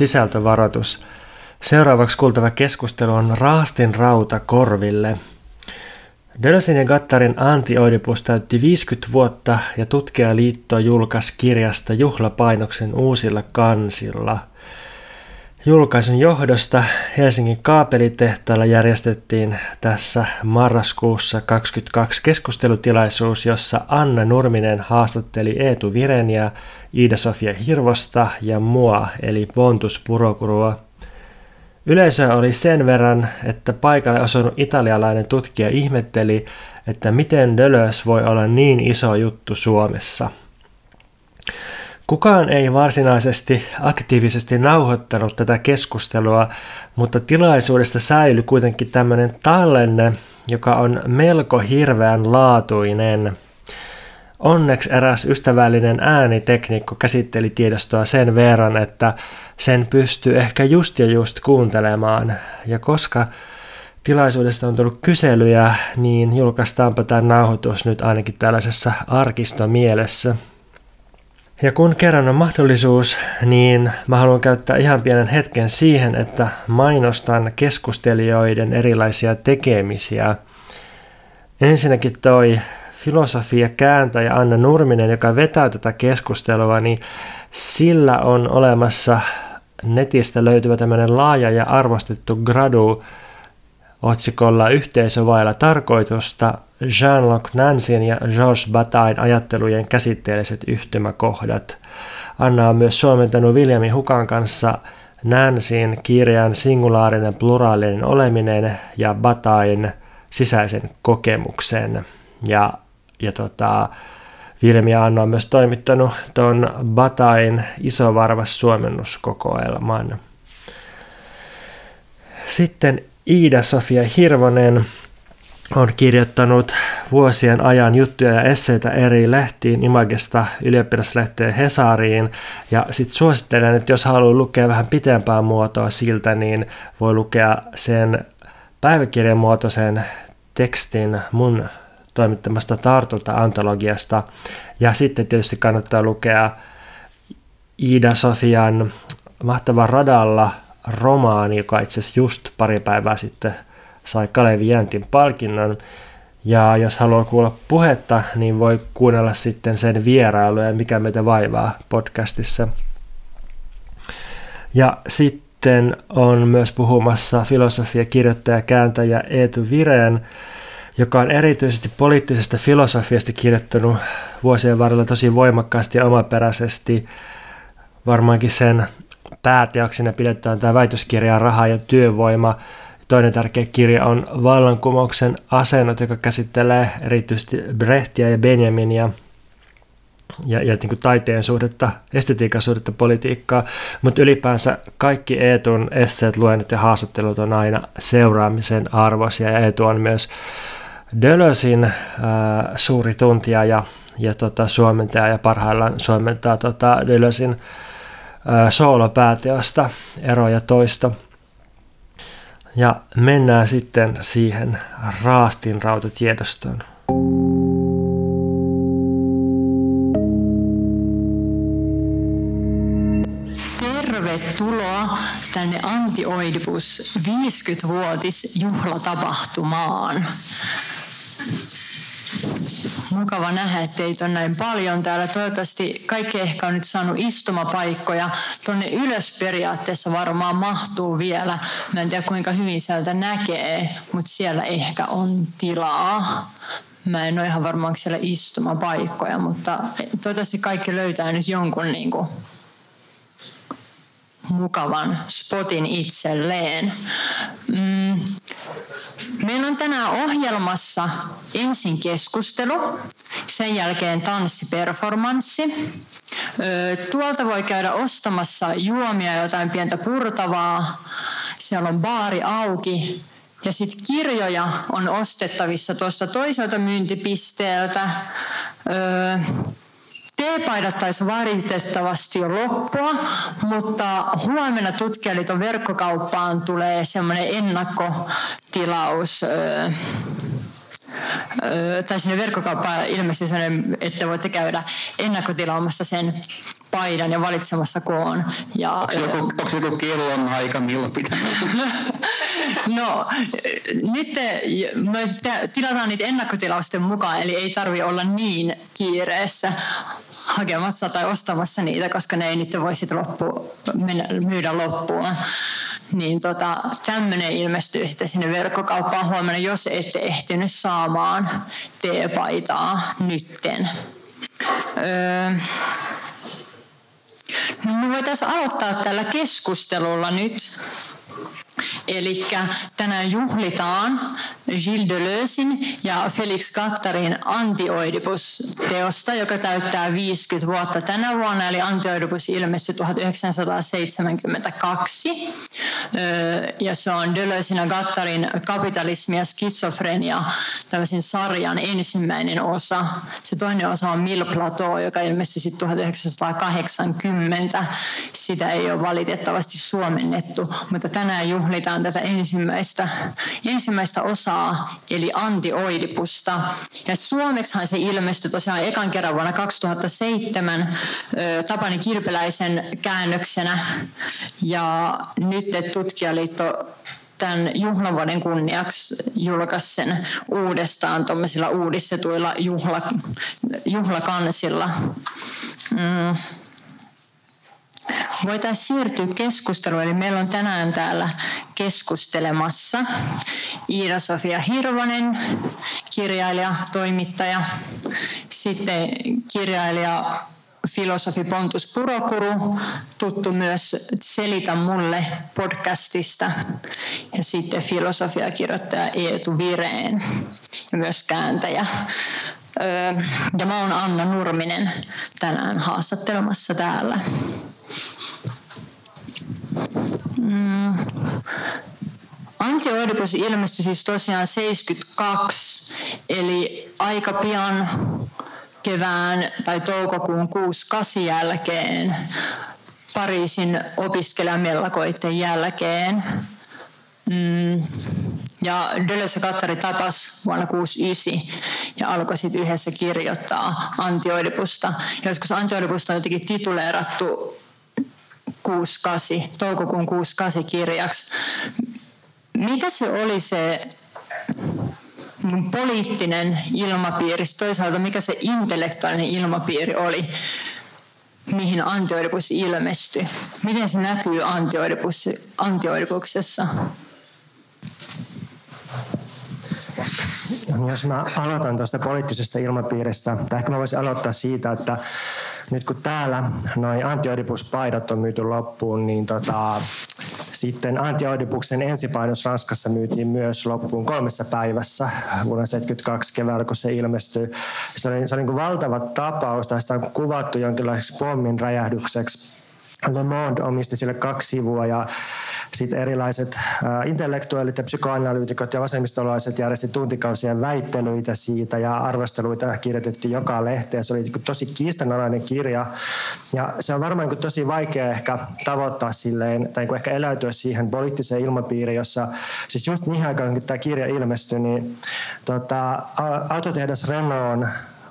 sisältövaroitus. Seuraavaksi kuultava keskustelu on Raastin rauta korville. Dölsin ja Gattarin Anti-Oidipus täytti 50 vuotta ja tutkijaliitto julkaisi kirjasta juhlapainoksen uusilla kansilla – Julkaisun johdosta Helsingin kaapelitehtaalla järjestettiin tässä marraskuussa 22 keskustelutilaisuus, jossa Anna Nurminen haastatteli Eetu Vireniä, Iida-Sofia Hirvosta ja mua, eli Pontus Purokurua. Yleisö oli sen verran, että paikalle osunut italialainen tutkija ihmetteli, että miten Dölös voi olla niin iso juttu Suomessa – Kukaan ei varsinaisesti aktiivisesti nauhoittanut tätä keskustelua, mutta tilaisuudesta säilyi kuitenkin tämmöinen tallenne, joka on melko hirveän laatuinen. Onneksi eräs ystävällinen äänitekniikko käsitteli tiedostoa sen verran, että sen pystyy ehkä just ja just kuuntelemaan. Ja koska tilaisuudesta on tullut kyselyjä, niin julkaistaanpa tämä nauhoitus nyt ainakin tällaisessa arkistomielessä. Ja kun kerran on mahdollisuus, niin mä haluan käyttää ihan pienen hetken siihen, että mainostan keskustelijoiden erilaisia tekemisiä. Ensinnäkin toi filosofia kääntäjä Anna Nurminen, joka vetää tätä keskustelua, niin sillä on olemassa netistä löytyvä tämmöinen laaja ja arvostettu gradu otsikolla Yhteisö vailla tarkoitusta, Jean-Luc Nancyn ja Georges Bataille ajattelujen käsitteelliset yhtymäkohdat. Anna on myös suomentanut Viljami Hukan kanssa Nancyn kirjan singulaarinen pluraalinen oleminen ja Batain sisäisen kokemuksen. Ja, ja tota, Vilmi Anno on myös toimittanut tuon Batain isovarvas suomennuskokoelman. Sitten Iida-Sofia Hirvonen on kirjoittanut vuosien ajan juttuja ja esseitä eri lehtiin, Imagesta ylioppilaslehteen Hesariin. Ja sitten suosittelen, että jos haluaa lukea vähän pitempää muotoa siltä, niin voi lukea sen päiväkirjan muotoisen tekstin mun toimittamasta Tartunta-antologiasta. Ja sitten tietysti kannattaa lukea Iida Sofian mahtava radalla romaani, joka itse asiassa just pari päivää sitten sai Kalevi Jäntin palkinnon. Ja jos haluaa kuulla puhetta, niin voi kuunnella sitten sen vierailuja, mikä meitä vaivaa podcastissa. Ja sitten on myös puhumassa filosofia, kirjoittaja, kääntäjä Eetu Vireen, joka on erityisesti poliittisesta filosofiasta kirjoittanut vuosien varrella tosi voimakkaasti ja omaperäisesti. Varmaankin sen pääteoksena pidetään tämä väitöskirja Raha ja työvoima. Toinen tärkeä kirja on Vallankumouksen asennot, joka käsittelee erityisesti Brehtia ja Benjaminia ja, ja niin kuin taiteen suhdetta, estetiikan suhdetta politiikkaa, mutta ylipäänsä kaikki Eetun esseet, luennot ja haastattelut on aina seuraamisen arvoisia ja Eetu on myös Dölösin äh, suuri tuntija ja, ja tota, suomentaja ja parhaillaan suomentaa tota, Dölösin soolopääteosta Ero ja toisto. Ja mennään sitten siihen raastin rautatiedostoon. Tervetuloa tänne Antioidipus 50-vuotisjuhlatapahtumaan mukava nähdä, että teitä on näin paljon täällä. Toivottavasti kaikki ehkä on nyt saanut istumapaikkoja. Tuonne ylös periaatteessa varmaan mahtuu vielä. Mä en tiedä kuinka hyvin sieltä näkee, mutta siellä ehkä on tilaa. Mä en ole ihan varmaan siellä istumapaikkoja, mutta toivottavasti kaikki löytää nyt jonkun niin kuin mukavan spotin itselleen. Mm. Meillä on tänään ohjelmassa ensin keskustelu, sen jälkeen tanssiperformanssi. Tuolta voi käydä ostamassa juomia jotain pientä purtavaa. Siellä on baari auki. Ja sitten kirjoja on ostettavissa tuosta toiselta myyntipisteeltä. Teepaidat taisi valitettavasti jo loppua, mutta huomenna tutkijaliiton verkkokauppaan tulee semmoinen ennakkotilaus tai sinne verkkokauppaan ilmeisesti sellainen, että voitte käydä ennakkotilaamassa sen paidan ja valitsemassa koon. Ja, onko, joku, onko joku kellon aika, milloin pitää? no, nyt me tilataan niitä ennakkotilausten mukaan, eli ei tarvi olla niin kiireessä hakemassa tai ostamassa niitä, koska ne ei nyt voi sitten loppu, myydä loppuun. Niin tota, tämmöinen ilmestyy sitten sinne verkkokauppaan huomenna, jos ette ehtinyt saamaan teepaitaa nytten. Öö, no me voitaisiin aloittaa tällä keskustelulla nyt Eli tänään juhlitaan Gilles Deleuzein ja Felix Kattarin Antioidipus-teosta, joka täyttää 50 vuotta tänä vuonna, eli Antioidipus ilmestyi 1972. Ja se on Deleuzein ja Kattarin kapitalismi ja skitsofrenia tällaisen sarjan ensimmäinen osa. Se toinen osa on Mille Plateau, joka ilmestyi sitten 1980. Sitä ei ole valitettavasti suomennettu, mutta tänään juhlitaan tätä ensimmäistä, ensimmäistä osaa, eli antioidipusta. Ja suomeksihan se ilmestyi tosiaan ekan kerran vuonna 2007 Tapani Kilpeläisen käännöksenä. Ja nyt tutkijaliitto tämän juhlavuoden kunniaksi julkaisi sen uudestaan tuommoisilla uudistetuilla juhla, juhlakansilla. Mm voitaisiin siirtyä keskusteluun. Eli meillä on tänään täällä keskustelemassa Iida-Sofia Hirvonen, kirjailija, toimittaja, sitten kirjailija filosofi Pontus Purokuru, tuttu myös Selitä mulle podcastista, ja sitten filosofiakirjoittaja Eetu Vireen ja myös kääntäjä. Ja mä oon Anna Nurminen tänään haastattelemassa täällä. Mm. Antti ilmestyi siis tosiaan 72, eli aika pian kevään tai toukokuun 6-8 jälkeen, Pariisin opiskelijamellakoiden jälkeen. Mm. Ja Deleuze ja Kattari tapas vuonna 69 ja alkoi sitten yhdessä kirjoittaa Antioidipusta. Joskus Antioidipusta on jotenkin tituleerattu 68, toukokuun 68 kirjaksi. Mikä se oli se poliittinen ilmapiiri, toisaalta mikä se intellektuaalinen ilmapiiri oli, mihin antioidipus ilmestyi? Miten se näkyy antioidipuksessa? Jos mä aloitan tuosta poliittisesta ilmapiiristä, tai ehkä mä voisin aloittaa siitä, että nyt kun täällä noin antioidipuspaidat on myyty loppuun, niin tota, sitten antioidipuksen ensipainos Ranskassa myytiin myös loppuun kolmessa päivässä vuonna 72 keväällä, kun se ilmestyi. Se oli, se oli niin valtava tapaus, tästä on kuvattu jonkinlaiseksi pommin räjähdykseksi. Le Monde omisti sille kaksi sivua ja sitten erilaiset äh, intellektuellit ja psykoanalyytikot ja vasemmistolaiset järjesti tuntikausien väittelyitä siitä ja arvosteluita kirjoitettiin joka lehteen. Se oli niin tosi kiistanalainen kirja ja se on varmaan niin tosi vaikea ehkä tavoittaa silleen, tai niin ehkä eläytyä siihen poliittiseen ilmapiiriin, jossa siis just niin aikaan kun tämä kirja ilmestyi, niin tota, autotehdas Renault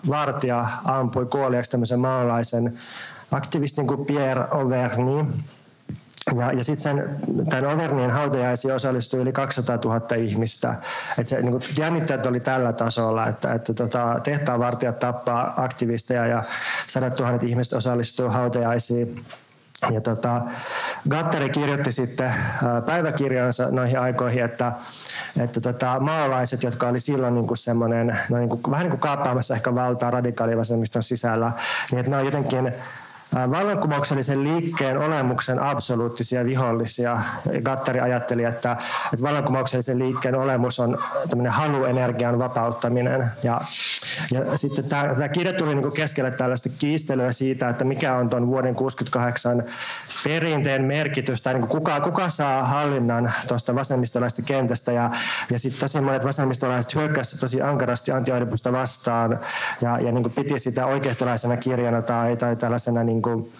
vartija ampui kuoliaksi tämmöisen maalaisen aktivistin kuin Pierre Auvergne, ja, ja sitten sen, tämän Overnien hautajaisiin osallistui yli 200 000 ihmistä. Et se, niin jännitteet oli tällä tasolla, että, että tota, tehtaanvartijat tappaa aktivisteja ja sadat tuhannet ihmiset osallistuu hautajaisiin. Ja tota, Gattari kirjoitti sitten päiväkirjansa noihin aikoihin, että, että tota, maalaiset, jotka oli silloin niin kuin semmoinen, no niin kuin, vähän niin kuin kaappaamassa ehkä valtaa radikaalivasemmiston sisällä, niin että ne on jotenkin vallankumouksellisen liikkeen olemuksen absoluuttisia vihollisia. Gattari ajatteli, että, että vallankumouksellisen liikkeen olemus on tämmöinen haluenergian vapauttaminen. Ja, ja sitten tämä, tämä kirja tuli niin keskelle tällaista kiistelyä siitä, että mikä on tuon vuoden 68 perinteen merkitys, tai niin kuka, kuka saa hallinnan tuosta vasemmistolaisesta kentästä. Ja, ja sitten tosi monet vasemmistolaiset hyökkäsivät tosi ankarasti antioidipusta vastaan ja, ja niin piti sitä oikeistolaisena kirjana tai, tai tällaisena niin niin kuin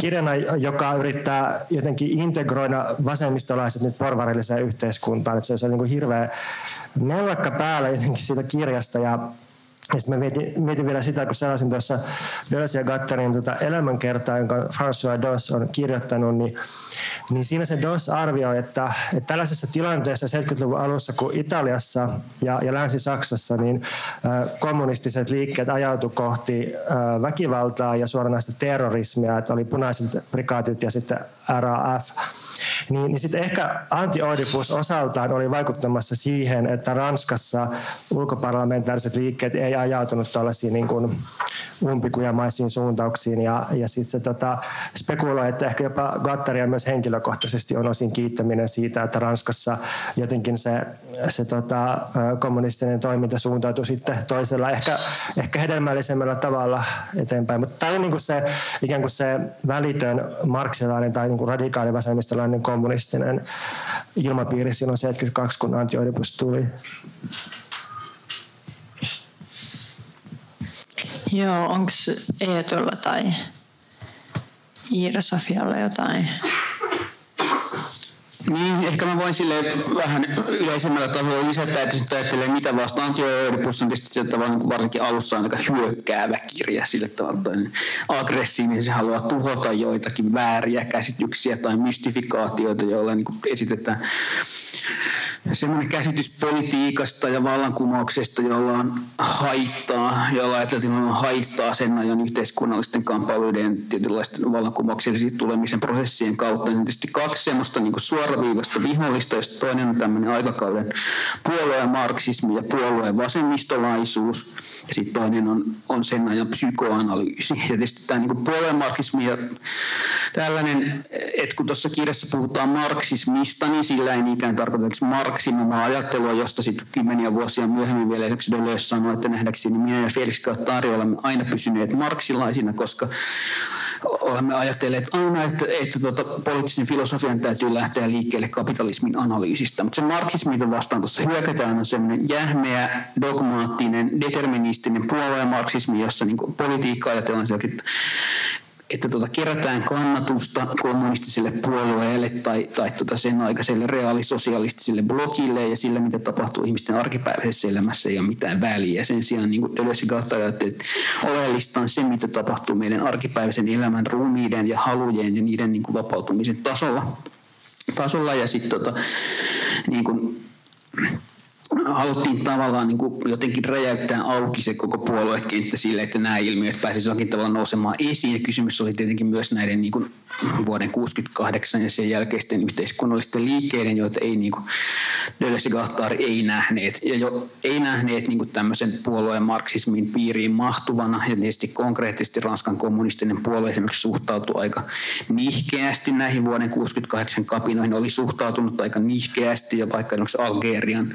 kirjana, joka yrittää jotenkin integroida vasemmistolaiset nyt porvarilliseen yhteiskuntaan. Että se on niin kuin hirveä mellakka päällä jotenkin siitä kirjasta ja ja sitten mä mietin, mietin, vielä sitä, kun selasin tuossa Deleuze ja Gattarin tota elämänkertaa, jonka François Doss on kirjoittanut, niin, niin siinä se Doss arvioi, että, että tällaisessa tilanteessa 70-luvun alussa, kun Italiassa ja, ja Länsi-Saksassa, niin äh, kommunistiset liikkeet ajautu kohti äh, väkivaltaa ja suoranaista terrorismia, että oli punaiset prikaatit ja sitten RAF, niin, niin sitten ehkä anti-Oedipus osaltaan oli vaikuttamassa siihen, että Ranskassa ulkoparlamentaariset liikkeet ei ajautunut tällaisiin niin kuin umpikujamaisiin suuntauksiin ja, ja sitten se tota, spekuloi, että ehkä jopa Gattaria myös henkilökohtaisesti on osin kiittäminen siitä, että Ranskassa jotenkin se, se tota, kommunistinen toiminta suuntautui sitten toisella ehkä, ehkä hedelmällisemmällä tavalla eteenpäin. Mutta tämä on niin kuin se, ikään kuin se välitön marksilainen tai niin kuin radikaali vasemmistolainen kommunistinen ilmapiiri silloin 72, kun Antioidipus tuli. Joo, onko Eetulla tai Iira Sofialla jotain niin, ehkä mä voin sille vähän yleisemmällä tasolla lisätä, että jos ajattelee mitä vastaan Oedipus on tietysti sillä tavalla niin varsinkin alussa aika hyökkäävä kirja sillä tavalla niin aggressiivinen, se haluaa tuhota joitakin vääriä käsityksiä tai mystifikaatioita, joilla niin esitetään semmoinen käsitys politiikasta ja vallankumouksesta, jolla on haittaa, jolla ajateltiin on haittaa sen ajan yhteiskunnallisten kamppailuiden tietynlaisten vallankumouksellisiin tulemisen prosessien kautta. Niin tietysti kaksi semmoista niin suoraviivasta vihollista, josta toinen on tämmöinen aikakauden puolueen marksismi ja puolueen vasemmistolaisuus. Ja sitten toinen on, on sen ajan psykoanalyysi. Ja tietysti tämä niin puolueen marksismi ja tällainen, että kun tuossa kirjassa puhutaan marksismista, niin sillä ei niinkään tarkoita Marksin omaa ajattelua, josta sitten kymmeniä vuosia myöhemmin vielä esimerkiksi Deleuze sanoi, että nähdäkseni minä ja Felix olemme aina pysyneet marksilaisina, koska olemme ajatelleet aina, että, että tuota, poliittisen filosofian täytyy lähteä liikkeelle kapitalismin analyysistä. Mutta se marksismi, vastaan tuossa hyökätään, on semmoinen jähmeä, dogmaattinen, deterministinen puolueen marksismi, jossa niin politiikka ajatellaan että tuota, kerätään kannatusta kommunistiselle puolueelle tai, tai tuota sen aikaiselle reaalisosialistiselle blogille ja sillä, mitä tapahtuu ihmisten arkipäiväisessä elämässä, ei ole mitään väliä. Sen sijaan niin kuin Deleuze että oleellista on se, mitä tapahtuu meidän arkipäiväisen elämän ruumiiden ja halujen ja niiden niin kuin vapautumisen tasolla. tasolla ja sitten tota, niin kuin, haluttiin tavallaan niin kuin jotenkin räjäyttää auki se koko puoluekenttä sille, että nämä ilmiöt pääsisivät jollakin tavalla nousemaan esiin. Ja kysymys oli tietenkin myös näiden niin kuin vuoden 68 ja sen jälkeisten yhteiskunnallisten liikkeiden, joita ei niin kuin Deleuze ei nähneet. Ja jo ei nähneet niin kuin tämmöisen puolueen marksismin piiriin mahtuvana. Ja tietysti konkreettisesti Ranskan kommunistinen puolue esimerkiksi suhtautui aika nihkeästi näihin vuoden 68 kapinoihin. Oli suhtautunut aika nihkeästi ja vaikka Algerian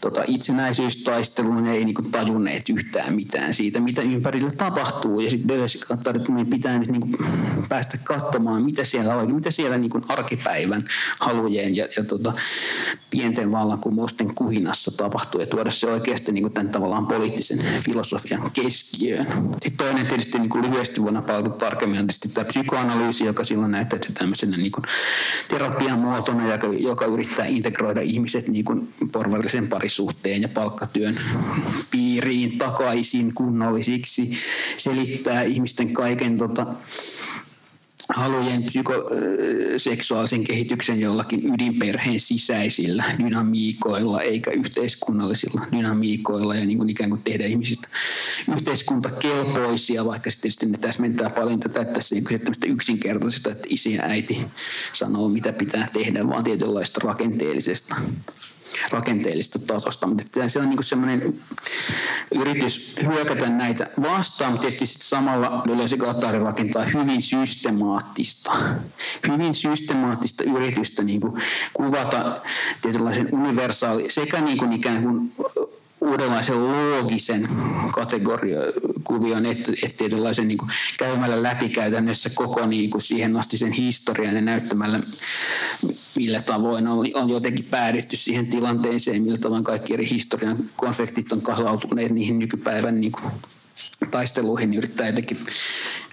tota, itsenäisyystaisteluun ei niin kuin, tajunneet yhtään mitään siitä, mitä ympärillä tapahtuu. Ja sitten Deleuze katsoi, että meidän pitää nyt niin kuin, päästä katsomaan, mitä siellä oikein, mitä siellä niin kuin, arkipäivän halujen ja, ja tota, pienten vallankumousten kuhinassa tapahtuu ja tuoda se oikeasti niin kuin, tämän tavallaan poliittisen filosofian keskiöön. Sitten toinen tietysti niin kuin, lyhyesti vuonna palata tarkemmin on tietysti tämä psykoanalyysi, joka silloin näyttäytyy tämmöisenä niin kuin, terapian muotona, joka, joka yrittää integroida ihmiset niin kuin, porvarillisen parisuhteen ja palkkatyön piiriin takaisin kunnollisiksi, selittää ihmisten kaiken tota, halujen psykoseksuaalisen kehityksen jollakin ydinperheen sisäisillä dynamiikoilla eikä yhteiskunnallisilla dynamiikoilla. Ja niin kuin ikään kuin tehdä ihmisistä yhteiskuntakelpoisia, vaikka sitten ne täsmentää paljon tätä, että tässä ei kyse yksinkertaisesta, että isi ja äiti sanoo mitä pitää tehdä, vaan tietynlaista rakenteellisesta rakenteellista tasosta. Mutta se on niin semmoinen yritys hyökätä näitä vastaan, mutta tietysti samalla Deleuze Gattari rakentaa hyvin systemaattista, hyvin systemaattista yritystä niin kuvata tietynlaisen universaali sekä niin kuin ikään kuin uudenlaisen loogisen kategoriakuvion, että, että tietynlaisen niin kuin käymällä läpi käytännössä koko niin kuin siihen asti sen historian ja näyttämällä, millä tavoin on, on jotenkin päädytty siihen tilanteeseen, millä tavoin kaikki eri historian konfliktit on kasautuneet niihin nykypäivän niin kuin taisteluihin, yrittää jotenkin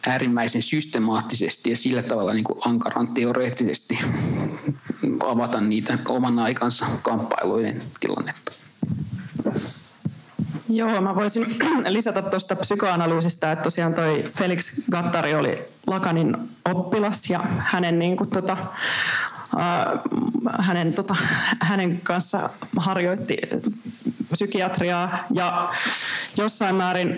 äärimmäisen systemaattisesti ja sillä tavalla niin kuin ankaran teoreettisesti avata niitä oman aikansa kamppailuiden tilannetta. Joo, mä voisin lisätä tuosta psykoanalyysistä, että tosiaan toi Felix Gattari oli Lakanin oppilas ja hänen, niin kuin, tota, hänen, tota, hänen kanssa harjoitti psykiatriaa ja jossain määrin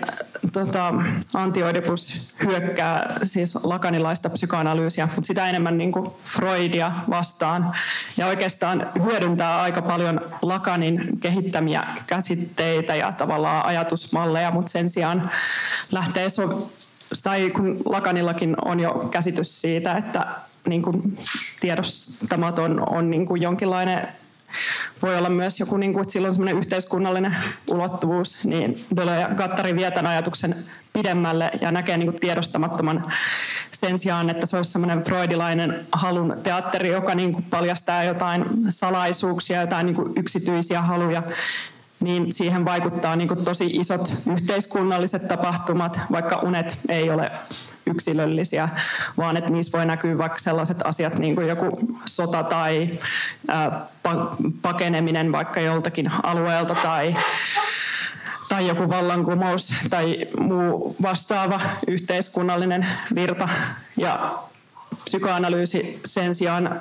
tota, antioidipus hyökkää siis lakanilaista psykoanalyysiä, mutta sitä enemmän niin kuin Freudia vastaan. Ja oikeastaan hyödyntää aika paljon Lakanin kehittämiä käsitteitä ja tavallaan ajatusmalleja, mutta sen sijaan lähtee so- tai kun Lakanillakin on jo käsitys siitä, että niin kuin tiedostamaton on niin kuin jonkinlainen voi olla myös joku, niin kuin, että silloin semmoinen yhteiskunnallinen ulottuvuus, niin Dole ja Gattari vie tämän ajatuksen pidemmälle ja näkee niin kuin tiedostamattoman sen sijaan, että se olisi semmoinen freudilainen halun teatteri, joka niin kuin paljastaa jotain salaisuuksia, jotain niin kuin yksityisiä haluja, niin siihen vaikuttaa niin kuin tosi isot yhteiskunnalliset tapahtumat, vaikka unet ei ole yksilöllisiä, vaan että niissä voi näkyä vaikka sellaiset asiat niin kuin joku sota tai pakeneminen vaikka joltakin alueelta tai tai joku vallankumous tai muu vastaava yhteiskunnallinen virta. Ja psykoanalyysi sen sijaan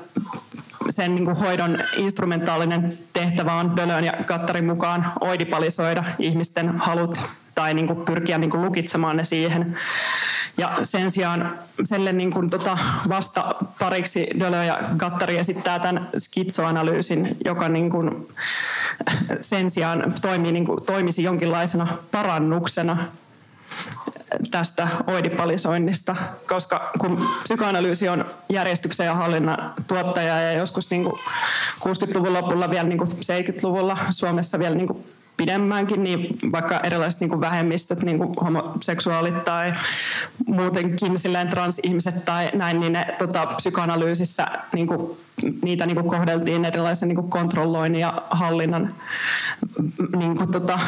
sen niin kuin hoidon instrumentaalinen tehtävä on Dölön ja Kattarin mukaan oidipalisoida ihmisten halut tai niin kuin pyrkiä niin kuin lukitsemaan ne siihen. Ja sen sijaan selle niin kuin tota vasta pariksi Dölö ja Gattari esittää tämän skitsoanalyysin, joka niin kuin sen sijaan toimii, niin kuin, toimisi jonkinlaisena parannuksena tästä oidipalisoinnista, koska kun psykoanalyysi on järjestyksen ja hallinnan tuottaja ja joskus niin kuin 60-luvun lopulla vielä niin kuin 70-luvulla Suomessa vielä niin kuin pidemmäänkin, niin vaikka erilaiset niin kuin vähemmistöt, niin kuin homoseksuaalit tai muutenkin silleen transihmiset tai näin, niin ne tota, psykoanalyysissä niin kuin, niitä niin kuin kohdeltiin erilaisen niin kuin kontrolloinnin ja hallinnan niin kuin, tota,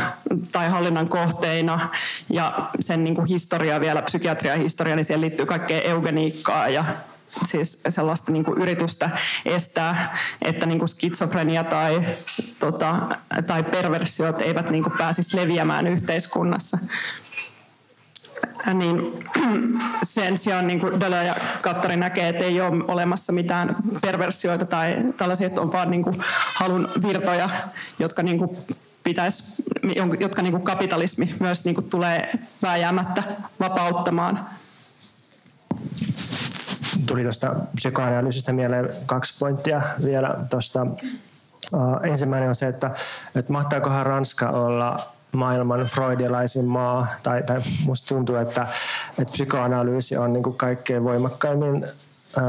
tai hallinnan kohteina. Ja sen niin kuin historia vielä, psykiatrian historia, niin siihen liittyy kaikkea eugeniikkaa ja siis sellaista niin kuin yritystä estää, että niin kuin skitsofrenia tai, tota, tai perversiot eivät niin kuin pääsisi leviämään yhteiskunnassa. Niin sen sijaan niin kuin Dele ja Kattari näkee, että ei ole olemassa mitään perversioita tai tällaisia, että on vaan niin kuin halun virtoja, jotka niin kuin pitäisi, jotka niin kuin kapitalismi myös niin kuin tulee vääjäämättä vapauttamaan tuli tuosta psykoanalyysistä mieleen kaksi pointtia vielä tuosta. Uh, ensimmäinen on se, että, että mahtaakohan Ranska olla maailman freudialaisin maa, tai, tai musta tuntuu, että, että psykoanalyysi on niin kuin kaikkein voimakkaimmin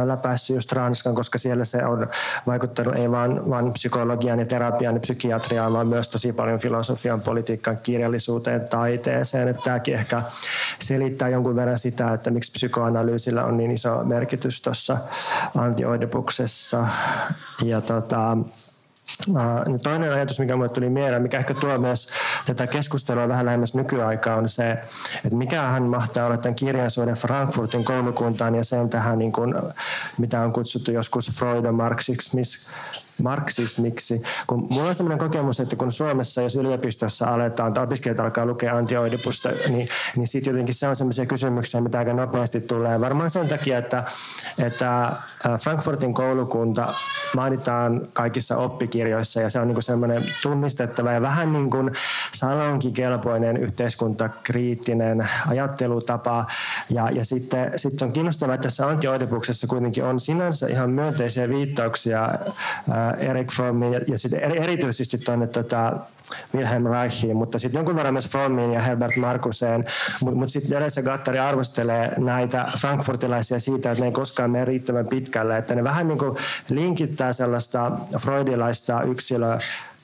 läpäissyt just Ranskan, koska siellä se on vaikuttanut ei vain, vain psykologian ja terapian ja psykiatriaan, vaan myös tosi paljon filosofian, politiikan, kirjallisuuteen, taiteeseen. Että tämäkin ehkä selittää jonkun verran sitä, että miksi psykoanalyysillä on niin iso merkitys tuossa antioidipuksessa. Ja tota, Uh, toinen ajatus, mikä minulle tuli mieleen, mikä ehkä tuo myös tätä keskustelua vähän lähemmäs nykyaikaa, on se, että mikähän mahtaa olla tämän kirjansuuden Frankfurtin koulukuntaan ja sen tähän, niin kuin, mitä on kutsuttu joskus Freudomarxiksi, marksismiksi. Kun mulla on sellainen kokemus, että kun Suomessa, jos yliopistossa aletaan, tai opiskelijat alkaa lukea antioidipusta, niin, niin sitten jotenkin se on sellaisia kysymyksiä, mitä aika nopeasti tulee. Varmaan sen takia, että, että Frankfurtin koulukunta mainitaan kaikissa oppikirjoissa ja se on niin semmoinen tunnistettava ja vähän niin kuin salonkikelpoinen yhteiskuntakriittinen ajattelutapa. Ja, ja sitten, sitten on kiinnostavaa, että tässä antioidipuksessa kuitenkin on sinänsä ihan myönteisiä viittauksia Erik Frommin ja, ja sitten erityisesti tuonne tota, Wilhelm Reichiin, mutta sitten jonkun verran myös Frommiin ja Herbert Markuseen. Mutta mut sitten Deleuze Gattari arvostelee näitä frankfurtilaisia siitä, että ne ei koskaan mene riittävän pitkälle, että ne vähän niin kuin linkittää sellaista freudilaista yksilöä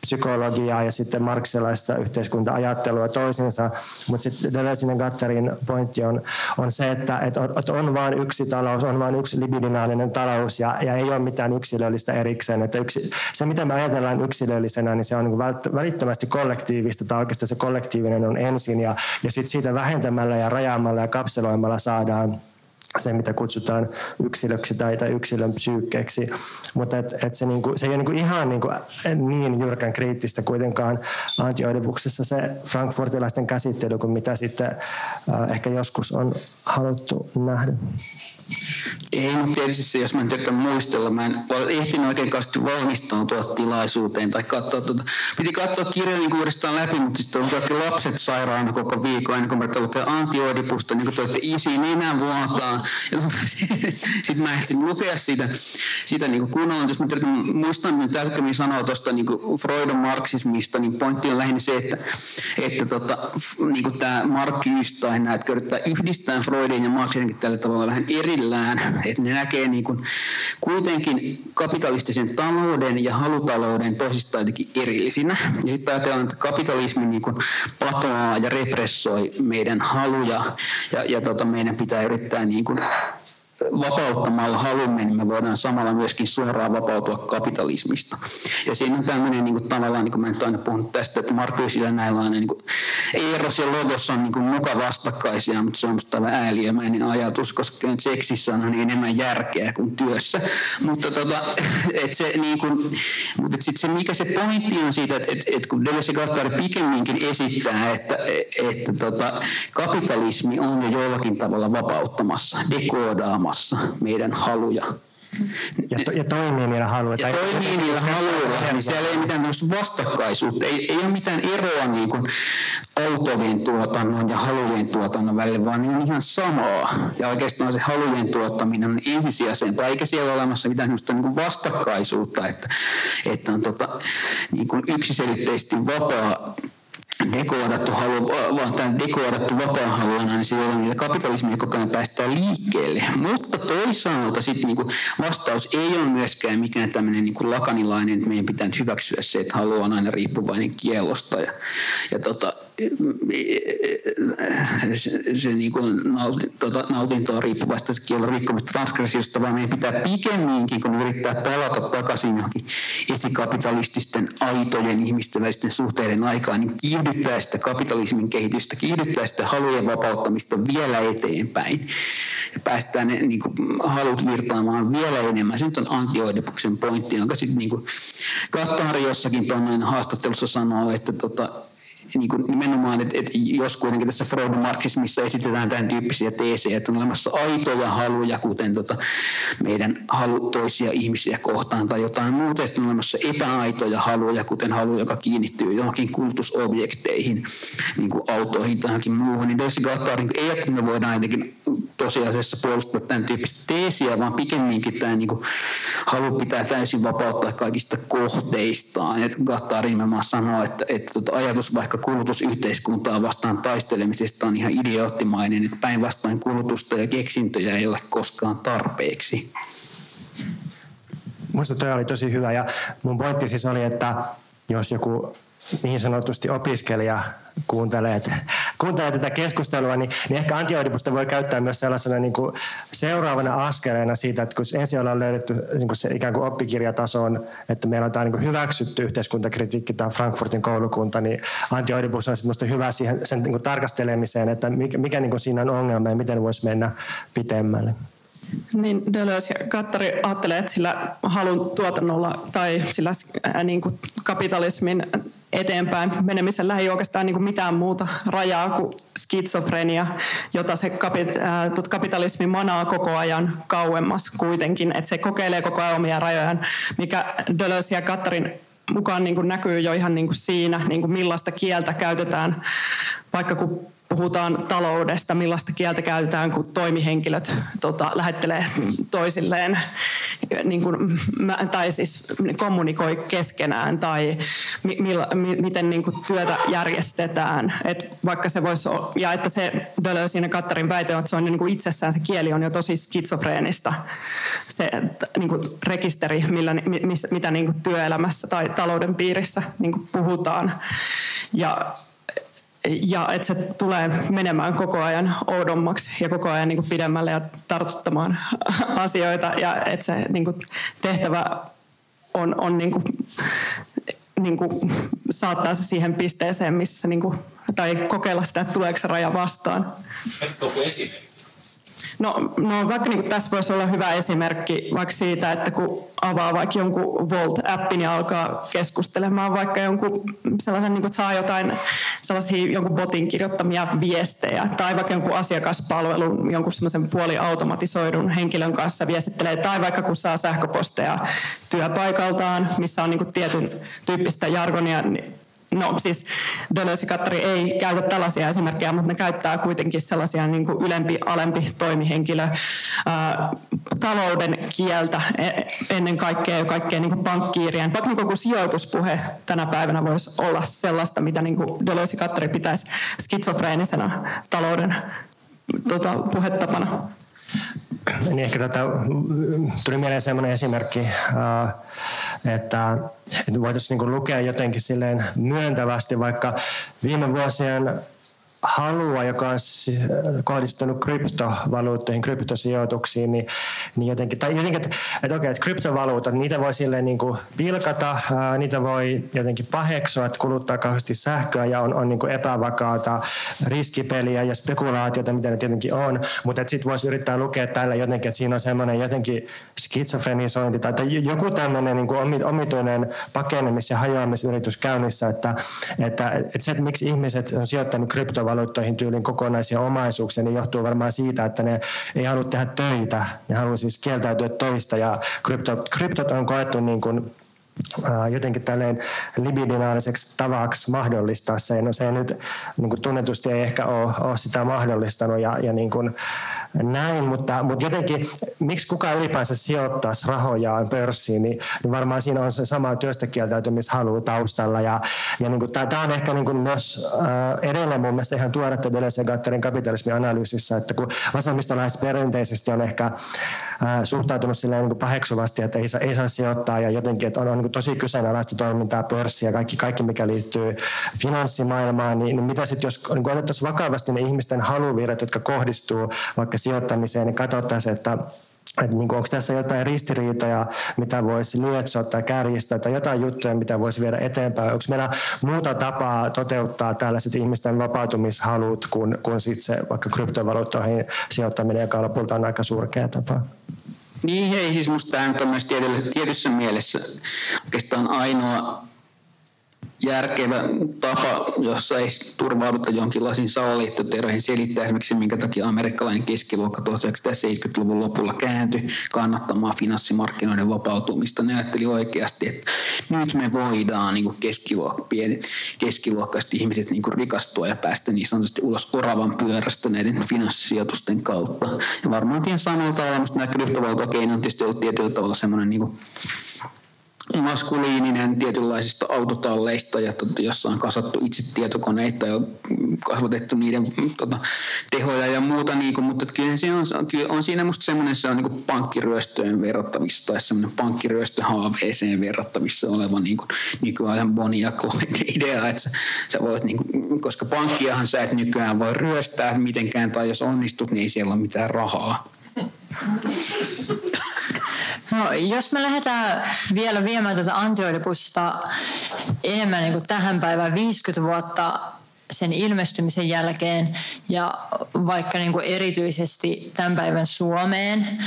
psykologiaa ja sitten marksilaista yhteiskunta-ajattelua toisensa. Mutta sitten Deleuze Gattarin pointti on, on se, että, että on vain yksi talous, on vain yksi libidinaalinen talous ja, ja ei ole mitään yksilöllistä erikseen. Että yksi, se, mitä me ajatellaan yksilöllisenä, niin se on niin välittömästi kollektiivista tai oikeastaan se kollektiivinen on ensin ja, ja sitten siitä vähentämällä ja rajaamalla ja kapseloimalla saadaan se, mitä kutsutaan yksilöksi tai, tai yksilön psyykkeeksi. Mutta et, et se, niinku, se ei ole niinku ihan niinku, niin jyrkän kriittistä kuitenkaan antioidipuksessa se frankfurtilaisten käsittely kuin mitä sitten äh, ehkä joskus on haluttu nähdä. Ei, mutta tietysti jos mä nyt yritän muistella, mä en ehtinyt oikein valmistautua tilaisuuteen tai katsoa tuota. Piti katsoa kirjan niin uudestaan läpi, mutta sitten on kaikki lapset sairaana koko viikon ennen kuin mä lukea antioidipusta, niin kuin te olette isi nenän vuotaan. Sitten mä ehtin lukea sitä, sitä niin kuin kunnolla. Jos mä yritän muistaa, mitä tärkeämmin sanoa tuosta niin Freudon marksismista, niin pointti on lähinnä se, että, että tota, niin kuin tämä Mark tai nämä, että yhdistää Freudin ja Marxin tällä tavalla vähän erillään että ne näkee niin kuin kuitenkin kapitalistisen talouden ja halutalouden toisistaan jotenkin erillisinä. Ja sitten ajatellaan, että kapitalismi niin kuin patoaa ja repressoi meidän haluja ja, ja tota, meidän pitää yrittää niin kuin vapauttamalla halumme, niin me voidaan samalla myöskin suoraan vapautua kapitalismista. Ja siinä on tämmöinen niin kuin, tavallaan, niin kuin mä nyt aina puhun tästä, että Markuisilla näillä on niin kuin, Eros ja Logos on niin kuin, muka vastakkaisia, mutta se on musta aivan ääliömäinen ajatus, koska seksissä on niin enemmän järkeä kuin työssä. Mutta tota, et se, niin kuin, mutta et sit se, mikä se pointti on siitä, että et, et kun Deleuze ja pikemminkin esittää, että, että tota, kapitalismi on jo jollakin tavalla vapauttamassa, dekoodaamassa ilmassa meidän haluja. Ja, to, ja toimii niillä haluilla. Ja toimii niillä haluilla, niin siellä ei ole mitään vastakkaisuutta. Ei, ei ole mitään eroa niin kuin autojen tuotannon ja halujen tuotannon välillä, vaan ne on ihan samaa. Ja oikeastaan se halujen tuottaminen on ensisijaisempaa, eikä siellä ole olemassa mitään niin kuin vastakkaisuutta, että, että on tota, niin kuin yksiselitteisesti vapaa dekoodattu halu, vaan dekoodattu vapaa-haluana, niin silloin niitä kapitalismia koko ajan päästään liikkeelle. Mutta toisaalta sitten niinku vastaus ei ole myöskään mikään tämmöinen niinku lakanilainen, että meidän pitää hyväksyä se, että halu on aina riippuvainen kielosta. Ja, ja tota, se, se niin kuin nautin, tota, nautintoa riippuvasta kielon rikkomista transgressiosta, vaan meidän pitää pikemminkin, kun yrittää palata takaisin johonkin esikapitalististen aitojen ihmisten välisten suhteiden aikaan, niin kiihdyttää sitä kapitalismin kehitystä, kiihdyttää sitä halujen vapauttamista vielä eteenpäin. Ja päästään ne niin kuin, halut virtaamaan vielä enemmän. Se nyt on antioidepuksen pointti, jonka sitten niin Kattari jossakin tuonne haastattelussa sanoo, että tota, niin kuin nimenomaan, että, että jos kuitenkin tässä Freudin marxismissa esitetään tämän tyyppisiä teesejä, että on olemassa aitoja haluja, kuten tota meidän halu toisia ihmisiä kohtaan tai jotain muuta, että on olemassa epäaitoja haluja, kuten halu, joka kiinnittyy johonkin kulutusobjekteihin, niin kuin autoihin tai johonkin muuhun, niin Delsi Gattari niin ei, että me voidaan jotenkin tosiasiassa puolustaa tämän tyyppistä teesiä, vaan pikemminkin tämä niin kuin, halu pitää täysin vapauttaa kaikista kohteistaan. Gattari nimenomaan sanoo, että, että tota ajatus vaikka kulutusyhteiskuntaa vastaan taistelemisesta on ihan idioottimainen, että päinvastoin kulutusta ja keksintöjä ei ole koskaan tarpeeksi. Minusta tuo oli tosi hyvä ja mun pointti siis oli, että jos joku niin sanotusti opiskelija kuuntelee, kuuntelee tätä keskustelua, niin, niin ehkä antioidipusta voi käyttää myös sellaisena niin kuin seuraavana askeleena siitä, että kun ensin ollaan löydetty niin kuin se ikään kuin oppikirjatasoon, että meillä on tämä niin kuin hyväksytty yhteiskuntakritiikki, tämä Frankfurtin koulukunta, niin antioidipus on sitten hyvä siihen, sen niin kuin tarkastelemiseen, että mikä, mikä niin kuin siinä on ongelma ja miten voisi mennä pitemmälle. Niin Deleuze ja Kattari ajattelee, että sillä halun tuotannolla tai sillä äh, niin kuin kapitalismin eteenpäin menemisellä ei oikeastaan niin kuin mitään muuta rajaa kuin skitsofrenia, jota se äh, kapitalismi manaa koko ajan kauemmas kuitenkin, että se kokeilee koko ajan omia rajojaan, mikä Deleuze ja Kattarin mukaan niin kuin näkyy jo ihan niin kuin siinä, niin kuin millaista kieltä käytetään, vaikka kun puhutaan taloudesta, millaista kieltä käytetään, kun toimihenkilöt tota, lähettelee toisilleen niin kuin, tai siis kommunikoi keskenään tai mi, mi, miten niin kuin, työtä järjestetään. Et vaikka se voisi, ja että se Deleuze ja Kattarin väite on, että se on niin kuin itsessään se kieli on jo tosi skitsofreenista se niin kuin rekisteri, millä, miss, mitä niin kuin työelämässä tai talouden piirissä niin kuin puhutaan. Ja ja että se tulee menemään koko ajan oudommaksi ja koko ajan niin kuin pidemmälle ja tartuttamaan asioita ja että se niin kuin tehtävä on, on niin kuin, niin kuin saattaa se siihen pisteeseen, missä niin kuin, tai kokeilla sitä, että tuleeko se raja vastaan. Onko esimerkki? No, no vaikka niin tässä voisi olla hyvä esimerkki vaikka siitä, että kun avaa vaikka jonkun Volt-appin ja alkaa keskustelemaan vaikka jonkun sellaisen, niin kuin, saa jotain sellaisia jonkun botin kirjoittamia viestejä tai vaikka jonkun asiakaspalvelun, jonkun semmoisen puoliautomatisoidun henkilön kanssa viestittelee tai vaikka kun saa sähköposteja työpaikaltaan, missä on niin kuin tietyn tyyppistä jargonia, niin No siis Deleuze Kattari ei käytä tällaisia esimerkkejä, mutta ne käyttää kuitenkin sellaisia niin kuin ylempi, alempi toimihenkilö ää, talouden kieltä e, ennen kaikkea kaikkea niin kuin pankkiirien. Vaikka niin kuin sijoituspuhe tänä päivänä voisi olla sellaista, mitä niin kuin Deleuze Kattari pitäisi skitsofreenisena talouden tota, puhetapana. Niin ehkä tätä, tuli mieleen sellainen esimerkki, että, että voitaisiin niin lukea jotenkin silleen myöntävästi, vaikka viime vuosien halua, joka on kohdistunut kryptovaluuttoihin, kryptosijoituksiin, niin, niin jotenkin, tai jotenkin, että, että okei, että kryptovaluutat, niitä voi silleen niin kuin vilkata, ää, niitä voi jotenkin paheksua, että kuluttaa kauheasti sähköä ja on, on niin kuin epävakaata riskipeliä ja spekulaatiota, mitä ne tietenkin on, mutta sitten voisi yrittää lukea tällä jotenkin, että siinä on semmoinen jotenkin skitsofrenisointi tai, joku tämmöinen niin kuin omituinen pakenemis- ja hajoamisyritys käynnissä, että, että, että se, että miksi ihmiset on sijoittanut kryptovaluuttoihin, kryptovaluuttoihin tyylin kokonaisia omaisuuksia, niin johtuu varmaan siitä, että ne ei halua tehdä töitä. Ne haluaa siis kieltäytyä töistä ja kryptot, kryptot on koettu niin kuin jotenkin tälleen libidinaaliseksi tavaksi mahdollistaa se. No se ei nyt niin kuin tunnetusti ei ehkä ole, ole sitä mahdollistanut ja, ja niin kuin näin, mutta, mutta jotenkin miksi kukaan ylipäänsä sijoittaisi rahojaan pörssiin, niin, niin varmaan siinä on se sama työstäkieltäytymishalu taustalla ja, ja niin kuin, tämä on ehkä niin kuin myös äh, edelleen mun mielestä ihan tuoretta Deleuze Gatterin kapitalismianalyysissä, että kun vasemmistolaiset perinteisesti on ehkä äh, suhtautunut silleen niin kuin paheksuvasti, että ei saa, ei saa sijoittaa ja jotenkin, että on, on niin tosi kyseenalaista toimintaa, pörssiä, kaikki, kaikki mikä liittyy finanssimaailmaan, niin, niin mitä sitten jos niin otettaisiin vakavasti ne ihmisten haluvirrat, jotka kohdistuu vaikka sijoittamiseen, niin katsottaisiin, että että niin onko tässä jotain ristiriitoja, mitä voisi lietsoa tai kärjistää, tai jotain juttuja, mitä voisi viedä eteenpäin. Onko meillä muuta tapaa toteuttaa tällaiset ihmisten vapautumishalut kuin, kuin sitten se vaikka kryptovaluuttoihin sijoittaminen, joka lopulta on aika surkea tapa? Niin hei, siis on myös tietyssä mielessä. Oikeastaan ainoa järkevä tapa, jossa ei turvauduta jonkinlaisiin salaliittoteroihin selittää esimerkiksi, minkä takia amerikkalainen keskiluokka 1970-luvun lopulla kääntyi kannattamaan finanssimarkkinoiden vapautumista. Ne ajatteli oikeasti, että nyt me voidaan niin keskiluokka, pieni, keskiluokkaiset ihmiset niin rikastua ja päästä niin sanotusti ulos oravan pyörästä näiden finanssisijoitusten kautta. Ja varmaan tien samalla tavalla, nämä kryptovaluutakeinot on tietysti ollut tietyllä tavalla semmoinen niin maskuliininen tietynlaisista autotalleista, ja tota, jossa on kasattu itse tietokoneita ja kasvatettu niiden tota, tehoja ja muuta, niin kuin, mutta kyllä, se on, kyllä on siinä musta semmoinen, se on niin pankkiryöstöön verrattavissa tai semmoinen pankkiryöstöhaaveeseen verrattavissa oleva niin kuin, nykyajan Bonnie idea, että sä, sä voit, niin kuin, koska pankkiahan sä et nykyään voi ryöstää mitenkään, tai jos onnistut, niin ei siellä ole mitään rahaa. No, jos me lähdetään vielä viemään tätä antioidipusta enemmän niin kuin tähän päivään 50 vuotta sen ilmestymisen jälkeen ja vaikka niin kuin erityisesti tämän päivän Suomeen.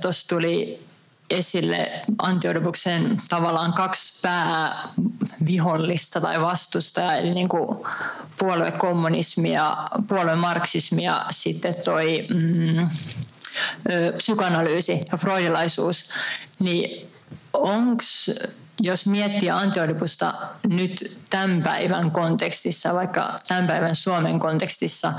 Tuossa tuli esille Antiodipuksen tavallaan kaksi päävihollista tai vastustajaa, eli niin kuin puoluekommunismi ja puoluemarksismi ja sitten toi mm, psykoanalyysi ja freudilaisuus, niin onko jos miettii antioidipusta nyt tämän päivän kontekstissa, vaikka tämän päivän Suomen kontekstissa,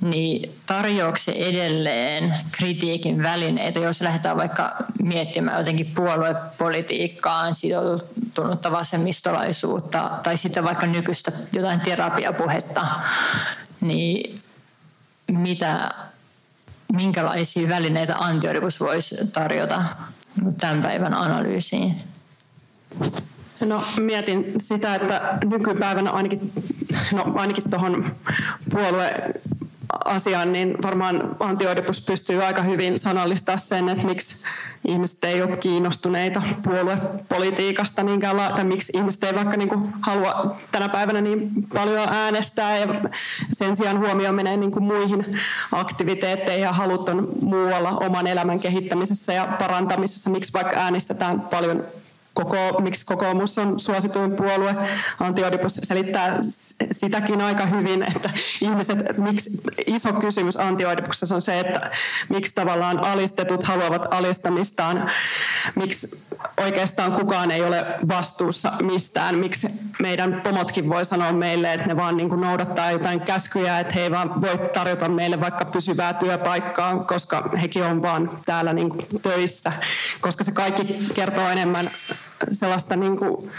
niin tarjoako se edelleen kritiikin välineitä, jos lähdetään vaikka miettimään jotenkin puoluepolitiikkaan sitoutunutta vasemmistolaisuutta tai sitten vaikka nykyistä jotain terapiapuhetta, niin mitä minkälaisia välineitä antioribus voisi tarjota tämän päivän analyysiin? No mietin sitä, että nykypäivänä ainakin, no ainakin tuohon puolue asian, niin varmaan Antti Oedipus pystyy aika hyvin sanallistaa sen, että miksi ihmiset ei ole kiinnostuneita puoluepolitiikasta niinkään, tai miksi ihmiset ei vaikka niin kuin halua tänä päivänä niin paljon äänestää ja sen sijaan huomio menee niin kuin muihin aktiviteetteihin ja halut on muualla oman elämän kehittämisessä ja parantamisessa, miksi vaikka äänestetään paljon koko, miksi kokoomus on suosituin puolue. Antti Odipus selittää sitäkin aika hyvin, että ihmiset, miksi, iso kysymys Antti Odipuksessa on se, että miksi tavallaan alistetut haluavat alistamistaan, miksi oikeastaan kukaan ei ole vastuussa mistään, miksi meidän pomotkin voi sanoa meille, että ne vaan niin kuin noudattaa jotain käskyjä, että he ei vaan voi tarjota meille vaikka pysyvää työpaikkaa, koska hekin on vaan täällä niin kuin töissä, koska se kaikki kertoo enemmän sellaista niin kuin,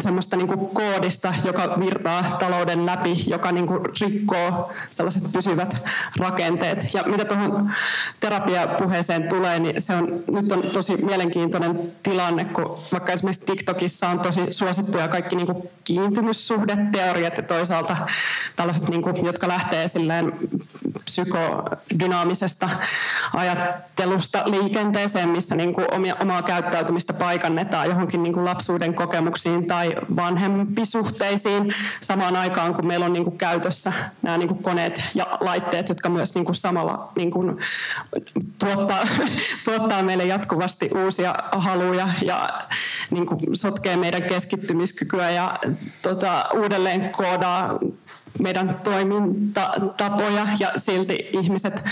semmoista niin kuin koodista, joka virtaa talouden läpi, joka niin kuin rikkoo sellaiset pysyvät rakenteet. Ja mitä tuohon terapiapuheeseen tulee, niin se on, nyt on tosi mielenkiintoinen tilanne, kun vaikka esimerkiksi TikTokissa on tosi suosittuja kaikki niin kuin kiintymyssuhdeteoriat ja toisaalta tällaiset, niin kuin, jotka lähtee silleen psykodynaamisesta ajattelusta liikenteeseen, missä niin kuin omia, omaa käyttäytymistä paikannetaan johonkin niin kuin lapsuuden kokemuksiin tai vanhempisuhteisiin. Samaan aikaan, kun meillä on niin kuin käytössä nämä niin kuin koneet ja laitteet, jotka myös niin kuin samalla niin kuin tuottaa, tuottaa meille jatkuvasti uusia haluja ja niin kuin sotkee meidän keskittymiskykyä ja tota, uudelleen koodaa meidän toimintatapoja ja silti ihmiset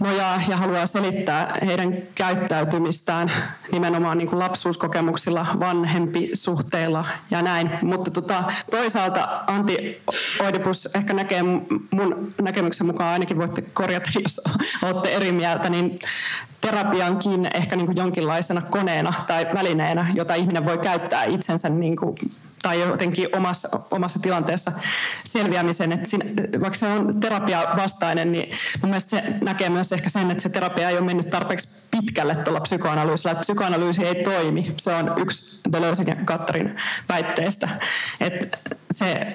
nojaa ja haluaa selittää heidän käyttäytymistään nimenomaan niin kuin lapsuuskokemuksilla, vanhempi suhteilla ja näin. Mutta tota, toisaalta Antti Oidipus ehkä näkee mun näkemyksen mukaan, ainakin voitte korjata, jos olette eri mieltä, niin terapiankin ehkä niin kuin jonkinlaisena koneena tai välineenä, jota ihminen voi käyttää itsensä niin kuin tai jotenkin omassa, omassa tilanteessa selviämisen. Että siinä, vaikka se on terapia vastainen, niin mun mielestä se näkee myös ehkä sen, että se terapia ei ole mennyt tarpeeksi pitkälle tuolla psykoanalyysillä. Että psykoanalyysi ei toimi. Se on yksi Deleuzein ja Kattarin väitteestä. Että se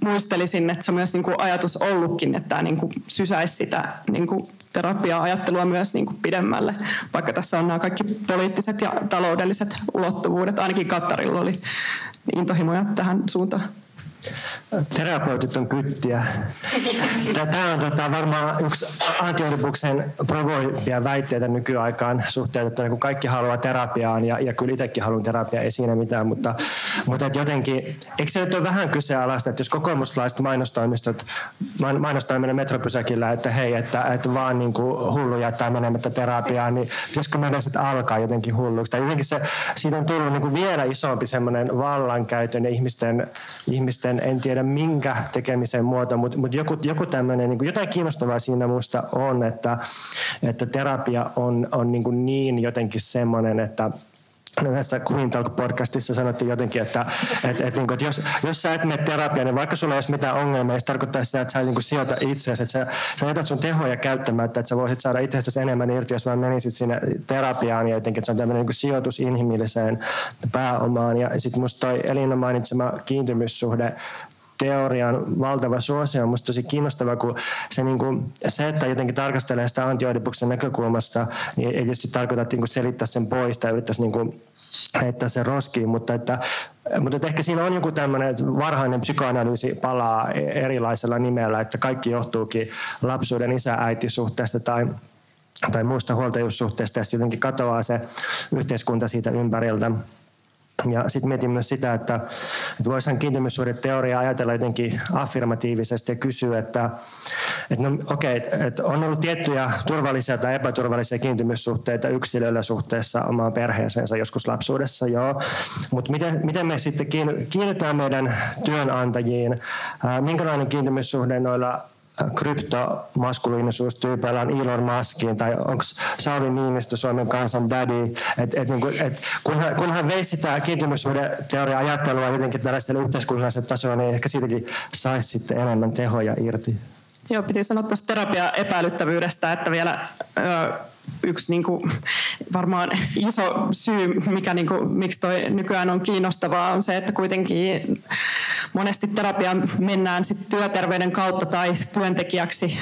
muistelisin, että se on myös niin kuin ajatus ollutkin, että tämä niin kuin sysäisi sitä niin kuin terapia-ajattelua myös niin kuin pidemmälle, vaikka tässä on nämä kaikki poliittiset ja taloudelliset ulottuvuudet. Ainakin Kattarilla oli intohimoja tähän suuntaan. Terapeutit on kyttiä. Tämä on tota, varmaan yksi antioripuksen provoivia väitteitä nykyaikaan suhteutettuna, kun kaikki haluaa terapiaan ja, ja kyllä itsekin haluan terapiaa, ei siinä mitään, mutta, mutta jotenkin, eikö se nyt ole vähän kyseenalaista, että jos kokoomuslaiset mainostoimistot mainostaa meidän metropysäkillä, että hei, että, että vaan niin kuin hullu jättää menemättä terapiaan, niin pitäisikö meidän sitten alkaa jotenkin hulluksi? Tai jotenkin se, siitä on tullut niin kuin vielä isompi semmoinen vallankäytön ja ihmisten, ihmisten en tiedä minkä tekemisen muoto, mutta, mutta joku, joku tämmöinen, niin jotain kiinnostavaa siinä minusta on, että, että terapia on, on niin, niin jotenkin semmoinen, että yhdessä Queen Talk-podcastissa sanottiin jotenkin, että, että, että, niin kuin, että jos, jos sä et mene terapiaan, niin vaikka sulla ei ole mitään ongelmia, se tarkoittaa sitä, että sä niin sijoita itseäsi, että sä, sä jätät sun tehoja käyttämättä, että sä voisit saada itsestäsi enemmän irti, jos vaan menisit sinne terapiaan ja jotenkin, että se on tämmöinen niin sijoitus inhimilliseen pääomaan. Ja sitten musta toi Elina mainitsema kiintymyssuhde teorian valtava suosio on minusta tosi kiinnostava, kun se, niin kuin, se että jotenkin tarkastelee sitä antioidipuksen näkökulmasta, niin ei tietysti tarkoita että niin selittää sen pois tai yrittäisi niin kuin, heittää sen roskiin, mutta, että, mutta että ehkä siinä on joku tämmöinen, että varhainen psykoanalyysi palaa erilaisella nimellä, että kaikki johtuukin lapsuuden isä-äitisuhteesta tai tai muusta huoltajuussuhteesta ja sitten jotenkin katoaa se yhteiskunta siitä ympäriltä. Ja sitten mietin myös sitä, että, että voisihan kiintymyssuhdeteoria ajatella jotenkin affirmatiivisesti ja kysyä, että, että no okei, okay, että on ollut tiettyjä turvallisia tai epäturvallisia kiintymyssuhteita yksilöllä suhteessa omaan perheeseensä joskus lapsuudessa, joo. Mutta miten, miten me sitten kiinnitetään meidän työnantajiin, minkälainen kiintymyssuhde noilla kryptomaskuliinisuustyypeillä on Elon Muskiin tai onko Sauli Niinistö Suomen kansan daddy. Et, et, niin kuin, et, kun, hän, kun hän vei sitä teoria ajattelua jotenkin tällaiselle yhteiskunnalliselle tasolle, niin ehkä siitäkin saisi sitten enemmän tehoja irti. Joo, piti sanoa tuosta terapia-epäilyttävyydestä, että vielä ö, yksi niin kuin, varmaan iso syy, mikä, niin kuin, miksi toi nykyään on kiinnostavaa, on se, että kuitenkin monesti terapiaan mennään sit työterveyden kautta tai työntekijäksi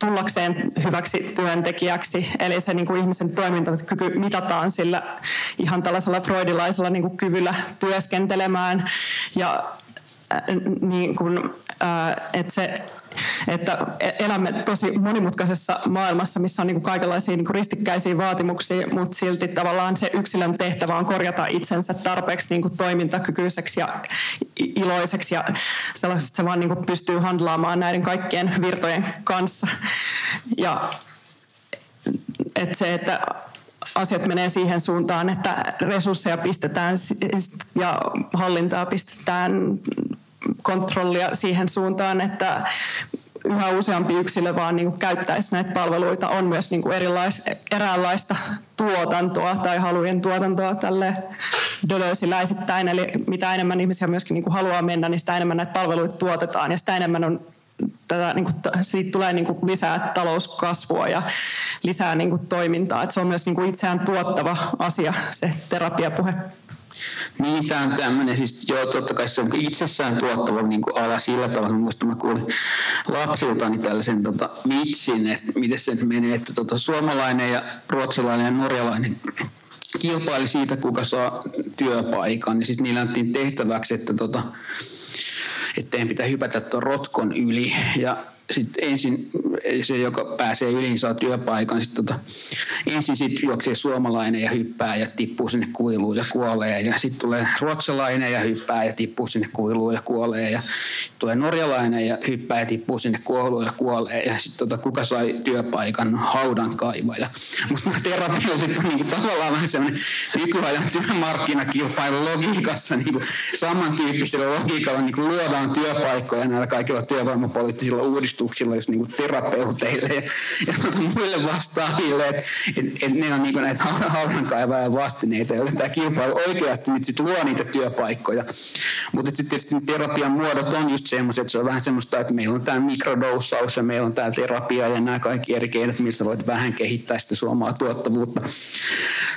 tullakseen hyväksi työntekijäksi. Eli se niin kuin ihmisen toimintakyky mitataan sillä ihan tällaisella freudilaisella niin kuin kyvyllä työskentelemään. Ja niin kuin, että, se, että elämme tosi monimutkaisessa maailmassa, missä on niin kuin kaikenlaisia niin kuin ristikkäisiä vaatimuksia, mutta silti tavallaan se yksilön tehtävä on korjata itsensä tarpeeksi niin kuin toimintakykyiseksi ja iloiseksi ja sellaiseksi, että se vaan niin pystyy handlaamaan näiden kaikkien virtojen kanssa. Ja että se, että asiat menee siihen suuntaan, että resursseja pistetään ja hallintaa pistetään kontrollia siihen suuntaan, että yhä useampi yksilö vaan niin kuin käyttäisi näitä palveluita. On myös niin kuin erilais, eräänlaista tuotantoa tai halujen tuotantoa tälle dölösiläisittäin. Eli mitä enemmän ihmisiä myöskin niin kuin haluaa mennä, niin sitä enemmän näitä palveluita tuotetaan ja sitä enemmän on tätä, niin kuin, siitä tulee niin kuin lisää talouskasvua ja lisää niin kuin toimintaa. Että se on myös niin kuin itseään tuottava asia, se terapiapuhe. Niin, tämä on tämmöinen, siis joo, totta kai se on itsessään tuottava niin kuin ala sillä tavalla. Muista mä kuulin lapsiltani tällaisen tota, vitsin, että miten se menee, että tota, suomalainen ja ruotsalainen ja norjalainen kilpaili siitä, kuka saa työpaikan. Ja sitten niillä tehtäväksi, että tota, että teidän pitää hypätä tuon rotkon yli. Ja sitten ensin se, joka pääsee yli, saa työpaikan. Sitten tota, ensin sit juoksee suomalainen ja hyppää ja tippuu sinne kuiluun ja kuolee. Ja sitten tulee ruotsalainen ja hyppää ja tippuu sinne kuiluun ja kuolee. Ja tulee norjalainen ja hyppää ja tippuu sinne kuiluun ja kuolee. Ja sitten tota, kuka sai työpaikan? Haudan kaivaja. Mutta terapeutit on niinku tavallaan vähän semmoinen nykyajan työmarkkinakilpailun logiikassa niin samantyyppisellä logiikalla niin luodaan työpaikkoja näillä kaikilla työvoimapoliittisilla uudistuksilla uudistuksilla just niin kuin terapeuteille ja, ja tuota muille vastaaville, että et, et ne on niin kuin näitä haudankaivajan vastineita, joille tämä kilpailu oikeasti nyt sit luo niitä työpaikkoja. Mutta sitten tietysti terapian muodot on just semmoiset, että se on vähän semmoista, että meillä on tämä mikrodossaus ja meillä on tämä terapia ja nämä kaikki eri keinot, mistä voit vähän kehittää sitä suomaa tuottavuutta.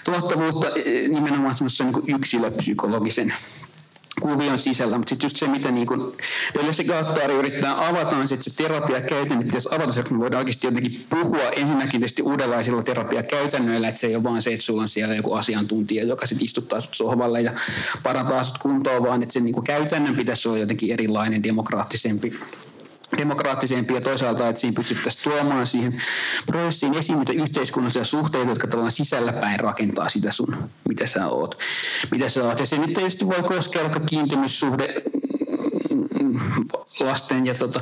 Tuottavuutta e, nimenomaan semmoisen niin yksilöpsykologisen kuvion sisällä, mutta sitten just se, miten niin kun se Gattari yrittää avata, on sitten se terapiakäytäntö, pitäisi avata se, että me voidaan oikeasti jotenkin puhua ensinnäkin tietysti uudenlaisilla terapiakäytännöillä, että se ei ole vaan se, että sulla on siellä joku asiantuntija, joka sitten istuttaa sut sohvalle ja parantaa sut kuntoon, vaan että se niin käytännön pitäisi olla jotenkin erilainen, demokraattisempi demokraattisempi ja toisaalta, että siinä pystyttäisiin tuomaan siihen prosessiin esiin niitä yhteiskunnallisia suhteita, jotka tavallaan sisällä päin rakentaa sitä sun, mitä sä oot. Mitä sä oot. Ja se nyt tietysti voi koskea vaikka kiintymyssuhde lasten ja tota,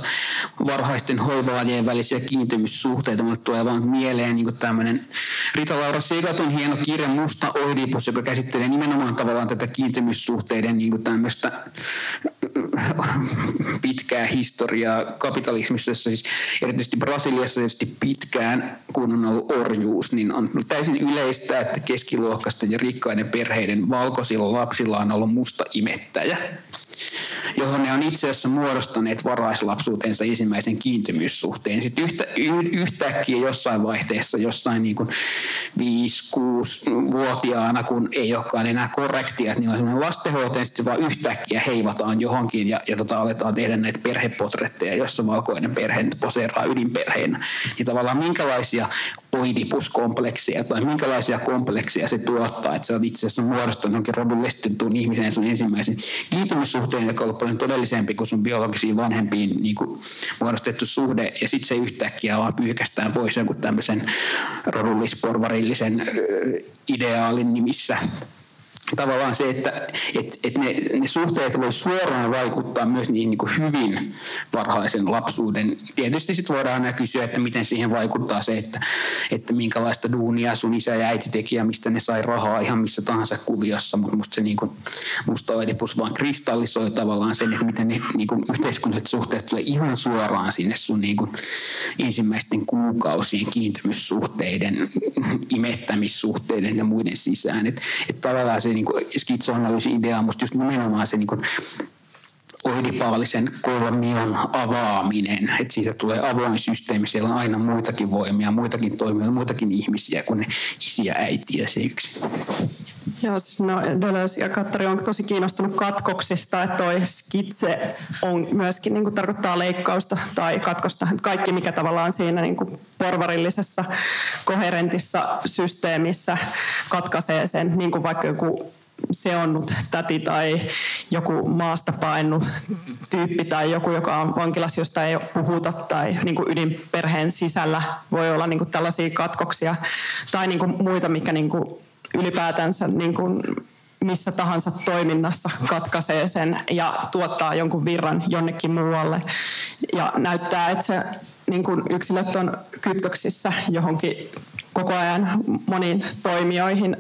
varhaisten hoivaajien välisiä kiintymyssuhteita. Mulle tulee vaan mieleen niin tämmöinen Rita-Laura Segaton hieno kirja Musta Oidipus, joka käsittelee nimenomaan tavallaan tätä kiintymyssuhteiden niin tämmöistä pitkää historiaa kapitalismissa, siis erityisesti Brasiliassa tietysti pitkään, kun on ollut orjuus, niin on täysin yleistä, että keskiluokkaisten ja rikkaiden perheiden valkoisilla lapsilla on ollut musta imettäjä johon ne on itse asiassa muodostaneet varaislapsuutensa ensimmäisen kiintymyssuhteen. Sitten yhtä, yhtäkkiä jossain vaihteessa, jossain niin kuin 5-6-vuotiaana, kun ei olekaan enää korrektia, että niillä on sellainen lastenhoitaja, sitten vaan yhtäkkiä heivataan johonkin ja, ja tota, aletaan tehdä näitä perhepotretteja, jossa valkoinen perhe poseeraa ydinperheenä. Niin tavallaan minkälaisia oidipuskomplekseja tai minkälaisia komplekseja se tuottaa, että sä oot itse asiassa muodostanut jonkin rodullistettuun ihmiseen sun ensimmäisen kiintymyssuhteen, joka on ollut paljon todellisempi kuin sun biologisiin vanhempiin niin kuin muodostettu suhde, ja sitten se yhtäkkiä vaan pyyhkästään pois jonkun tämmöisen rodullisporvarillisen ideaalin nimissä tavallaan se, että et, et ne, ne suhteet voi suoraan vaikuttaa myös niin, niin kuin hyvin varhaisen lapsuuden. Tietysti sitten voidaan aina kysyä, että miten siihen vaikuttaa se, että, että minkälaista duunia sun isä ja äiti teki ja mistä ne sai rahaa ihan missä tahansa kuviossa, mutta musta se niin kuin, musta Oedipus vaan kristallisoi tavallaan sen, että miten ne niin kuin yhteiskunnalliset suhteet tulee ihan suoraan sinne sun niin kuin ensimmäisten kuukausien kiintymyssuhteiden, imettämissuhteiden ja muiden sisään. Että et tavallaan se niin kuin skitsoanalyysin idea on musta just nimenomaan se niin kuin oidipaalisen kolmion avaaminen, että siitä tulee avoin systeemi, siellä on aina muitakin voimia, muitakin toimijoita, muitakin ihmisiä kuin isiä, äitiä se yksi. Joo, siis no Deleuze ja Kattari on tosi kiinnostunut katkoksista, että toi skitse on myöskin niin kuin tarkoittaa leikkausta tai katkosta. Kaikki, mikä tavallaan siinä niin kuin porvarillisessa, koherentissa systeemissä katkaisee sen, niin kuin vaikka joku seonnut täti tai joku maasta painut tyyppi tai joku, joka on vankilassa, josta ei puhuta tai niin kuin ydinperheen sisällä voi olla niin kuin tällaisia katkoksia tai niin kuin muita, mikä niin kuin ylipäätänsä niin kuin missä tahansa toiminnassa katkaisee sen ja tuottaa jonkun virran jonnekin muualle. Ja näyttää, että se niin kuin yksilöt on kytköksissä johonkin koko ajan moniin toimijoihin.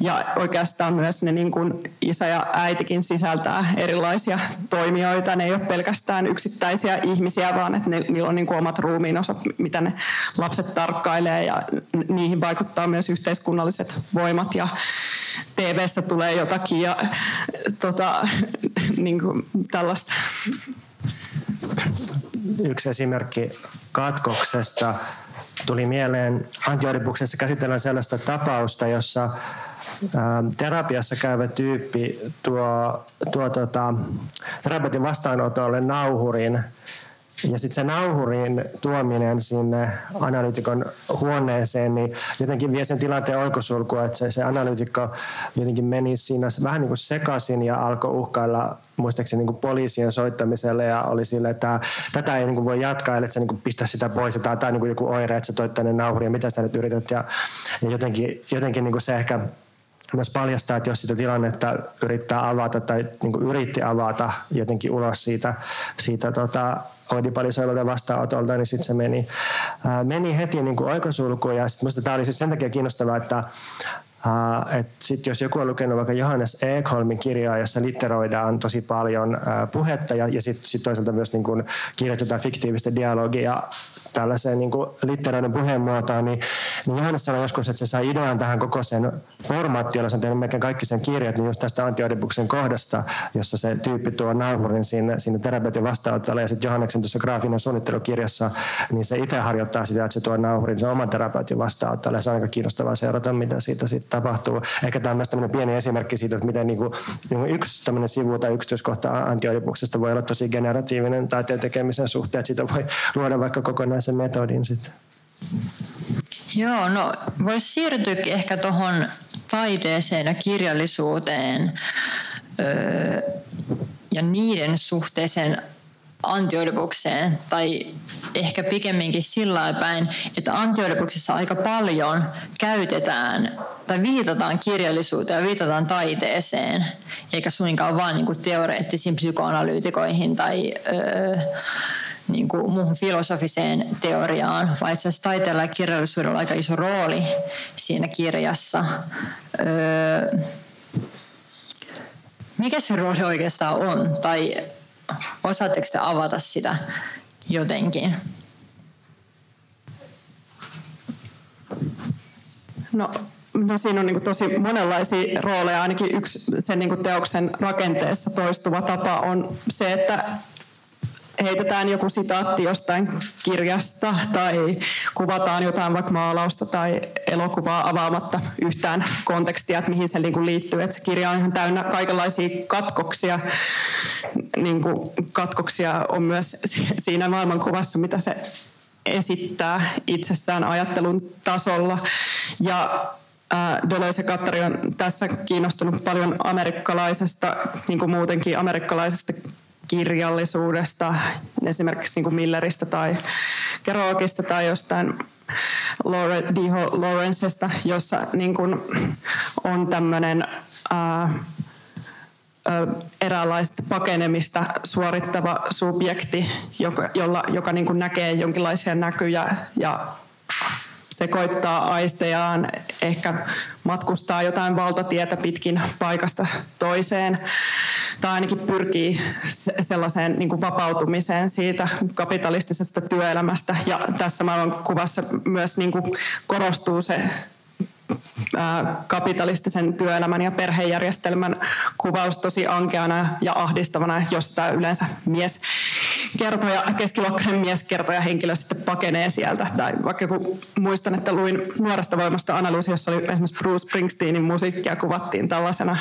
Ja oikeastaan myös ne niin kuin isä ja äitikin sisältää erilaisia toimijoita. Ne ei ole pelkästään yksittäisiä ihmisiä, vaan että ne, niillä on niin kuin omat ruumiinosat, mitä ne lapset tarkkailee ja niihin vaikuttaa myös yhteiskunnalliset voimat ja TVstä tulee jotakin ja tota, niin kuin tällaista. Yksi esimerkki katkoksesta tuli mieleen antioidipuksessa käsitellään sellaista tapausta, jossa terapiassa käyvä tyyppi tuo, tuo tota, terapeutin vastaanotolle nauhurin ja sitten se nauhurin tuominen sinne analyytikon huoneeseen, niin jotenkin vie sen tilanteen oikosulkua, että se, se analyytikko jotenkin meni siinä vähän niin kuin sekaisin ja alkoi uhkailla muistaakseni niin poliisien soittamiselle ja oli sille, että tätä ei niin kuin voi jatkaa, ellei sä niin kuin pistä sitä pois, että tämä on niin kuin joku oire, että sä toit tänne nauhurin ja mitä sä nyt yrität. Ja, ja jotenkin, jotenkin niin kuin se ehkä myös paljastaa, että jos sitä tilannetta yrittää avata tai niin yritti avata jotenkin ulos siitä, siitä tota, oidipalisoilulta vastaanotolta, niin sitten se meni, ää, meni heti niin oikosulkuun. Ja sitten tämä oli siis sen takia kiinnostavaa, että Uh, et sit jos joku on lukenut vaikka Johannes Ekholmin kirjaa, jossa litteroidaan tosi paljon uh, puhetta ja, ja sitten sit toisaalta myös niin kun kirjoitetaan fiktiivistä dialogia tällaiseen niin litteroiden puheenmuotoon, niin, niin Johannes sanoi joskus, että se sai idean tähän koko sen formaattiin, jolla se on tehnyt melkein kaikki sen kirjat, niin just tästä antioidipuksen kohdasta, jossa se tyyppi tuo nauhurin sinne, sinne terapeutin vastaanotolle ja sitten Johanneksen tuossa graafinen suunnittelukirjassa, niin se itse harjoittaa sitä, että se tuo nauhurin sen oman terapeutin vastaanotolle ja se on aika kiinnostavaa seurata, mitä siitä sitten tapahtuu. Ehkä tämä on myös tämmöinen pieni esimerkki siitä, että miten niin kuin, niin yksi tämmöinen sivu tai yksityiskohta antioidipuksesta voi olla tosi generatiivinen taiteen tekemisen suhteen, että siitä voi luoda vaikka kokonaisen metodin sitten. Joo, no voisi siirtyä ehkä tuohon taiteeseen ja kirjallisuuteen öö, ja niiden suhteeseen antioidipukseen tai ehkä pikemminkin sillä päin, että antioidipuksessa aika paljon käytetään tai viitataan kirjallisuuteen ja viitataan taiteeseen, eikä suinkaan vaan niin kuin teoreettisiin psykoanalyytikoihin tai öö, niin kuin muuhun filosofiseen teoriaan, vaan itse asiassa taiteella ja kirjallisuudella on aika iso rooli siinä kirjassa. Öö, mikä se rooli oikeastaan on? Tai osaatteko te avata sitä jotenkin? No, no siinä on niin tosi monenlaisia rooleja. Ainakin yksi sen niin teoksen rakenteessa toistuva tapa on se, että heitetään joku sitaatti jostain kirjasta tai kuvataan jotain vaikka maalausta tai elokuvaa avaamatta yhtään kontekstia, että mihin se niin kuin liittyy. Että se kirja on ihan täynnä kaikenlaisia katkoksia. Niin kuin katkoksia on myös siinä maailmankuvassa, mitä se esittää itsessään ajattelun tasolla. Ja Deleuze ja Kattari on tässä kiinnostunut paljon amerikkalaisesta, niin kuin muutenkin amerikkalaisesta kirjallisuudesta, esimerkiksi niin kuin Milleristä tai Kerouakista tai jostain Laura D. Lawrencesta, jossa niin kuin on tämmöinen ää, eräänlaista pakenemista suorittava subjekti, joka, jolla, joka niin kuin näkee jonkinlaisia näkyjä ja sekoittaa aistejaan, ehkä matkustaa jotain valtatietä pitkin paikasta toiseen, tai ainakin pyrkii sellaiseen niin kuin vapautumiseen siitä kapitalistisesta työelämästä. Ja tässä maailmankuvassa myös niin kuin korostuu se kapitalistisen työelämän ja perhejärjestelmän kuvaus tosi ankeana ja ahdistavana, josta yleensä mies kertoja, keskiluokkainen mies kertoja henkilö sitten pakenee sieltä. Tai vaikka kun muistan, että luin nuoresta voimasta analyysi, jossa oli esimerkiksi Bruce Springsteenin musiikkia kuvattiin tällaisena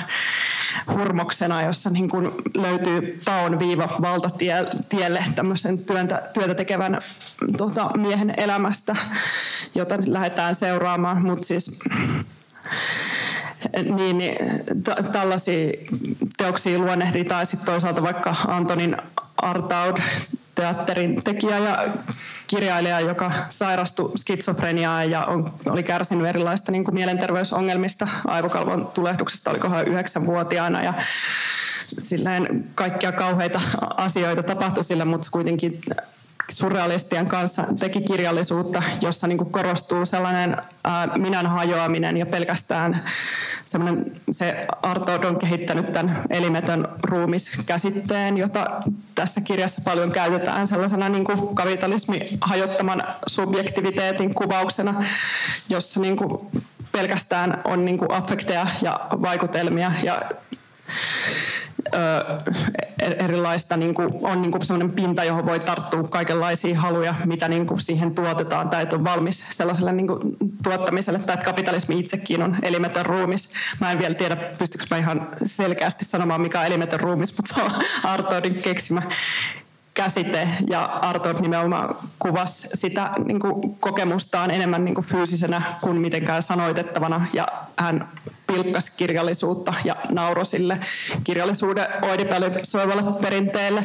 hurmoksena, jossa niin kuin löytyy paon viiva valtatielle tämmöisen työntä, työtä tekevän tota, miehen elämästä, jota lähdetään seuraamaan. Mutta siis niin, niin t- tällaisia teoksia luonnehditaan sitten toisaalta vaikka Antonin Artaud teatterin tekijä ja kirjailija, joka sairastui skitsofreniaan ja on, oli kärsinyt erilaista niin kuin mielenterveysongelmista, aivokalvon tulehduksesta, olikohan yhdeksänvuotiaana ja silleen kaikkia kauheita asioita tapahtui sille, mutta kuitenkin surrealistien kanssa teki kirjallisuutta, jossa niin kuin korostuu sellainen ää, minän hajoaminen ja pelkästään se Artaud on kehittänyt tämän elimetön ruumiskäsitteen, jota tässä kirjassa paljon käytetään sellaisena niin kuin kapitalismi hajottaman subjektiviteetin kuvauksena, jossa niin kuin pelkästään on niin kuin affekteja ja vaikutelmia ja E-, erilaista, niin kuin, on niin sellainen pinta, johon voi tarttua kaikenlaisia haluja, mitä niin kuin siihen tuotetaan tai että on valmis sellaiselle niin kuin, tuottamiselle, tai että kapitalismi itsekin on elimetön ruumis. Mä en vielä tiedä, pystyykö mä ihan selkeästi sanomaan, mikä on elimetön ruumis, mutta se on Artoodin keksimä käsite ja Artot nimenomaan kuvasi sitä niin kuin kokemustaan enemmän niin kuin fyysisenä kuin mitenkään sanoitettavana ja hän pilkkasi kirjallisuutta ja nauro sille kirjallisuuden oidipelisoivalle perinteelle.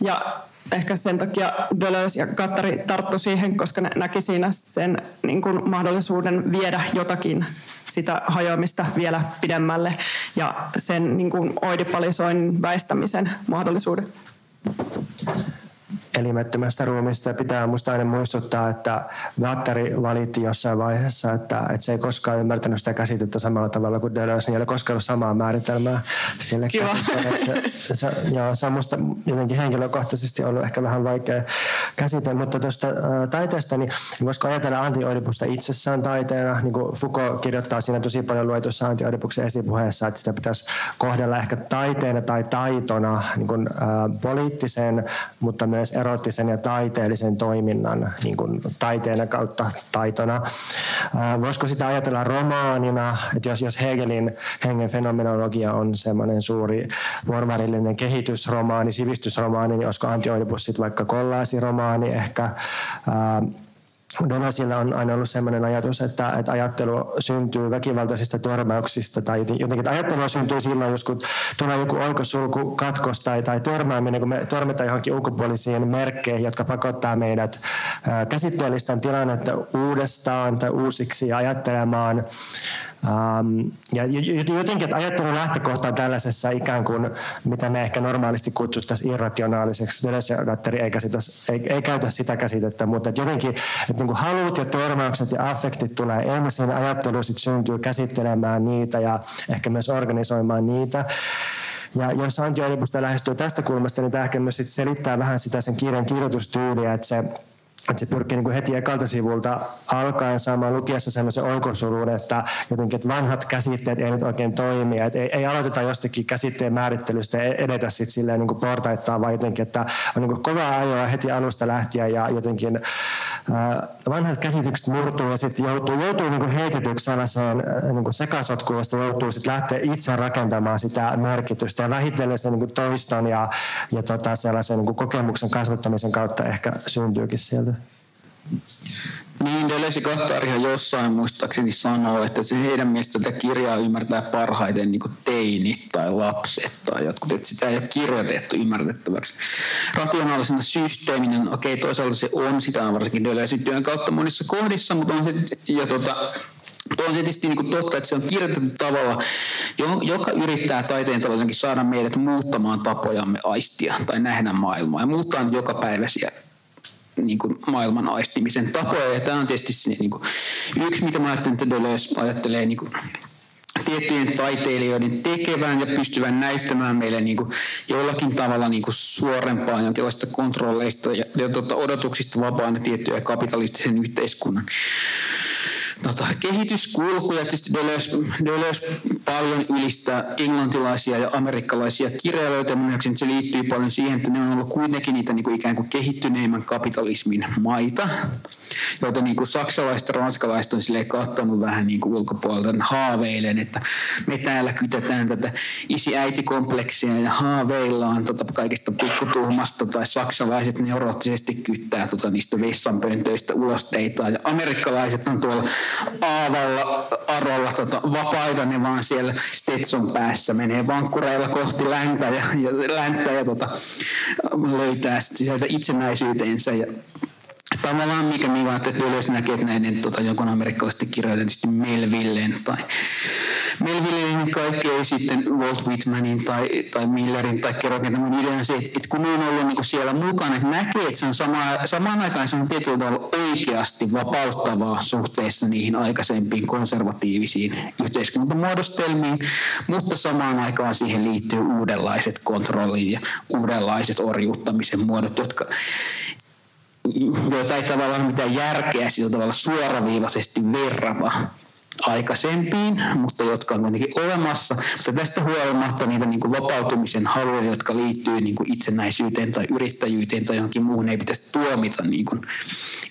Ja ehkä sen takia Deleuze ja Kattari tarttu siihen, koska ne näki siinä sen niin kuin mahdollisuuden viedä jotakin sitä hajoamista vielä pidemmälle ja sen niin kuin oidipalisoinnin väistämisen mahdollisuuden elimettömästä ruumista. Pitää musta aina muistuttaa, että Vattari valitti jossain vaiheessa, että, että se ei koskaan ymmärtänyt sitä käsitettä samalla tavalla kuin Deleuze, niin ei ole koskaan ollut samaa määritelmää sille Kiva. Se, se, joo, se on musta jotenkin henkilökohtaisesti ollut ehkä vähän vaikea käsite, mutta tuosta äh, taiteesta, niin voisiko ajatella Anti-Oidipusta itsessään taiteena, niin kuin Foucault kirjoittaa siinä tosi paljon luetussa Anti-Oidipuksen esipuheessa, että sitä pitäisi kohdella ehkä taiteena tai taitona niin kuin, äh, poliittisen, mutta myös erottisen ja taiteellisen toiminnan niin kuin taiteena kautta taitona. Voisiko sitä ajatella romaanina, että jos, jos Hegelin hengen fenomenologia on semmoinen suuri porvarillinen kehitysromaani, sivistysromaani, niin olisiko Antti Oidipus vaikka kollaasiromaani ehkä, Donasilla on aina ollut sellainen ajatus, että, että ajattelu syntyy väkivaltaisista törmäyksistä tai jotenkin, että ajattelu syntyy silloin, jos kun tulee joku oikosulku, katkos tai, tai törmääminen, kun me törmätään johonkin ulkopuolisiin merkkeihin, jotka pakottaa meidät käsitteellistä tilannetta uudestaan tai uusiksi ja ajattelemaan Um, ja jotenkin, että ajattelun lähtökohta on tällaisessa ikään kuin, mitä me ehkä normaalisti kutsuttaisiin irrationaaliseksi. Ei, ei, ei käytä sitä käsitettä, mutta että jotenkin, että niin kuin halut ja törmäykset ja affektit tulee ensin, ajattelu sitten syntyy käsittelemään niitä ja ehkä myös organisoimaan niitä. Ja jos Antti Oidipusta lähestyy tästä kulmasta, niin tämä ehkä myös sit selittää vähän sitä sen kirjan kirjoitustyyliä, että se että se pyrkii niin heti ekalta sivulta alkaen saamaan lukiessa sellaisen oikosulun, että jotenkin että vanhat käsitteet ei nyt oikein toimi, että ei, ei aloiteta jostakin käsitteen määrittelystä ja edetä sitten silleen niin portaittaa, vaan jotenkin, että on niin kovaa ajoa heti alusta lähtien ja jotenkin äh, vanhat käsitykset murtuu ja sitten joutuu, joutuu niin heitetyksi sellaiseen niin sekasotkuun, josta joutuu sitten lähteä itse rakentamaan sitä merkitystä ja vähitellen sen niin toiston ja, ja tota sellaisen niin kokemuksen kasvattamisen kautta ehkä syntyykin sieltä. Niin, Delesi Kattarihan jossain muistaakseni sanoo, että se heidän mielestä tätä kirjaa ymmärtää parhaiten niin teinit tai lapset tai jotkut, että sitä ei ole kirjoitettu ymmärrettäväksi. Rationaalisena systeeminen, okei okay, toisaalta se on, sitä varsinkin Delesi työn kautta monissa kohdissa, mutta on se, ja tota, on tietysti niin totta, että se on kirjoitettu tavalla, joka yrittää taiteen tavalla saada meidät muuttamaan tapojamme aistia tai nähdä maailmaa ja muuttaa joka päiväisiä niin kuin maailman aistimisen tapoja. Ja tämä on tietysti niin kuin, yksi, mitä mä ajattelen, että Deleuze ajattelee niin kuin, tiettyjen taiteilijoiden tekevän ja pystyvän näyttämään meille niin kuin jollakin tavalla niin kuin suorempaa jonkinlaista kontrolleista ja, ja tota, odotuksista vapaana tiettyjä kapitalistisen yhteiskunnan tota, kehityskulku ja tietysti Deleuze, Deleuze paljon ylistää englantilaisia ja amerikkalaisia kirjailijoita. Mielestäni se liittyy paljon siihen, että ne on ollut kuitenkin niitä niin kuin ikään kuin kehittyneimmän kapitalismin maita, joita niin kuin saksalaiset ja ranskalaiset on sille katsonut vähän niin kuin ulkopuolelta haaveilen, että me täällä kytetään tätä isi-äiti-kompleksia ja haaveillaan tota kaikista pikkutuhmasta tai saksalaiset neuroottisesti kyttää tota niistä vessanpöntöistä ulosteita ja amerikkalaiset on tuolla aavalla, arolla tota, vapaita, ne vaan siellä Stetson päässä menee vankkureilla kohti länttä ja, ja, länttä ja tota, löytää sieltä itsenäisyytensä ja tavallaan mikä minä ajattelin, yleensä näkee, että näiden tota, jonkun amerikkalaisten kirjoiden Melvillen tai Melvillein niin kaikkea sitten Walt Whitmanin tai, tai Millerin tai Keroken. Mun idea on se, että, että kun ne on ollut niin siellä mukana, että näkee, että se on sama, samaan aikaan se on tietyllä tavalla oikeasti vapauttavaa suhteessa niihin aikaisempiin konservatiivisiin yhteiskuntamuodostelmiin, mutta samaan aikaan siihen liittyy uudenlaiset kontrollit ja uudenlaiset orjuuttamisen muodot, jotka joita ei tavallaan mitään järkeä sillä tavalla suoraviivaisesti verrata aikaisempiin, mutta jotka on kuitenkin olemassa. Mutta tästä huolimatta niitä niin kuin vapautumisen haluja, jotka liittyy niin kuin itsenäisyyteen tai yrittäjyyteen tai johonkin muuhun, ei pitäisi tuomita niin kuin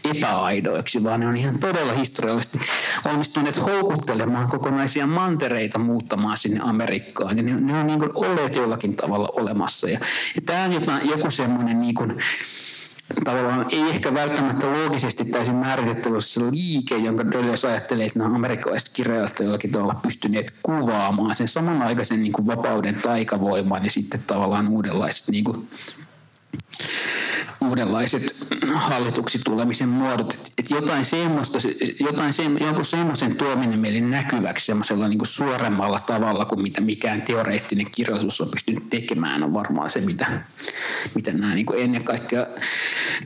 epäaidoiksi, vaan ne on ihan todella historiallisesti onnistuneet houkuttelemaan kokonaisia mantereita muuttamaan sinne Amerikkaan. Ja ne, ne on niin kuin olleet jollakin tavalla olemassa. Ja, ja tämä on jotain, joku semmoinen niin kuin, tavallaan ei ehkä välttämättä loogisesti täysin määritettävässä liike, jonka Deleuze ajattelee, että nämä amerikkalaiset kirjailijat jollakin tavalla pystyneet kuvaamaan sen samanaikaisen niin kuin vapauden taikavoiman ja sitten tavallaan uudenlaiset niin kuin, uudenlaiset hallituksi tulemisen muodot. Että et jotain semmoista, jotain se, jonkun semmoisen tuominen meille näkyväksi semmoisella niin suoremmalla tavalla kuin mitä mikään teoreettinen kirjallisuus on pystynyt tekemään on varmaan se, mitä, mitä nämä niin ennen kaikkea,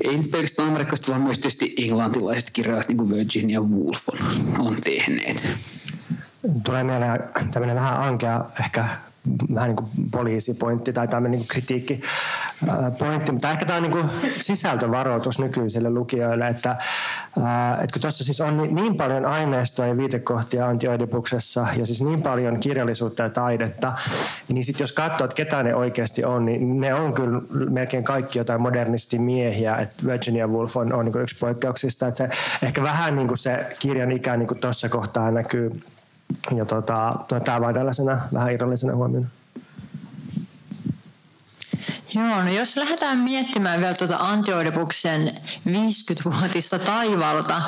ei nyt pelkästään amerikkalaiset, vaan myös tietysti englantilaiset kirjailijat niin kuin Virginia Woolf on, on tehneet. Tulee mieleen tämmöinen vähän ankea ehkä vähän niin kuin poliisipointti tai tämmöinen niin kritiikkipointti, mutta ehkä tämä on niin kuin sisältövaroitus nykyisille lukijoille, että, että kun tuossa siis on niin paljon aineistoa ja viitekohtia antioidipuksessa ja siis niin paljon kirjallisuutta ja taidetta, niin sitten jos katsoo, että ketä ne oikeasti on, niin ne on kyllä melkein kaikki jotain modernisti miehiä, että Virginia Woolf on, on niin yksi poikkeuksista, että se ehkä vähän niin kuin se kirjan ikä niin tuossa kohtaa näkyy ja tota, tämä vain tällaisena vähän irrallisena huomiona. Joo, no jos lähdetään miettimään vielä tuota Antioidipuksen 50-vuotista taivalta,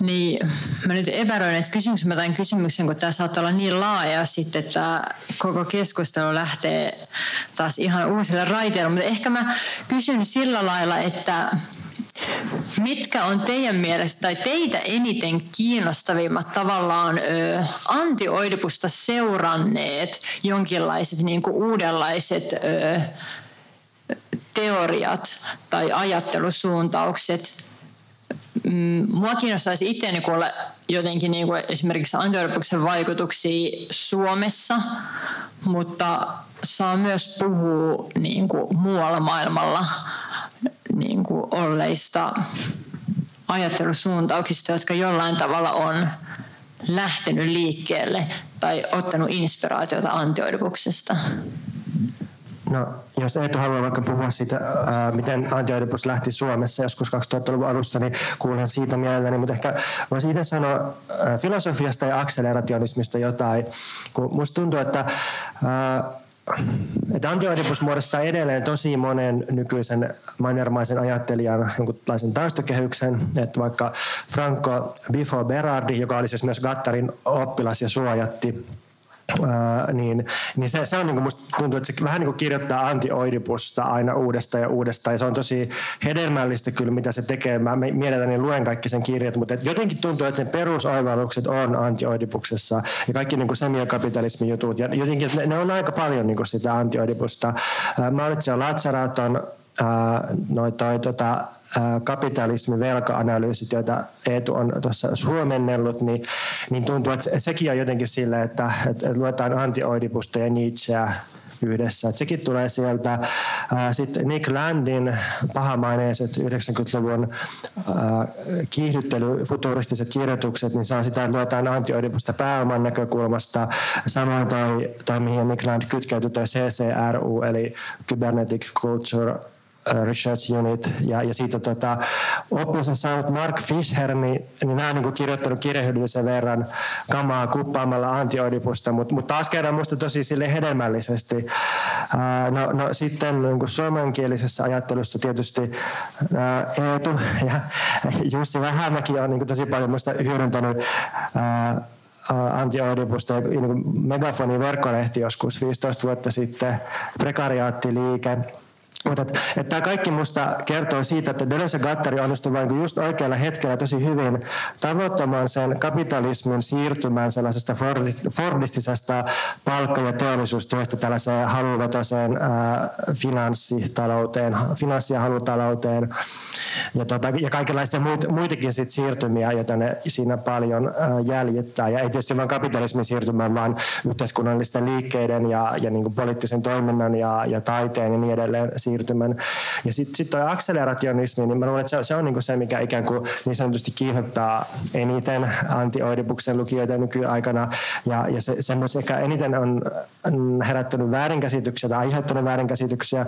niin mä nyt epäröin, että kysynkö mä tämän kysymyksen, kun tämä saattaa olla niin laaja sitten, että koko keskustelu lähtee taas ihan uusille raiteille. Mutta ehkä mä kysyn sillä lailla, että Mitkä on teidän mielestä tai teitä eniten kiinnostavimmat tavallaan ö, antioidipusta seuranneet jonkinlaiset niin kuin uudenlaiset ö, teoriat tai ajattelusuuntaukset? Mm, mua kiinnostaisi itseäni kuulla jotenkin niin kuin esimerkiksi antioidipuksen vaikutuksia Suomessa, mutta saa myös puhua niin kuin muualla maailmalla niin kuin olleista ajattelusuuntauksista, jotka jollain tavalla on lähtenyt liikkeelle tai ottanut inspiraatiota antioidipuksesta? No, jos Eetu haluaa vaikka puhua siitä, ää, miten antioidipus lähti Suomessa joskus 2000-luvun alusta, niin kuulen siitä mielelläni, mutta ehkä voisi itse sanoa ää, filosofiasta ja akselerationismista jotain, kun musta tuntuu, että ää, että Antioidipus muodostaa edelleen tosi monen nykyisen mannermaisen ajattelijan jonkunlaisen taustakehyksen, että vaikka Franco Bifo Berardi, joka oli siis myös Gattarin oppilas ja suojatti Niin, niin se, se on niin kuin musta tuntuu, että se vähän niin kuin kirjoittaa antioidipusta aina uudestaan ja uudestaan ja se on tosi hedelmällistä kyllä mitä se tekee. Mä mielelläni luen kaikki sen kirjat, mutta jotenkin tuntuu, että ne perusoivallukset on antioidipuksessa ja kaikki niin semiokapitalismin jutut ja jotenkin ne, ne on aika paljon niin kuin sitä antioidipusta. Maurizio Lazzaraton noin toi, tota, kapitalismin velka-analyysit, joita Eetu on tuossa suomennellut, niin, niin tuntuu, että sekin on jotenkin sillä, että, että luetaan antioidipusta ja Nietzscheä yhdessä. Et sekin tulee sieltä. Sitten Nick Landin pahamaineiset 90-luvun kiihdyttely, futuristiset kirjoitukset, niin se on sitä, että luetaan antioidipusta pääoman näkökulmasta. Samoin toi, toi mihin Nick Land kytkeytyi, CCRU, eli Kybernetic Culture Research Unit. Ja, ja siitä tota, oppinsa saanut Mark Fisher, niin, niin nämä on niin kirjoittanut kirjahyllisen verran kamaa kuppaamalla antioidipusta, mutta mut taas kerran minusta tosi sille hedelmällisesti. Ää, no, no sitten niin suomenkielisessä ajattelussa tietysti ää, Eetu ja Jussi Vähämäki on niin tosi paljon minusta hyödyntänyt ää, antioidipusta, niin verkkolehti joskus 15 vuotta sitten, prekariaattiliike, mutta tämä kaikki musta kertoo siitä, että Deleuze ja Gattari onnistui vain just oikealla hetkellä tosi hyvin tavoittamaan sen kapitalismin siirtymään sellaisesta fordistisesta palkka- ja teollisuustyöstä tällaiseen haluvetoiseen finanssitalouteen, finanssi- ja halutalouteen ja, tota, ja kaikenlaisia muit, muitakin sit siirtymiä, joita ne siinä paljon ää, jäljittää. Ja ei tietysti vain kapitalismin siirtymään, vaan yhteiskunnallisten liikkeiden ja, ja niin poliittisen toiminnan ja, ja taiteen ja niin edelleen siirtymän. Ja sitten sit tuo akselerationismi, niin mä luulen, että se, se on niinku se, mikä ikään kuin niin sanotusti kiihottaa eniten antioidipuksen lukijoita nykyaikana. Ja, ja se, se myös ehkä eniten on herättänyt väärinkäsityksiä tai aiheuttanut väärinkäsityksiä.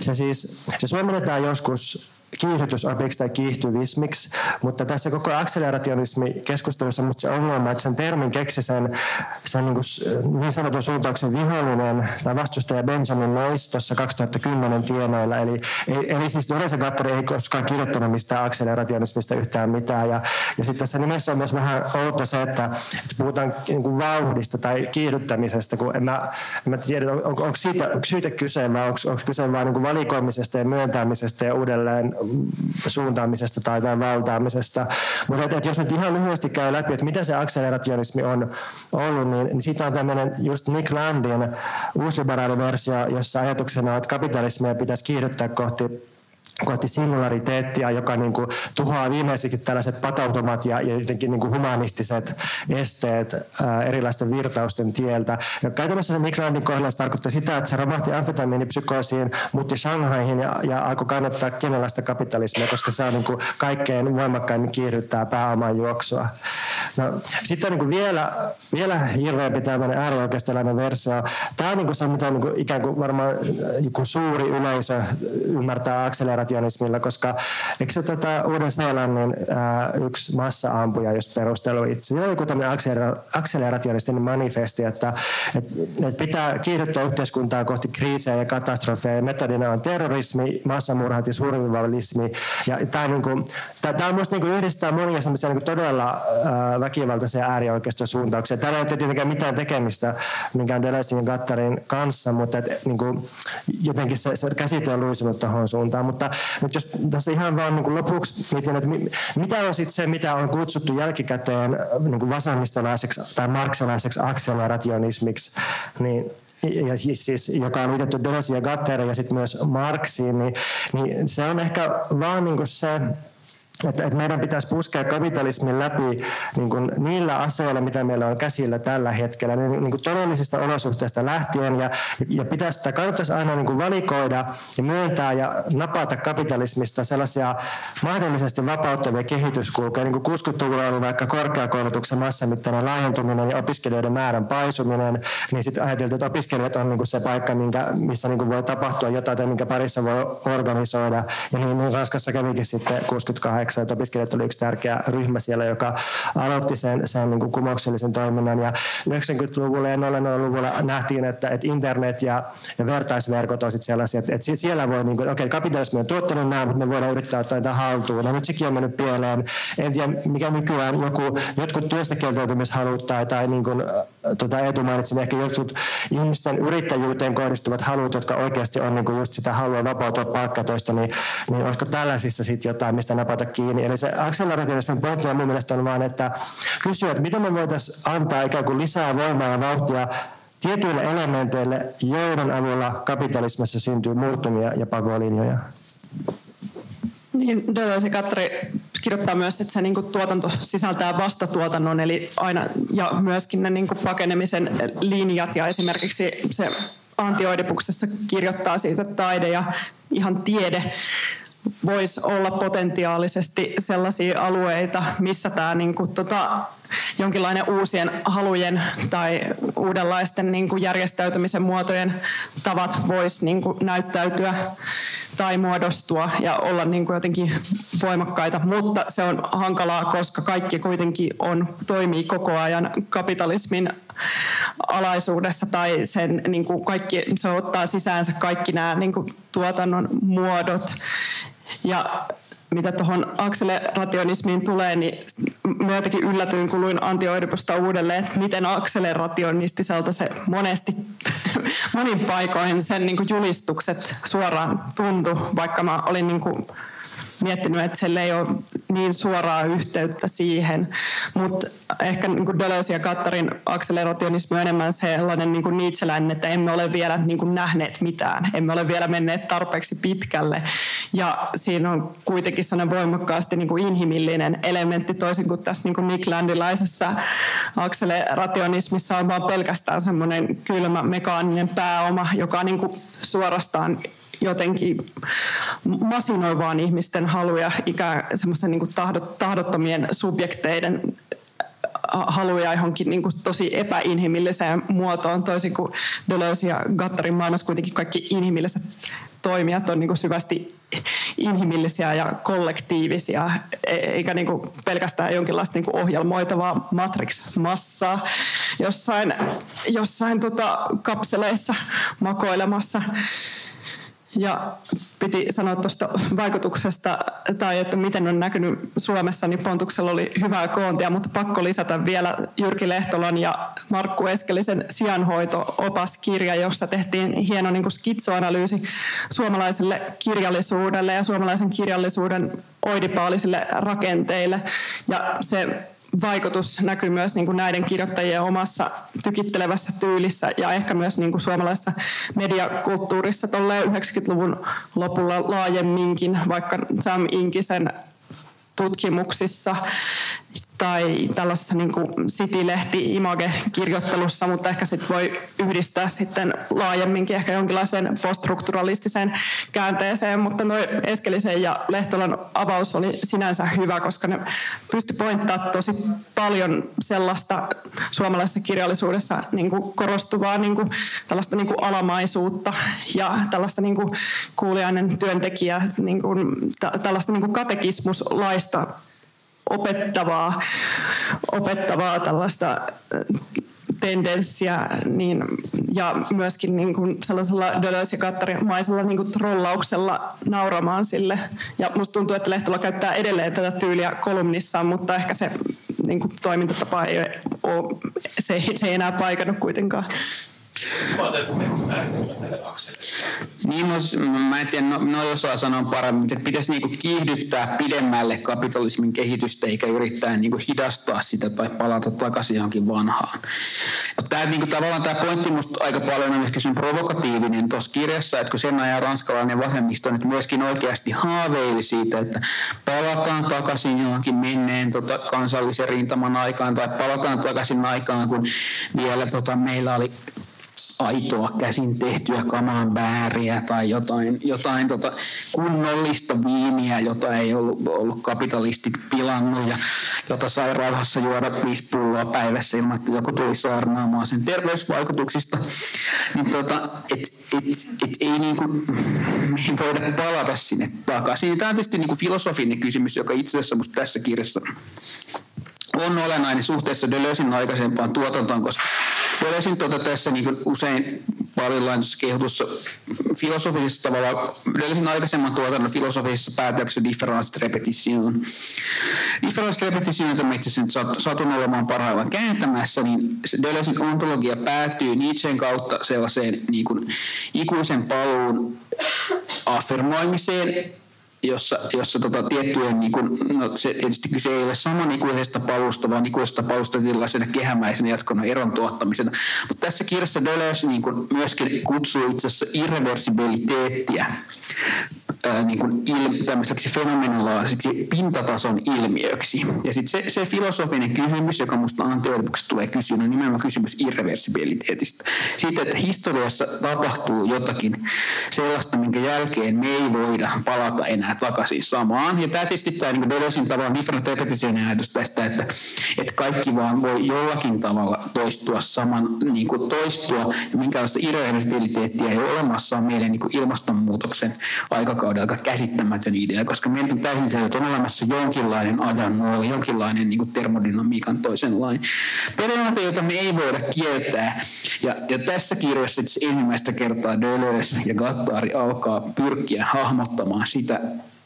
Se siis, se suomennetaan joskus kiihdytysopiksi tai kiihtyvismiksi, mutta tässä koko akselerationismi keskustelussa mutta se ongelma, että sen termin keksi sen, sen niin, kuin, niin sanotun suuntauksen vihollinen tai vastustaja Benjamin Lois tuossa 2010 tienoilla. Eli, eli siis Dorese Gattari ei koskaan kirjoittanut mistään akselerationismista yhtään mitään. Ja, ja sitten tässä nimessä on myös vähän outo se, että, että puhutaan niin kuin vauhdista tai kiihdyttämisestä, kun en mä, en mä tiedä, on, on, onko siitä syytä kyse vai onko, onko kyse vain niin valikoimisesta ja myöntämisestä ja uudelleen suuntaamisesta tai tämän valtaamisesta. Mutta et, et jos nyt ihan lyhyesti käy läpi, että mitä se akselerationismi on ollut, niin, niin siitä on tämmöinen just Nick Landin uusliberaali versio, jossa ajatuksena on, että kapitalismia pitäisi kiihdyttää kohti kohti singulariteettia, joka niin kuin tuhoaa viimeiseksi tällaiset patautumat ja, ja jotenkin niin kuin humanistiset esteet ää, erilaisten virtausten tieltä. Ja käytännössä se Mikrolandin kohdalla tarkoittaa sitä, että se romahti amfetamiinipsykoosiin, muutti Shanghaihin ja, ja alkoi kannattaa kiinalaista kapitalismia, koska se on niin kuin kaikkein voimakkaimmin kiihdyttää pääoman juoksua. No, sitten on niin kuin vielä, vielä hirveämpi tämmöinen äärioikeistolainen versio. Tämä on niin kuin se, mitä niin kuin ikään kuin varmaan joku suuri yleisö ymmärtää akseleraatio akselerationismilla, koska eikö se tota, Uuden-Seelannin äh, yksi massa-ampuja just perustelu itse? Se on joku tämmöinen akselerationistinen manifesti, että, että, että pitää kiihdyttää yhteiskuntaa kohti kriisejä ja katastrofeja. Metodina on terrorismi, massamurhat ja survivalismi. Ja tämä, on, niin kuin, tämä, tämä on niin yhdistää monia semmoisia niin todella äh, väkivaltaisia äärioikeistosuuntauksia. Täällä ei ole tietenkään mitään tekemistä minkään Deleuzein ja Gattarin kanssa, mutta et, niin kuin, jotenkin se, se käsite on luisunut tuohon suuntaan. Mutta mutta jos tässä ihan vaan niin lopuksi mietin, että mitä on sitten se, mitä on kutsuttu jälkikäteen niin vasemmistolaiseksi tai marksalaiseksi akselerationismiksi, niin ja siis, siis, joka on liitetty Deleuze ja Gattari ja sitten myös Marxiin, niin, niin se on ehkä vaan niin se, että, että meidän pitäisi puskea kapitalismin läpi niin kuin niillä asioilla, mitä meillä on käsillä tällä hetkellä, niin, niin kuin todellisista olosuhteista lähtien. Ja, ja pitäisi, kannattaisi aina niin kuin valikoida ja myöntää ja napata kapitalismista sellaisia mahdollisesti vapauttavia kehityskulkuja. Niin kuin 60-luvulla oli vaikka korkeakoulutuksen massamittainen laajentuminen ja opiskelijoiden määrän paisuminen, niin sitten ajateltiin, että opiskelijat on niin kuin se paikka, minkä, missä niin kuin voi tapahtua jotain tai minkä parissa voi organisoida. Ja niin, niin Ranskassa kävikin sitten 68 8, että opiskelijat oli yksi tärkeä ryhmä siellä, joka aloitti sen, sen niin kuin kumouksellisen toiminnan. Ja 90-luvulla ja 00-luvulla nähtiin, että, että internet ja, ja vertaisverkot olisivat sellaisia, että, että siellä voi, niin okei, okay, kapitalismi on tuottanut nämä, mutta me voidaan yrittää ottaa niitä haltuun. Ja nyt sekin on mennyt pieleen. En tiedä, mikä nykyään joku, jotkut työstäkieltäytymishalut tai, tai niin kuin, tota Eetu mainitsin, ehkä jotkut ihmisten yrittäjyyteen kohdistuvat halut, jotka oikeasti on niin kuin just sitä halua vapautua palkkatoista, niin, niin olisiko tällaisissa sitten jotain, mistä napata kiinni. Eli se akselerationismin pointti on mun mielestä on vaan, että kysyä, että miten me voitaisiin antaa ikään kuin lisää voimaa ja vauhtia tietyille elementeille, joiden avulla kapitalismissa syntyy muuttumia ja pakolinjoja. Niin, Deleuze Katri kirjoittaa myös, että se niin kuin, tuotanto sisältää vastatuotannon, eli aina, ja myöskin ne niin kuin, pakenemisen linjat, ja esimerkiksi se Antioidipuksessa kirjoittaa siitä, että taide ja ihan tiede voisi olla potentiaalisesti sellaisia alueita, missä tämä niin kuin, tota, jonkinlainen uusien halujen tai uudenlaisten niin kuin järjestäytymisen muotojen tavat voisi niin kuin, näyttäytyä tai muodostua ja olla niin kuin, jotenkin voimakkaita, mutta se on hankalaa, koska kaikki kuitenkin on, toimii koko ajan kapitalismin alaisuudessa tai sen niin kuin kaikki, se ottaa sisäänsä kaikki nämä niin kuin, tuotannon muodot ja mitä tuohon akselerationismiin tulee, niin mä jotenkin yllätyin, kun luin Antti Oidipusta uudelleen, että miten akselerationistiselta se monesti, monin paikoin sen niin julistukset suoraan tuntui, vaikka mä olin niin kuin miettinyt, että sille ei ole niin suoraa yhteyttä siihen. Mutta ehkä niin Deleuze ja Kattarin akselerationismi on enemmän sellainen niin niitseläinen, että emme ole vielä niin kuin nähneet mitään. Emme ole vielä menneet tarpeeksi pitkälle. Ja siinä on kuitenkin sellainen voimakkaasti niin kuin inhimillinen elementti, toisin kuin tässä niin kuin Nick Landilaisessa akselerationismissa on vaan pelkästään semmoinen kylmä mekaaninen pääoma, joka niin kuin suorastaan jotenkin masinoivaan ihmisten haluja, ikään semmoisten niin tahdot, tahdottomien subjekteiden haluja johonkin niin kuin tosi epäinhimilliseen muotoon, toisin kuin Deleuze ja Gattarin maailmassa kuitenkin kaikki inhimilliset toimijat on niin kuin syvästi inhimillisiä ja kollektiivisia, e-, eikä niin kuin pelkästään jonkinlaista niin kuin ohjelmoitavaa matrix-massaa jossain, jossain tota kapseleissa makoilemassa. Ja piti sanoa tuosta vaikutuksesta tai että miten on näkynyt Suomessa, niin Pontuksella oli hyvää koontia, mutta pakko lisätä vielä Jyrki Lehtolan ja Markku Eskelisen sijanhoito-opaskirja, jossa tehtiin hieno niin kuin skitsoanalyysi suomalaiselle kirjallisuudelle ja suomalaisen kirjallisuuden oidipaalisille rakenteille. Ja se vaikutus näkyy myös niin kuin näiden kirjoittajien omassa tykittelevässä tyylissä ja ehkä myös niin kuin suomalaisessa mediakulttuurissa 90-luvun lopulla laajemminkin, vaikka Sam Inkisen tutkimuksissa tai tällaisessa niin kuin City-lehti Image-kirjoittelussa, mutta ehkä sit voi yhdistää sitten laajemminkin ehkä jonkinlaiseen poststrukturalistiseen käänteeseen, mutta noin Eskelisen ja Lehtolan avaus oli sinänsä hyvä, koska ne pysty pointtaamaan tosi paljon sellaista suomalaisessa kirjallisuudessa niin kuin korostuvaa niin kuin, tällaista niin kuin alamaisuutta ja tällaista niin kuin kuulijainen työntekijä, niin kuin, tällaista niin kuin katekismuslaista opettavaa, opettavaa tällaista äh, tendenssiä niin, ja myöskin niin kuin sellaisella Deleuze ja Kattarimaisella niin kuin trollauksella nauramaan sille. Ja musta tuntuu, että Lehtola käyttää edelleen tätä tyyliä kolumnissaan, mutta ehkä se niin kuin toimintatapa ei ole, se, se ei enää paikannut kuitenkaan. Niin, no, mä en tiedä, no, no osaa sanoa paremmin, että pitäisi niinku kiihdyttää pidemmälle kapitalismin kehitystä eikä yrittää niinku hidastaa sitä tai palata takaisin johonkin vanhaan. No, tää, niinku, tavallaan tämä pointti musta aika paljon on ehkä sen provokatiivinen tuossa kirjassa, että kun sen ajan ranskalainen vasemmisto nyt myöskin oikeasti haaveili siitä, että palataan takaisin johonkin menneen tota, kansallisen rintaman aikaan tai palataan takaisin aikaan, kun vielä tota, meillä oli aitoa käsin tehtyä kamaan bääriä tai jotain, jotain tota kunnollista viiniä, jota ei ollut, ollut kapitalistit pilannut ja jota sai rauhassa juoda viisi pulloa päivässä ilman, että joku tuli saarnaamaan sen terveysvaikutuksista. Niin tota, et, et, et ei niinku, ei voida palata sinne takaisin. Tämä on tietysti niinku filosofinen kysymys, joka itse asiassa tässä kirjassa on olennainen suhteessa Deleuzein aikaisempaan tuotantoon, koska Deleuzein tuota tässä niin usein paljon kehutussa filosofisessa tavalla, Deleuzein aikaisemman tuotannon filosofisessa päätöksessä difference repetition. Difference repetition, jota mä itse satun olemaan parhaillaan kääntämässä, niin Deleuzein ontologia päätyy Nietzschen kautta sellaiseen niin kuin ikuisen paluun affirmoimiseen, jossa, jossa tota, tiettyjen, niin kun, no se tietysti kyse ei ole samanikuisesta palusta, vaan ikuisesta palusta tällaisena kehämäisenä jatkona eron tuottamisena. Mutta tässä kirjassa Deleuze niin kun myöskin kutsuu itse asiassa irreversibiliteettiä niin kuin il, tämmöiseksi fenomenolaisiksi pintatason ilmiöksi. Ja sitten se, se filosofinen kysymys, joka minusta Antti tulee kysyä, on nimenomaan kysymys irreversibiliteetistä. Siitä, että historiassa tapahtuu jotakin sellaista, minkä jälkeen me ei voida palata enää takaisin samaan. Ja tämä tietysti tämä niin Deleuzein tavallaan different ajatus tästä, että, että kaikki vaan voi jollakin tavalla toistua saman, niin kuin toistua, ja minkälaista irreversibiliteettiä ei ole olemassa on meidän niin kuin ilmastonmuutoksen aikakauden aika käsittämätön idea, koska meillä on täysin selvä, että on olemassa jonkinlainen ajan nuoli, jonkinlainen niin kuin termodynamiikan toisen lain periaate, jota me ei voida kieltää. Ja, ja tässä kirjassa ensimmäistä kertaa Deleuze ja Gattari alkaa pyrkiä hahmottamaan sitä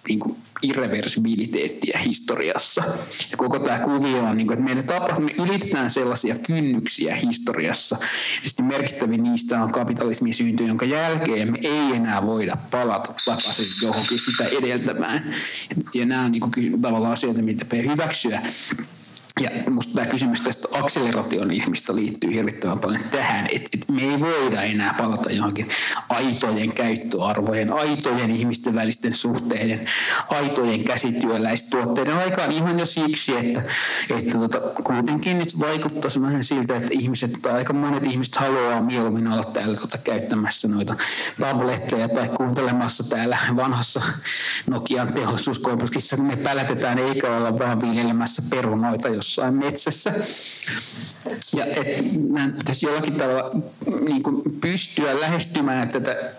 niin kuin irreversibiliteettiä historiassa. Ja koko tämä kuvio on, niin kuin, että meidän tapa, me ylitetään sellaisia kynnyksiä historiassa. Sitten merkittävin niistä on kapitalismin synty, jonka jälkeen me ei enää voida palata takaisin johonkin sitä edeltämään. Ja nämä on niin kuin, tavallaan asioita, mitä pitää hyväksyä ja minusta tämä kysymys tästä akselerationismista liittyy hirvittävän paljon tähän, että, että me ei voida enää palata johonkin aitojen käyttöarvojen, aitojen ihmisten välisten suhteiden, aitojen käsityöläistuotteiden aikaan ihan jo siksi, että, että tota, kuitenkin nyt vaikuttaisi vähän siltä, että ihmiset, tai aika monet ihmiset haluaa mieluummin olla täällä tota, käyttämässä noita tabletteja tai kuuntelemassa täällä vanhassa Nokian teollisuuskompleksissa, kun me pälätetään eikä olla vaan viljelemässä perunoita, jos jossain metsässä. Ja että pitäisi jollakin tavalla niin kuin pystyä lähestymään tätä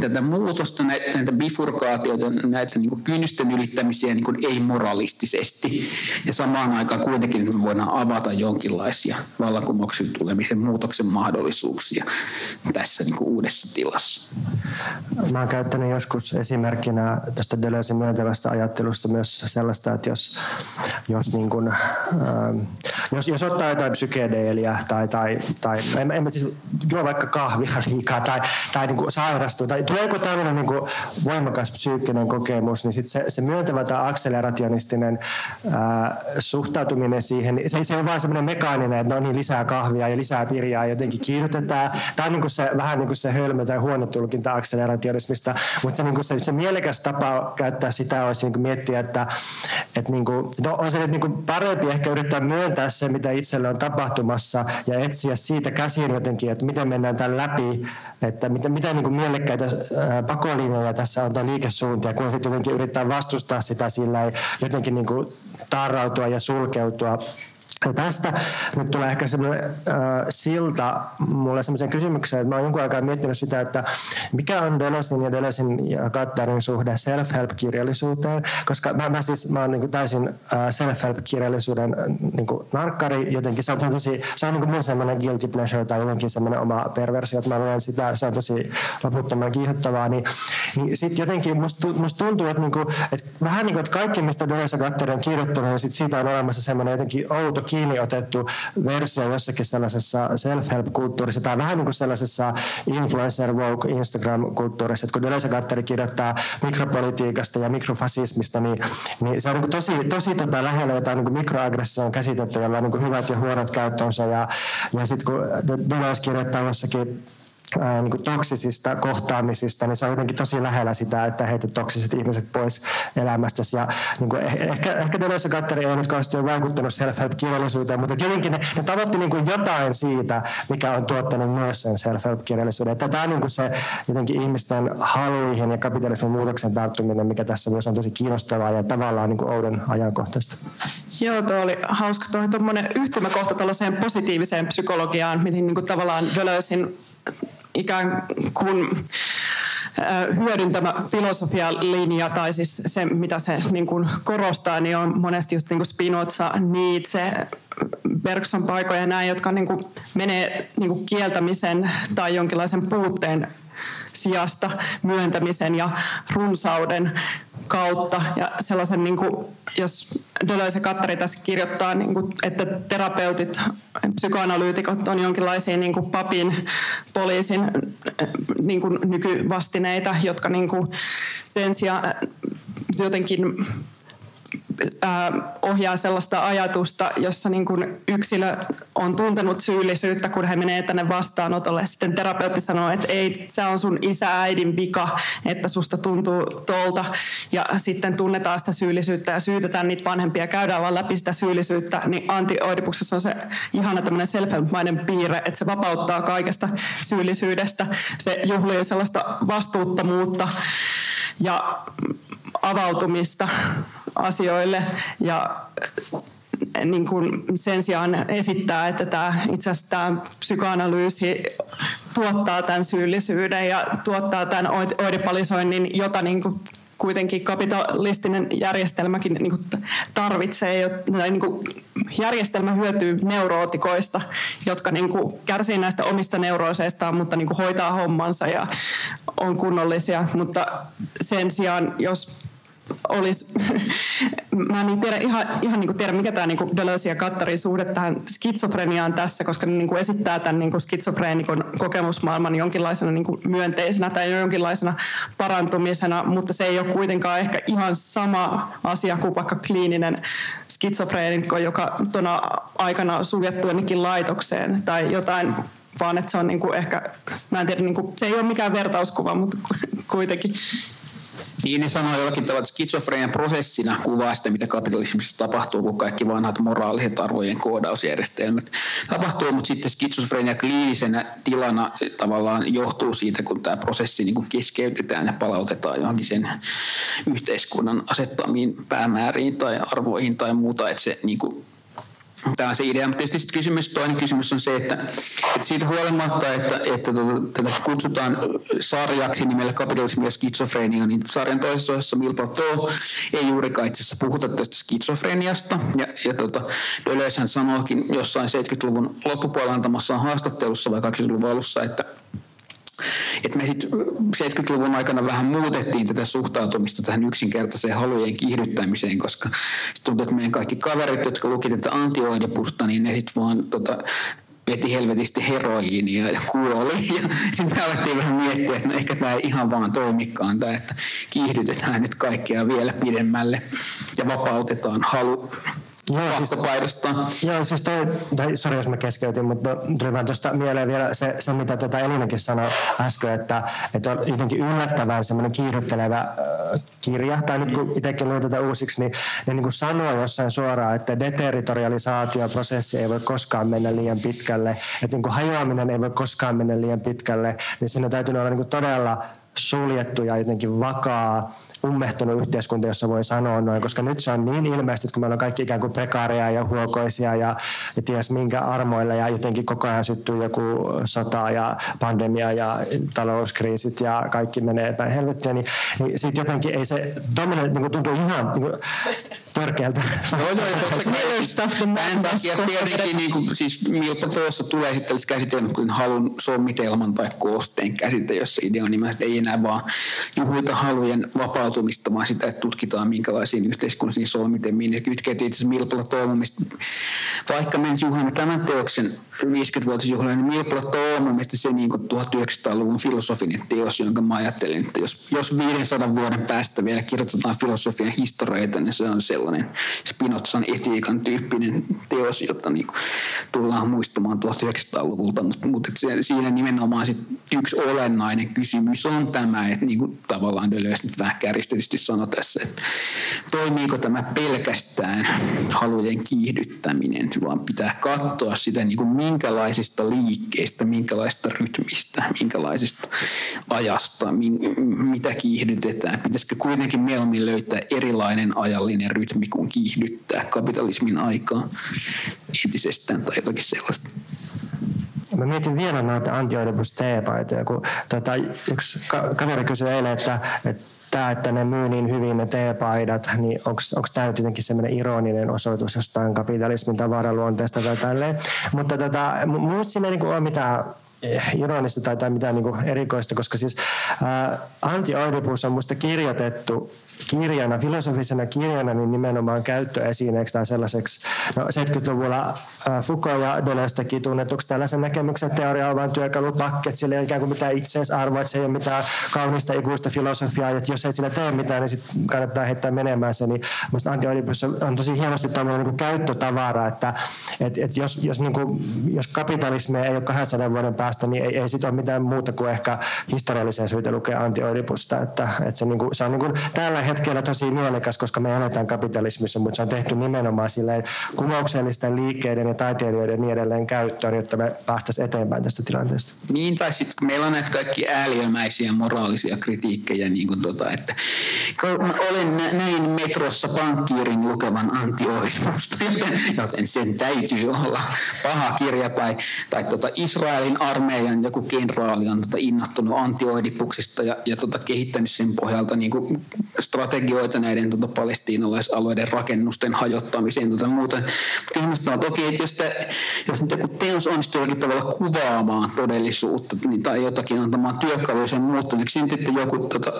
tätä muutosta, näitä, näitä bifurkaatioita, näitä niin kuin kynnysten ylittämisiä niin ei-moralistisesti. Ja samaan aikaan kuitenkin me voidaan avata jonkinlaisia vallankumouksen tulemisen muutoksen mahdollisuuksia tässä niin uudessa tilassa. Mä oon käyttänyt joskus esimerkkinä tästä Deleuzein myöntävästä ajattelusta myös sellaista, että jos, jos, niin kuin, ähm, jos, jos ottaa jotain psykedeeliä tai, tai, tai en, en siis juo vaikka kahvia liikaa tai, tai niin kuin tai tuleeko tällainen niin voimakas psyykkinen kokemus, niin sit se, se myöntävä tai akselerationistinen ää, suhtautuminen siihen, se, se on vain semmoinen mekaaninen, että no niin, lisää kahvia ja lisää pirjaa jotenkin kiihdytetään. Tämä on niin kuin se, vähän niin kuin se hölmö tai huono tulkinta akselerationismista, mutta se, niin kuin se, se mielekäs tapa käyttää sitä olisi niin kuin miettiä, että, että niin kuin, no, on se niin kuin parempi ehkä yrittää myöntää se, mitä itselle on tapahtumassa ja etsiä siitä käsiin jotenkin, että miten mennään tämän läpi, että miten, miten niin kuin mielekkäitä selkeitä pakolinjoja tässä on tämä liikesuuntia, kun sitten jotenkin yrittää vastustaa sitä sillä ei jotenkin niin kuin tarrautua ja sulkeutua ja tästä. Nyt tulee ehkä semmoinen äh, silta mulle semmoisen kysymykseen, että mä oon jonkun aikaa miettinyt sitä, että mikä on Deleuzein ja Deleuzein ja Kattarin suhde self-help-kirjallisuuteen, koska mä, mä siis mä oon niin täysin äh, self-help-kirjallisuuden niin narkkari, jotenkin. Se on tosi, se on niin mun semmoinen guilty pleasure tai jotenkin semmoinen oma perversio, että mä luen sitä, se on tosi loputtoman kiihottavaa, niin, niin sitten jotenkin musta, musta tuntuu, että, niin kuin, että vähän niin kuin, että kaikki, mistä Deleuze ja Kattari on kirjoittanut, niin sit siitä on olemassa semmoinen jotenkin outo kiinni otettu versio jossakin sellaisessa self-help-kulttuurissa tai vähän niin kuin sellaisessa influencer woke Instagram-kulttuurissa. Että kun Deleuze Gattari kirjoittaa mikropolitiikasta ja mikrofasismista, niin, niin se on niin tosi, tosi tota lähellä jotain niin mikroaggression käsitettä, jolla on niin hyvät ja huonot käyttönsä. Ja, ja sitten kun Deleuze kirjoittaa jossakin niin kuin toksisista kohtaamisista, niin se on jotenkin tosi lähellä sitä, että heitä toksiset ihmiset pois elämästä. Ja niin kuin eh, ehkä, ehkä Deleuze Gattari ei nyt kauheasti ole vaikuttanut self-help-kirjallisuuteen, mutta jotenkin ne, ne tavoitti niin kuin jotain siitä, mikä on tuottanut myös sen self-help-kirjallisuuden. Että tämä on niin kuin se jotenkin ihmisten haluihin ja kapitalismin muutoksen tarttuminen, mikä tässä myös on tosi kiinnostavaa ja tavallaan niin kuin oudon ajankohtaista. Joo, tuo oli hauska tuommoinen yhtymäkohta tällaiseen positiiviseen psykologiaan, mihin niin kuin tavallaan Deleuzein ikään kuin hyödyntämä filosofialinja tai siis se, mitä se niin kuin korostaa, niin on monesti just niin kuin Spinoza, Nietzsche, Bergson paikoja ja näin, jotka niin kuin menee niin kuin kieltämisen tai jonkinlaisen puutteen sijasta myöntämisen ja runsauden kautta. Ja sellaisen, niin kuin, jos Deleuze Kattari tässä kirjoittaa, niin kuin, että terapeutit, psykoanalyytikot on jonkinlaisia niin kuin papin, poliisin niin kuin nykyvastineita, jotka niin kuin sen sijaan jotenkin ohjaa sellaista ajatusta, jossa niin kuin yksilö on tuntenut syyllisyyttä, kun he menee tänne vastaanotolle. Sitten terapeutti sanoo, että ei, se on sun isä äidin vika, että susta tuntuu tolta. Ja sitten tunnetaan sitä syyllisyyttä ja syytetään niitä vanhempia, käydään vaan läpi sitä syyllisyyttä. Niin antioidipuksessa on se ihana tämmöinen self piirre, että se vapauttaa kaikesta syyllisyydestä. Se juhlii sellaista vastuuttomuutta ja avautumista asioille ja eh, niin kuin sen sijaan esittää, että tämä, itse asiassa tämä psykoanalyysi tuottaa tämän syyllisyyden ja tuottaa tämän oidipalisoinnin, jota niin kuin kuitenkin kapitalistinen järjestelmäkin niin kuin tarvitsee. Niin kuin järjestelmä hyötyy neurootikoista, jotka niin kuin kärsii näistä omista neurooseistaan, mutta niin kuin hoitaa hommansa ja on kunnollisia. Mutta sen sijaan, jos olisi, mä en tiedä ihan, ihan niin kuin tiedä, mikä tämä niin Deleuze ja Kattarin suhde tähän skitsofreniaan tässä, koska ne niin kuin esittää tämän niin kuin skitsofreenikon kokemusmaailman jonkinlaisena niin kuin myönteisenä tai jonkinlaisena parantumisena, mutta se ei ole kuitenkaan ehkä ihan sama asia kuin vaikka kliininen skitsofreenikko, joka tuona aikana suljettu jonnekin laitokseen tai jotain vaan että se on niin kuin ehkä, mä en tiedä, niin kuin, se ei ole mikään vertauskuva, mutta kuitenkin. Niin ne sanoo jollakin tavalla, että prosessina kuvaa sitä, mitä kapitalismissa tapahtuu, kun kaikki vanhat moraaliset arvojen koodausjärjestelmät tapahtuu, mutta sitten skitsofrenia kliinisenä tilana tavallaan johtuu siitä, kun tämä prosessi niin kuin keskeytetään ja palautetaan johonkin sen yhteiskunnan asettamiin päämääriin tai arvoihin tai muuta, että se niin kuin Tämä on se idea, mutta tietysti kysymys, toinen kysymys on se, että, että siitä huolimatta, että, että tuota, tätä kutsutaan sarjaksi nimellä kapitalismi ja skitsofrenia, niin sarjan toisessa osassa Mil Plateau ei juurikaan itse asiassa puhuta tästä skitsofreniasta. Ja, ja tota, Deleuze hän sanookin jossain 70-luvun loppupuolella antamassaan haastattelussa vai 80-luvun alussa, että et me sitten 70-luvun aikana vähän muutettiin tätä suhtautumista tähän yksinkertaiseen halujen kiihdyttämiseen, koska tuntuu, että meidän kaikki kaverit, jotka luki tätä antioidepusta, niin ne sitten vaan tota, veti helvetisti heroiinia ja kuoli. Ja sitten alettiin vähän miettiä, että no ehkä tämä ei ihan vaan toimikaan, tämä, että kiihdytetään nyt kaikkea vielä pidemmälle ja vapautetaan halu Joo, siis, joo, siis toi, tai sori jos mä keskeytin, mutta tuli vaan tuosta mieleen vielä se, se mitä tuota Elinakin sanoi äsken, että, että on jotenkin yllättävän semmoinen kiihdyttelevä äh, kirja, tai nyt kun itsekin luin tätä uusiksi, niin ne niin kuin sanoo jossain suoraan, että deterritorialisaatioprosessi ei voi koskaan mennä liian pitkälle, että niin kuin hajoaminen ei voi koskaan mennä liian pitkälle, niin siinä täytyy olla niin kuin todella suljettu ja jotenkin vakaa ummehtunut yhteiskunta, jossa voi sanoa noin, koska nyt se on niin ilmeistä, että kun meillä on kaikki ikään kuin prekaaria ja huokoisia ja, ja ties minkä armoilla ja jotenkin koko ajan syttyy joku sota ja pandemia ja talouskriisit ja kaikki menee päin helvettiä, niin, niin sitten jotenkin ei se dominointi niin tuntuu ihan niin kuin, törkeältä. Joo, joo, totta kai. Tämän takia tietenkin, niin kuin, siis Milpa tuossa tulee sitten tällaista käsitelmä kuin halun sommitelman tai koosteen käsite, jossa idea on nimenomaan, että ei enää vaan juhlita halujen vapautumista, vaan sitä, että tutkitaan minkälaisiin yhteiskunnallisiin solmitemiin ja kytkeytyy itse asiassa Milpalla toivomista. Vaikka me nyt juhlamme tämän teoksen 50-vuotisjuhlaan, niin Milpalla toivomista se niin kuin 1900-luvun filosofinen teos, jonka mä ajattelin, että jos, jos 500 vuoden päästä vielä kirjoitetaan filosofian historioita, niin se on sellainen Spinozan etiikan tyyppinen teos, jota niin tullaan muistamaan 1900-luvulta, mutta, mutta siinä nimenomaan sit yksi olennainen kysymys on tämä, että niin tavallaan Deleuze nyt vähän kärjistetysti sanoi tässä, että toimiiko tämä pelkästään halujen kiihdyttäminen, vaan pitää katsoa sitä niin kuin minkälaisista liikkeistä, minkälaista rytmistä, minkälaisista ajasta, mitä kiihdytetään. Pitäisikö kuitenkin mieluummin löytää erilainen ajallinen rytmi kuin kiihdyttää kapitalismin aikaa entisestään tai jotakin sellaista. Mä mietin vielä noita antioidipus teepaitoja, kun tota, yksi kaveri kysyi eilen, että, että tämä, että ne myy niin hyvin ne teepaidat, niin onko tämä nyt jotenkin semmoinen ironinen osoitus jostain kapitalismin tavaraluonteesta tai tälleen. Mutta tota, minusta siinä ei niin ole mitään ironista tai, tai mitään niin erikoista, koska siis ää, Anti-Oedipus on musta kirjoitettu kirjana, filosofisena kirjana, niin nimenomaan käyttöesineeksi tai sellaiseksi, no 70-luvulla ää, Foucault ja Deleuzekin tunnetuksi tällaisen näkemyksen teoria on vain työkalupakki, että sillä ei ole ikään kuin mitään itseisarvoa, että se ei ole mitään kaunista ikuista filosofiaa, että jos ei sillä tee mitään, niin sitten kannattaa heittää menemään se, niin musta Anti-Oedipus on tosi hienosti tämmöinen niin käyttötavara, että et, et jos, jos, niin kuin, jos kapitalismi ei ole 200 vuoden päästä, niin ei, ei sit ole mitään muuta kuin ehkä historiallisia syitä lukea Anti-Oedipusta, että, että se, niin kuin, se on niin kuin tällä hetkellä tosi mielekäs, koska me eletään kapitalismissa, mutta se on tehty nimenomaan silleen kumouksellisten liikkeiden ja taiteilijoiden niin edelleen käyttöön, jotta me päästäisiin eteenpäin tästä tilanteesta. Niin, tai sitten kun meillä on näitä kaikki ääliömäisiä moraalisia kritiikkejä, niin kuin tota, että olen näin metrossa pankkiirin lukevan antioimusta, joten, sen täytyy olla paha kirja, tai, tai tota Israelin armeijan joku kenraali on tota innottunut antioidipuksista ja, ja tota kehittänyt sen pohjalta niin kuin strategioita näiden tota palestiinalaisalueiden rakennusten hajottamiseen tota. Kysymys on toki, että jos, te, jos nyt joku teos onnistuu jollakin tavalla kuvaamaan todellisuutta niin, tai jotakin antamaan työkaluja sen muuttamiseksi, niin että joku tota,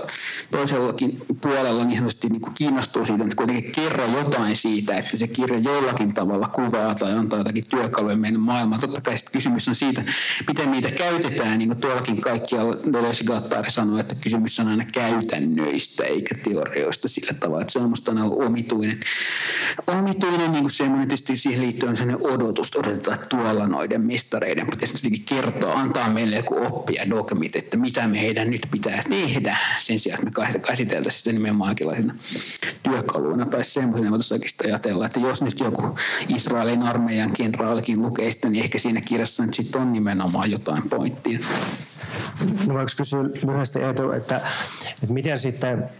toisellakin puolella niin sanotusti niin kuin kiinnostuu siitä, että kuitenkin kerro jotain siitä, että se kirja jollakin tavalla kuvaa tai antaa jotakin työkaluja meidän maailmaan. Totta kai kysymys on siitä, miten niitä käytetään, niin kuin tuollakin kaikkialla Deleuze Gattari sanoi, että kysymys on aina käytännöistä eikä teorioista sillä tavalla, että se on minusta aina ollut omituinen. Omituinen niin kuin semmoinen, tietysti siihen liittyy on sellainen odotus, odotetaan, että tuolla noiden mistareiden pitäisi kertoa, antaa meille joku oppia dogmit, että mitä meidän nyt pitää tehdä sen sijaan, että me käsiteltäisiin sitä nimenomaan jonkinlaisena työkaluna tai semmoisena, voitaisiin oikeastaan ajatella, että jos nyt joku Israelin armeijan kenraalikin lukee sitä, niin ehkä siinä kirjassa nyt sitten on nimenomaan jotain pointtia. No voiko kysyä lyhyesti Eetu, että, että miten sitten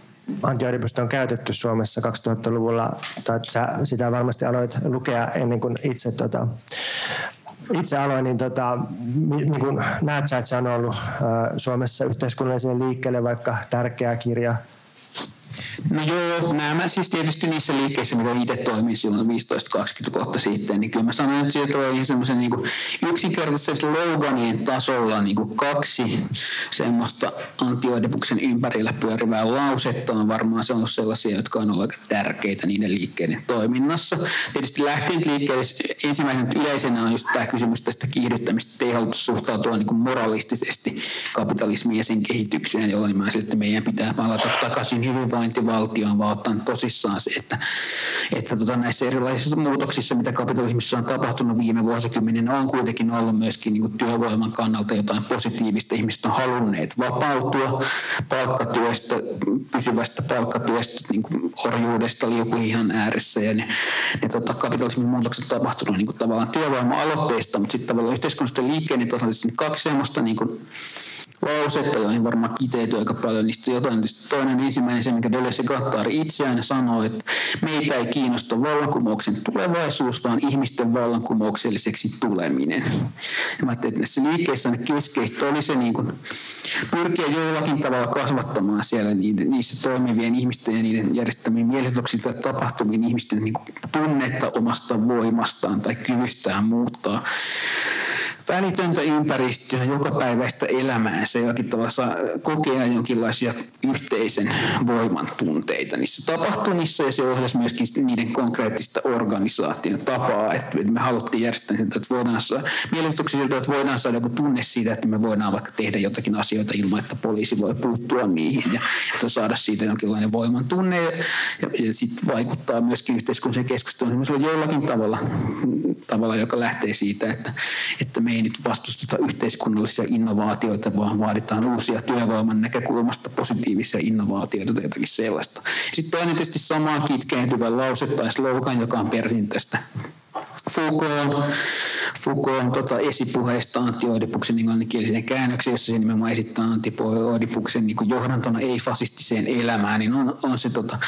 antioidipusta on käytetty Suomessa 2000-luvulla, tai sä sitä varmasti aloit lukea ennen kuin itse tota, itse aloin, niin, tota, niin kun näet sä, että se on ollut Suomessa yhteiskunnalliseen liikkeelle vaikka tärkeä kirja No joo, nämä siis tietysti niissä liikkeissä, mitä itse toimin silloin 15-20 vuotta sitten, niin kyllä mä sanoin, että sieltä oli ihan semmoisen niin yksinkertaisen sloganien tasolla niin kuin kaksi semmoista antioidepuksen ympärillä pyörivää lausetta on varmaan se on sellaisia, jotka on ollut aika tärkeitä niiden liikkeiden toiminnassa. Tietysti lähtien liikkeelle ensimmäisenä yleisenä on just tämä kysymys tästä kiihdyttämistä, että ei haluttu suhtautua niin kuin moralistisesti kapitalismiin ja sen kehitykseen, jolloin mä että meidän pitää palata takaisin hyvinvointi valtio on vaan ottanut tosissaan se, että, että tota näissä erilaisissa muutoksissa, mitä kapitalismissa on tapahtunut viime vuosikymmeninä, on kuitenkin ollut myöskin niin kuin työvoiman kannalta jotain positiivista. Ihmiset on halunneet vapautua palkkatyöstä, pysyvästä palkkatyöstä, niin kuin orjuudesta liukuhihan ääressä. Ja ne, ne tota, kapitalismin muutokset tapahtunut niin kuin tavallaan työvoima-aloitteista, mutta sitten tavallaan yhteiskunnallisten liikkeiden tasolla kaksi semmoista niin kuin, lausetta, joihin varmaan kiteytyy aika paljon niistä jotain. Toinen ensimmäinen se, mikä Deleuze Gattari itse aina sanoi, että meitä ei kiinnosta vallankumouksen tulevaisuus, vaan ihmisten vallankumoukselliseksi tuleminen. Ja mä ajattelin, että näissä liikkeissä keskeistä oli se niin kuin, pyrkiä jollakin tavalla kasvattamaan siellä niiden, niissä toimivien ihmisten ja niiden järjestämiin mielenotuksilta ja tapahtumiin ihmisten niin kuin, tunnetta omasta voimastaan tai kyvystään muuttaa välitöntä ympäristöä, joka päiväistä elämää, se jokin tavalla saa kokea jonkinlaisia yhteisen voiman tunteita niissä tapahtumissa. Ja se ohjasi myöskin niiden konkreettista organisaation tapaa, että me haluttiin järjestää sitä, että voidaan saada siltä, että voidaan saada joku tunne siitä, että me voidaan vaikka tehdä jotakin asioita ilman, että poliisi voi puuttua niihin ja, ja saada siitä jonkinlainen voiman tunne. Ja, ja, ja sitten vaikuttaa myöskin yhteiskunnalliseen keskusteluun. Jollakin tavalla, tavalla, joka lähtee siitä, että, että me ei nyt vastusteta yhteiskunnallisia innovaatioita, vaan vaaditaan uusia työvoiman näkökulmasta positiivisia innovaatioita tai jotakin sellaista. Sitten toinen tietysti samaa kitkeentyvä lause tai slogan, joka on peräisin tästä Foucault, Foucault tota, esipuheista Antti-Oidipuksen englanninkielisen käännöksen, jossa se nimenomaan esittää Antti-Oidipuksen niin johdantona ei-fasistiseen elämään, niin on, on se tota,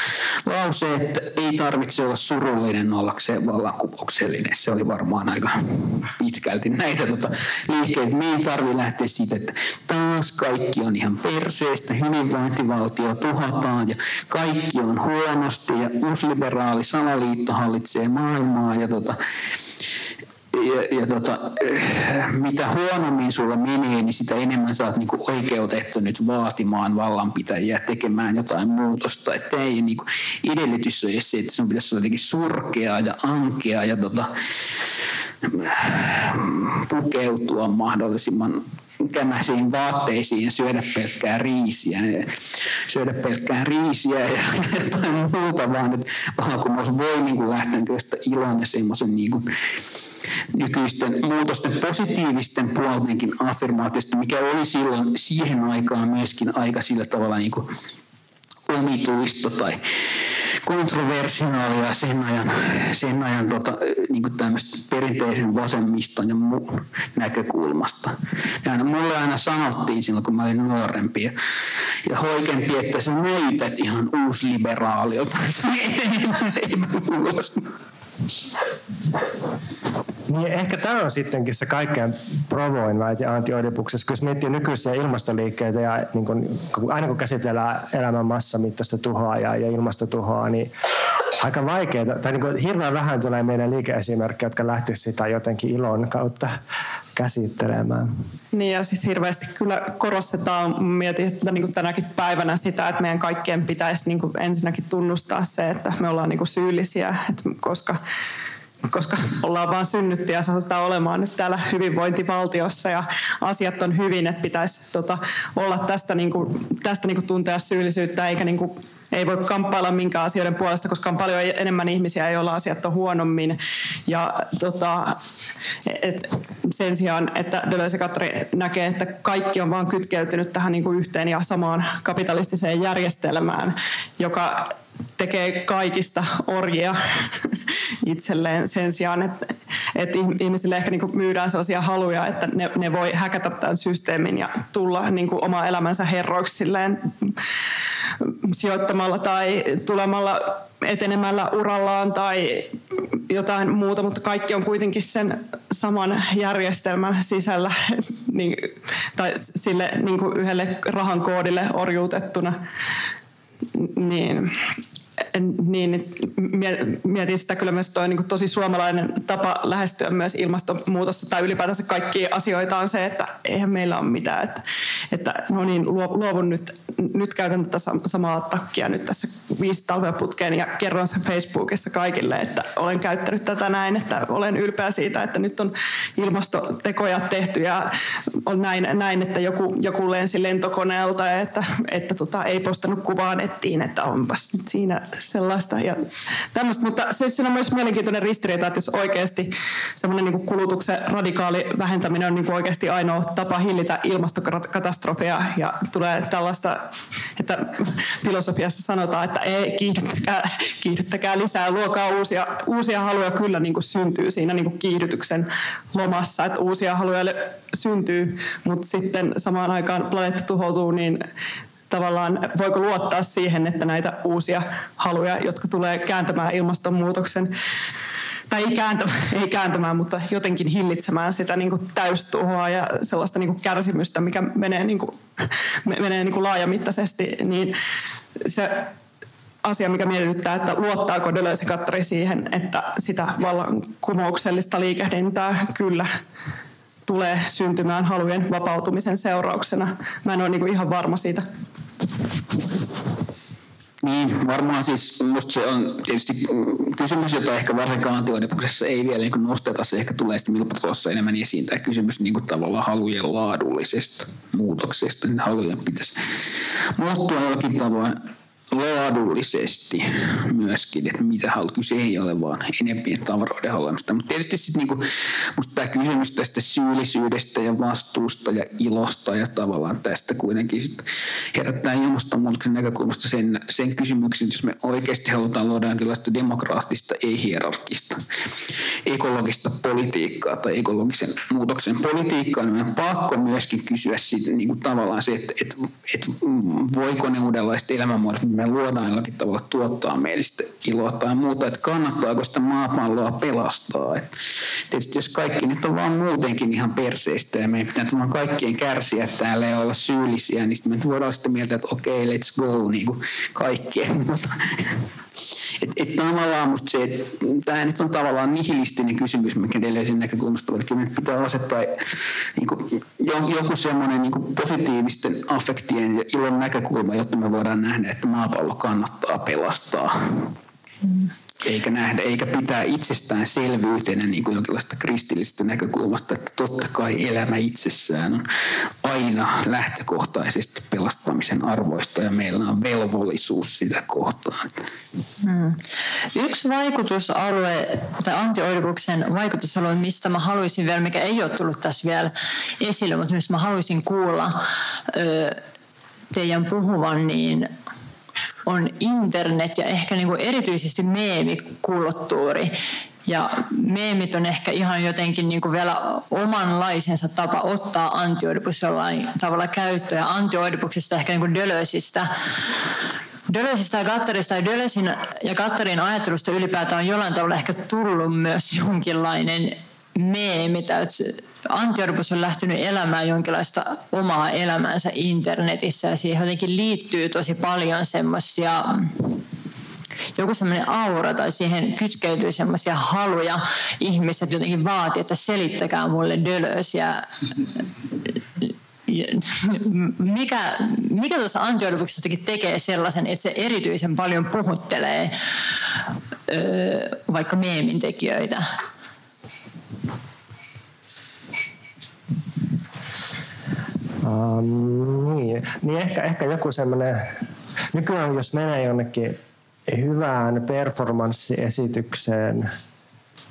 lause, että ei tarvitse olla surullinen ollakseen vallankumouksellinen. Se oli varmaan aika pitkälti näitä tota, liikkeitä. Me ei tarvitse lähteä siitä, että taas kaikki on ihan perseistä, hyvinvointivaltio tuhataan ja kaikki on huonosti ja uusliberaali salaliitto hallitsee maailmaa ja tota, ja, ja tota, mitä huonommin sulla menee, niin sitä enemmän sä oot niinku oikeutettu nyt vaatimaan vallanpitäjiä tekemään jotain muutosta. Että ei niinku, edellytys on se, että sun pitäisi olla jotenkin surkea ja ankea ja tota, pukeutua mahdollisimman kämäisiin vaatteisiin ja syödä pelkkää riisiä. Ja syödä pelkkää riisiä ja jotain muuta, vaan että vallankumous voi niin kuin lähteä ilon ja semmoisen niin kuin nykyisten muutosten positiivisten puoltenkin affirmaatiosta, mikä oli silloin siihen aikaan myöskin aika sillä tavalla niin kuin omituista tai kontroversiaalia sen ajan, sen ajan tota, niin perinteisen vasemmiston ja muun näkökulmasta. Ja mulle aina sanottiin silloin, kun mä olin nuorempi ja, ja hoikempi, että sä näytät ihan uusliberaalilta. Niin ehkä tämä on sittenkin se kaikkein provoin väite antioidipuksessa, kun jos miettii nykyisiä ilmastoliikkeitä ja niin kun, aina kun käsitellään elämän massamittaista tuhoa ja, ja ilmastotuhoa, niin aika vaikeaa, tai niin hirveän vähän tulee meidän liikeesimerkkejä, jotka lähtisivät sitä jotenkin ilon kautta käsittelemään. Niin ja sitten hirveästi kyllä korostetaan, mietin että niin tänäkin päivänä sitä, että meidän kaikkien pitäisi niin ensinnäkin tunnustaa se, että me ollaan niin kuin syyllisiä, että koska koska ollaan vaan synnytty ja satutaan olemaan nyt täällä hyvinvointivaltiossa ja asiat on hyvin, että pitäisi tota, olla tästä, niin kuin, tästä niin kuin tuntea syyllisyyttä eikä niin kuin, ei voi kamppailla minkään asioiden puolesta, koska on paljon enemmän ihmisiä, joilla asiat on huonommin. Ja tota, et sen sijaan, että Deleuze Katri näkee, että kaikki on vaan kytkeytynyt tähän niin kuin yhteen ja samaan kapitalistiseen järjestelmään, joka tekee kaikista orjia itselleen sen sijaan, että, että ihmisille ehkä niin myydään sellaisia haluja, että ne, ne voi häkätä tämän systeemin ja tulla niin kuin oma elämänsä herroiksi sijoittamalla tai tulemalla etenemällä urallaan tai jotain muuta, mutta kaikki on kuitenkin sen saman järjestelmän sisällä niin, tai sille niin kuin yhdelle rahan koodille orjuutettuna. Niin niin mietin sitä kyllä myös toi, niin kuin tosi suomalainen tapa lähestyä myös ilmastonmuutosta tai ylipäätänsä kaikki asioita on se, että eihän meillä ole mitään. Että, että no niin, luovun nyt, nyt käytän tätä samaa takkia nyt tässä viisi talvea putkeen ja kerron sen Facebookissa kaikille, että olen käyttänyt tätä näin, että olen ylpeä siitä, että nyt on ilmastotekoja tehty ja on näin, näin että joku, joku lensi lentokoneelta että, että tota, ei postannut kuvaa nettiin, että onpas siinä sellaista ja tämmöistä. Mutta se, se on myös mielenkiintoinen ristiriita, että jos oikeasti semmoinen niin kulutuksen radikaali vähentäminen on niin oikeasti ainoa tapa hillitä ilmastokatastrofia ja tulee tällaista, että filosofiassa sanotaan, että ei kiihdyttäkää, kiihdyttäkää lisää, luokaa uusia, uusia haluja kyllä niin kuin syntyy siinä niin kuin kiihdytyksen lomassa, että uusia haluja syntyy, mutta sitten samaan aikaan planeetta tuhoutuu, niin tavallaan voiko luottaa siihen, että näitä uusia haluja, jotka tulee kääntämään ilmastonmuutoksen tai ei kääntämään, ei kääntämään mutta jotenkin hillitsemään sitä niin kuin täystuhoa ja sellaista niin kuin kärsimystä, mikä menee, niin kuin, menee niin kuin laajamittaisesti, niin se asia, mikä mietityttää, että luottaako Deleuze Kattari siihen, että sitä vallankumouksellista liikehdintää kyllä tulee syntymään halujen vapautumisen seurauksena. Mä en ole niin ihan varma siitä. Niin, varmaan siis musta se on tietysti kysymys, jota ehkä varsinkaan antioidipuksessa ei vielä niin nosteta. Se ehkä tulee sitten Milpatossa enemmän esiin tämä kysymys niin kuin tavallaan halujen laadullisesta muutoksesta. Niin halujen pitäisi muuttua jollakin tavoin laadullisesti myöskin, että mitä haluat. Kyse ei ole vaan enempien tavaroiden hallinnosta. Mutta tietysti sitten niinku, musta tämä kysymys tästä syyllisyydestä ja vastuusta ja ilosta ja tavallaan tästä kuitenkin sit herättää ilmastonmuutoksen näkökulmasta sen, sen kysymyksen, jos me oikeasti halutaan luoda jonkinlaista demokraattista, ei-hierarkista, ekologista politiikkaa tai ekologisen muutoksen politiikkaa, niin meidän on pakko myöskin kysyä siitä, niin kuin tavallaan se, että, että, että voiko ne uudenlaiset elämänmuodot, me luodaan jollakin tavalla tuottaa meille iloa tai muuta, että kannattaako sitä maapalloa pelastaa. Et tietysti jos kaikki nyt on vaan muutenkin ihan perseistä ja meidän pitää vaan kaikkien kärsiä täällä ja olla syyllisiä, niin sitten me voidaan sitä mieltä, että okei, okay, let's go, niin kuin kaikkien. Et, et tavallaan musta se, että tämä nyt on tavallaan nihilistinen kysymys Mendeleisen näkökulmasta, eli meidän pitää asettaa niin kuin, joku semmoinen niin positiivisten affektien ja ilon näkökulma, jotta me voidaan nähdä, että maapallo kannattaa pelastaa. Mm eikä nähdä, eikä pitää itsestään selvyytenä niin kuin jonkinlaista kristillisestä näkökulmasta, että totta kai elämä itsessään on aina lähtökohtaisesti pelastamisen arvoista ja meillä on velvollisuus sitä kohtaan. Hmm. Yksi vaikutusalue tai antioidipuksen vaikutusalue, mistä mä haluaisin vielä, mikä ei ole tullut tässä vielä esille, mutta mistä mä haluaisin kuulla teidän puhuvan, niin on internet ja ehkä niin kuin erityisesti meemikulttuuri. Ja meemit on ehkä ihan jotenkin niin kuin vielä omanlaisensa tapa ottaa antioidipus jollain tavalla käyttöön. Ja antioidipuksesta ehkä niin kuin Dölösistä Dölösistä ja Gattarista ja Dölösin ja Gattarin ajattelusta ylipäätään on jollain tavalla ehkä tullut myös jonkinlainen meemitä. Antti Orpus on lähtenyt elämään jonkinlaista omaa elämäänsä internetissä ja siihen jotenkin liittyy tosi paljon semmoisia joku semmoinen aura tai siihen kytkeytyy semmoisia haluja. Ihmiset jotenkin vaatii, että selittäkää mulle dölös ja mikä, mikä tuossa antioiduksessa tekee sellaisen, että se erityisen paljon puhuttelee öö, vaikka meemin tekijöitä? Um, niin. niin ehkä, ehkä joku semmoinen, nykyään jos menee jonnekin hyvään performanssiesitykseen,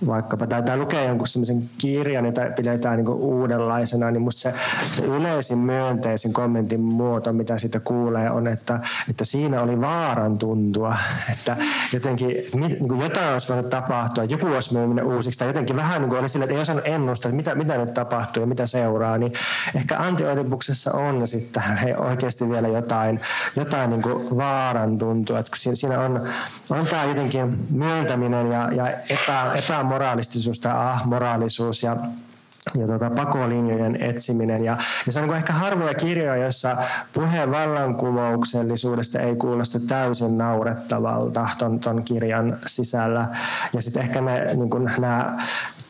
vaikkapa, tai, tai lukee jonkun sellaisen kirjan, jota pidetään niin uudenlaisena, niin musta se, se yleisin myönteisin kommentin muoto, mitä siitä kuulee, on, että, että siinä oli vaaran tuntua, että jotenkin niin kuin jotain olisi voinut tapahtua, joku olisi mennyt uusiksi, tai jotenkin vähän niin kuin oli sillä, että ei osannut ennustaa, että mitä, mitä nyt tapahtuu ja mitä seuraa, niin ehkä antioidipuksessa on sitten hei, oikeasti vielä jotain, jotain niin kuin vaaran tuntua, että siinä on, on tämä jotenkin myöntäminen ja, ja epä, epä moraalistisuus tai ahmoraalisuus ja ja tuota, pakolinjojen etsiminen. Ja, ja se on niin ehkä harvoja kirjoja, joissa puheen vallankumouksellisuudesta ei kuulosta täysin naurettavalta ton, ton kirjan sisällä. Ja sitten ehkä niin kuin nämä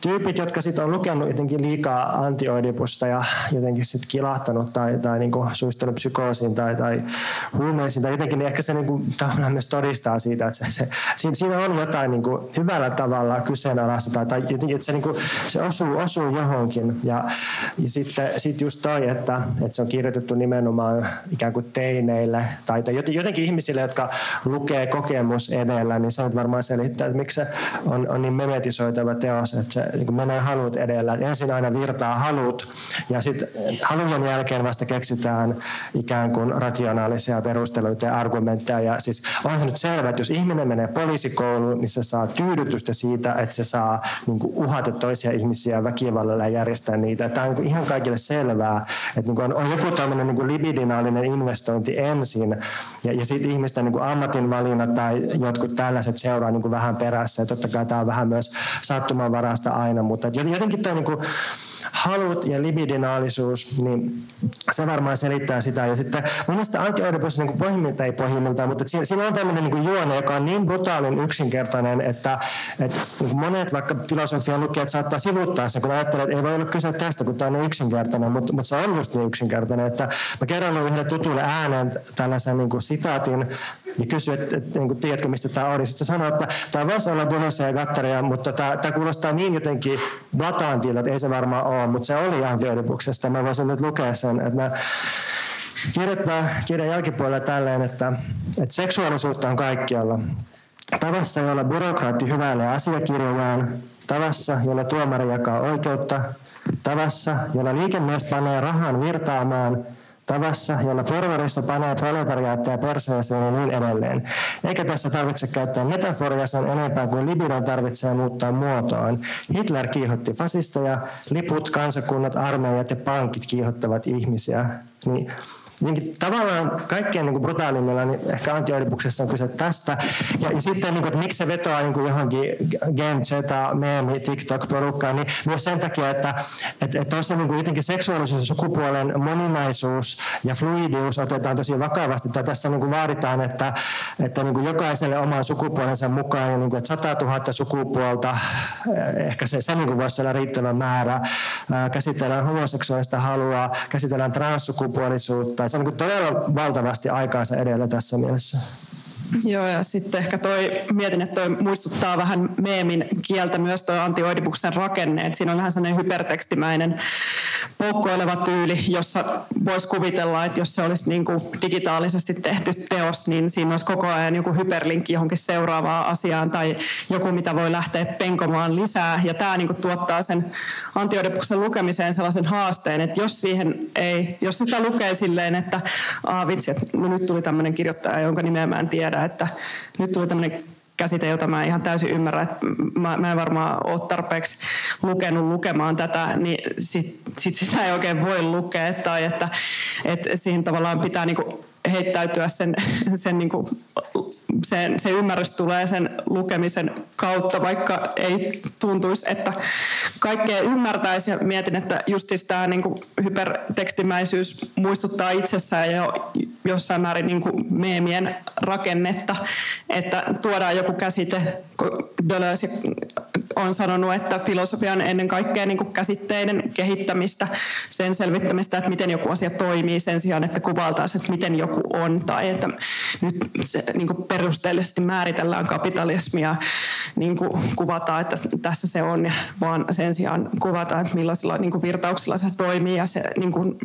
tyypit, jotka sitten on lukenut jotenkin liikaa antioidipusta ja jotenkin sitten kilahtanut tai, tai niin kuin suistunut psykoosiin tai, tai huumeisiin tai jotenkin, niin ehkä se niin kuin, myös todistaa siitä, että se, se, siinä, on jotain niin kuin hyvällä tavalla kyseenalaista tai, tai jotenkin, että se, niin kuin, se osuu, osuu johonkin. Ja, ja sitten sit just toi, että, että se on kirjoitettu nimenomaan ikään kuin teineille tai, tai jotenkin ihmisille, jotka lukee kokemus edellä, niin se on varmaan selittää, että miksi se on, on niin memetisoitava teos, että se niin kuin menee halut edellä. Ensin aina virtaa halut ja sitten halujen jälkeen vasta keksitään ikään kuin rationaalisia perusteluita ja argumentteja. Ja siis on se nyt selvä, että jos ihminen menee poliisikouluun, niin se saa tyydytystä siitä, että se saa niin kuin uhata toisia ihmisiä väkivallalla ja järjestää niitä. Tämä on niin ihan kaikille selvää, että niin kuin on, on joku tämmöinen niin libidinaalinen investointi ensin ja, ja sitten ihmisten niin kuin ammatinvalinnat tai jotkut tällaiset seuraa niin kuin vähän perässä. Ja totta kai tämä on vähän myös sattumanvarasta aina, mutta jotenkin tuo niin halut ja libidinaalisuus, niin se varmaan selittää sitä. Ja sitten mun mielestä Antti Oedipus niin pohjimmilta ei pohjimmiltaan, mutta siinä on tämmöinen niin juone, joka on niin brutaalin yksinkertainen, että, että niin monet vaikka filosofian lukijat saattaa sivuttaa sen, kun ajattelee, että ei voi olla kyse tästä, kun tämä on niin yksinkertainen, mutta, mutta se on just niin yksinkertainen, että mä kerron yhdelle tutulle ääneen tällaisen niin sitaatin ja kysyin, että, että niin kuin, tiedätkö mistä tämä oli. Sitten se sanoi, että tämä voisi olla Bonossa ja Gattaria, mutta tämä, tämä kuulostaa niin jotenkin Blatantilta, että ei se varmaan ole, mutta se oli Antiodipuksesta. Mä voisin nyt lukea sen, että mä kirjoittaa kirjan jälkipuolella tälleen, että, että seksuaalisuutta on kaikkialla. Tavassa, jolla byrokraatti hyväilee asiakirjojaan, tavassa, jolla tuomari jakaa oikeutta, tavassa, jolla liikemies panee rahan virtaamaan – tavassa, jolla porvaristo panee proletariaatteja perseeseen ja niin edelleen. Eikä tässä tarvitse käyttää metaforia sen enempää kuin libidon tarvitsee muuttaa muotoaan. Hitler kiihotti fasisteja, liput, kansakunnat, armeijat ja pankit kiihottavat ihmisiä. Niin niin tavallaan kaikkein niin brutaalimmilla, niin ehkä antioidipuksessa on kyse tästä. Ja, ja sitten, niin kuin, että miksi se vetoaa niin kuin johonkin Gen Z, meemi, TikTok-porukkaan, niin myös sen takia, että että tuossa niin jotenkin seksuaalisuus ja sukupuolen moninaisuus ja fluidius otetaan tosi vakavasti. Tai tässä niin kuin vaaditaan, että, että niin kuin jokaiselle oman sukupuolensa mukaan, ja niin kuin, että 100 000 sukupuolta, ehkä se, se niin kuin voisi olla riittävä määrä, käsitellään homoseksuaalista halua, käsitellään transsukupuolisuutta, se on niin todella valtavasti aikaansa edellä tässä mielessä. Joo, ja sitten ehkä toi, mietin, että toi muistuttaa vähän meemin kieltä myös tuo antioidipuksen rakenne, että siinä on vähän sellainen hypertekstimäinen poukkoileva tyyli, jossa voisi kuvitella, että jos se olisi niin kuin digitaalisesti tehty teos, niin siinä olisi koko ajan joku hyperlinkki johonkin seuraavaan asiaan tai joku, mitä voi lähteä penkomaan lisää. Ja tämä niin kuin tuottaa sen antioidipuksen lukemiseen sellaisen haasteen, että jos siihen ei, jos sitä lukee silleen, että vitsi, että nyt tuli tämmöinen kirjoittaja, jonka nimeä mä en tiedä, että nyt tuli tämmöinen käsite, jota mä ihan täysin ymmärrän, että mä, mä en varmaan ole tarpeeksi lukenut lukemaan tätä, niin sit, sit sitä ei oikein voi lukea, tai että, että siihen tavallaan pitää niinku heittäytyä sen, sen, niin kuin, sen, se ymmärrys tulee sen lukemisen kautta, vaikka ei tuntuisi, että kaikkea ymmärtäisi. Ja mietin, että just siis tämä niin kuin hypertekstimäisyys muistuttaa itsessään jo jossain määrin niin kuin meemien rakennetta, että tuodaan joku käsite, kun Deleuze on sanonut, että filosofia on ennen kaikkea niin kuin käsitteiden kehittämistä, sen selvittämistä, että miten joku asia toimii sen sijaan, että kuvaltaisiin, että miten joku on, tai että nyt se, niin kuin perusteellisesti määritellään kapitalismia, niin kuin kuvataan, että tässä se on, vaan sen sijaan kuvataan, että millaisilla niin kuin virtauksilla se toimii ja se niin kuin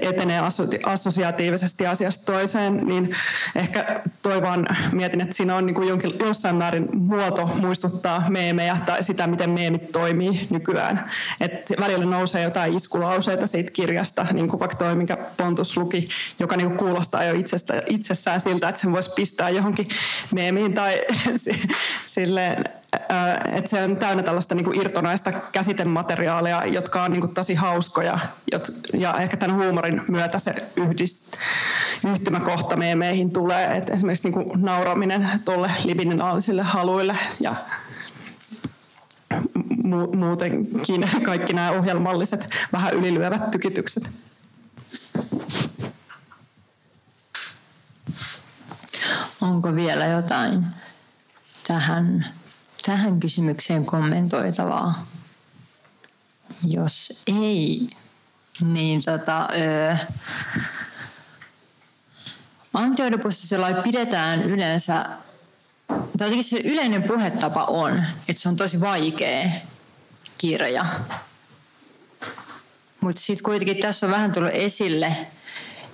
etenee assosiaatiivisesti asiasta toiseen, niin ehkä toi vaan mietin, että siinä on niin kuin jonkin, jossain määrin muoto muistuttaa meemejä tai sitä, miten meemit toimii nykyään. Et välillä nousee jotain iskulauseita siitä kirjasta, niin kuin vaikka toi, minkä Pontus luki, joka niin kuin kuulostaa jo itsestä, itsessään siltä, että sen voisi pistää johonkin meemiin tai silleen, että se on täynnä tällaista niin kuin irtonaista käsitemateriaalia, jotka on niin kuin tosi hauskoja. Ja ehkä tämän huumorin myötä se yhdist, yhtymäkohta meemeihin tulee. että esimerkiksi niin kuin nauraminen tuolle libidinaalisille haluille ja muutenkin kaikki nämä ohjelmalliset vähän ylilyövät tykitykset. Onko vielä jotain tähän, tähän kysymykseen kommentoitavaa? Jos ei, niin tota, öö, Antioidopustisella pidetään yleensä, tai se yleinen puhetapa on, että se on tosi vaikea kirja. Mutta sitten kuitenkin tässä on vähän tullut esille,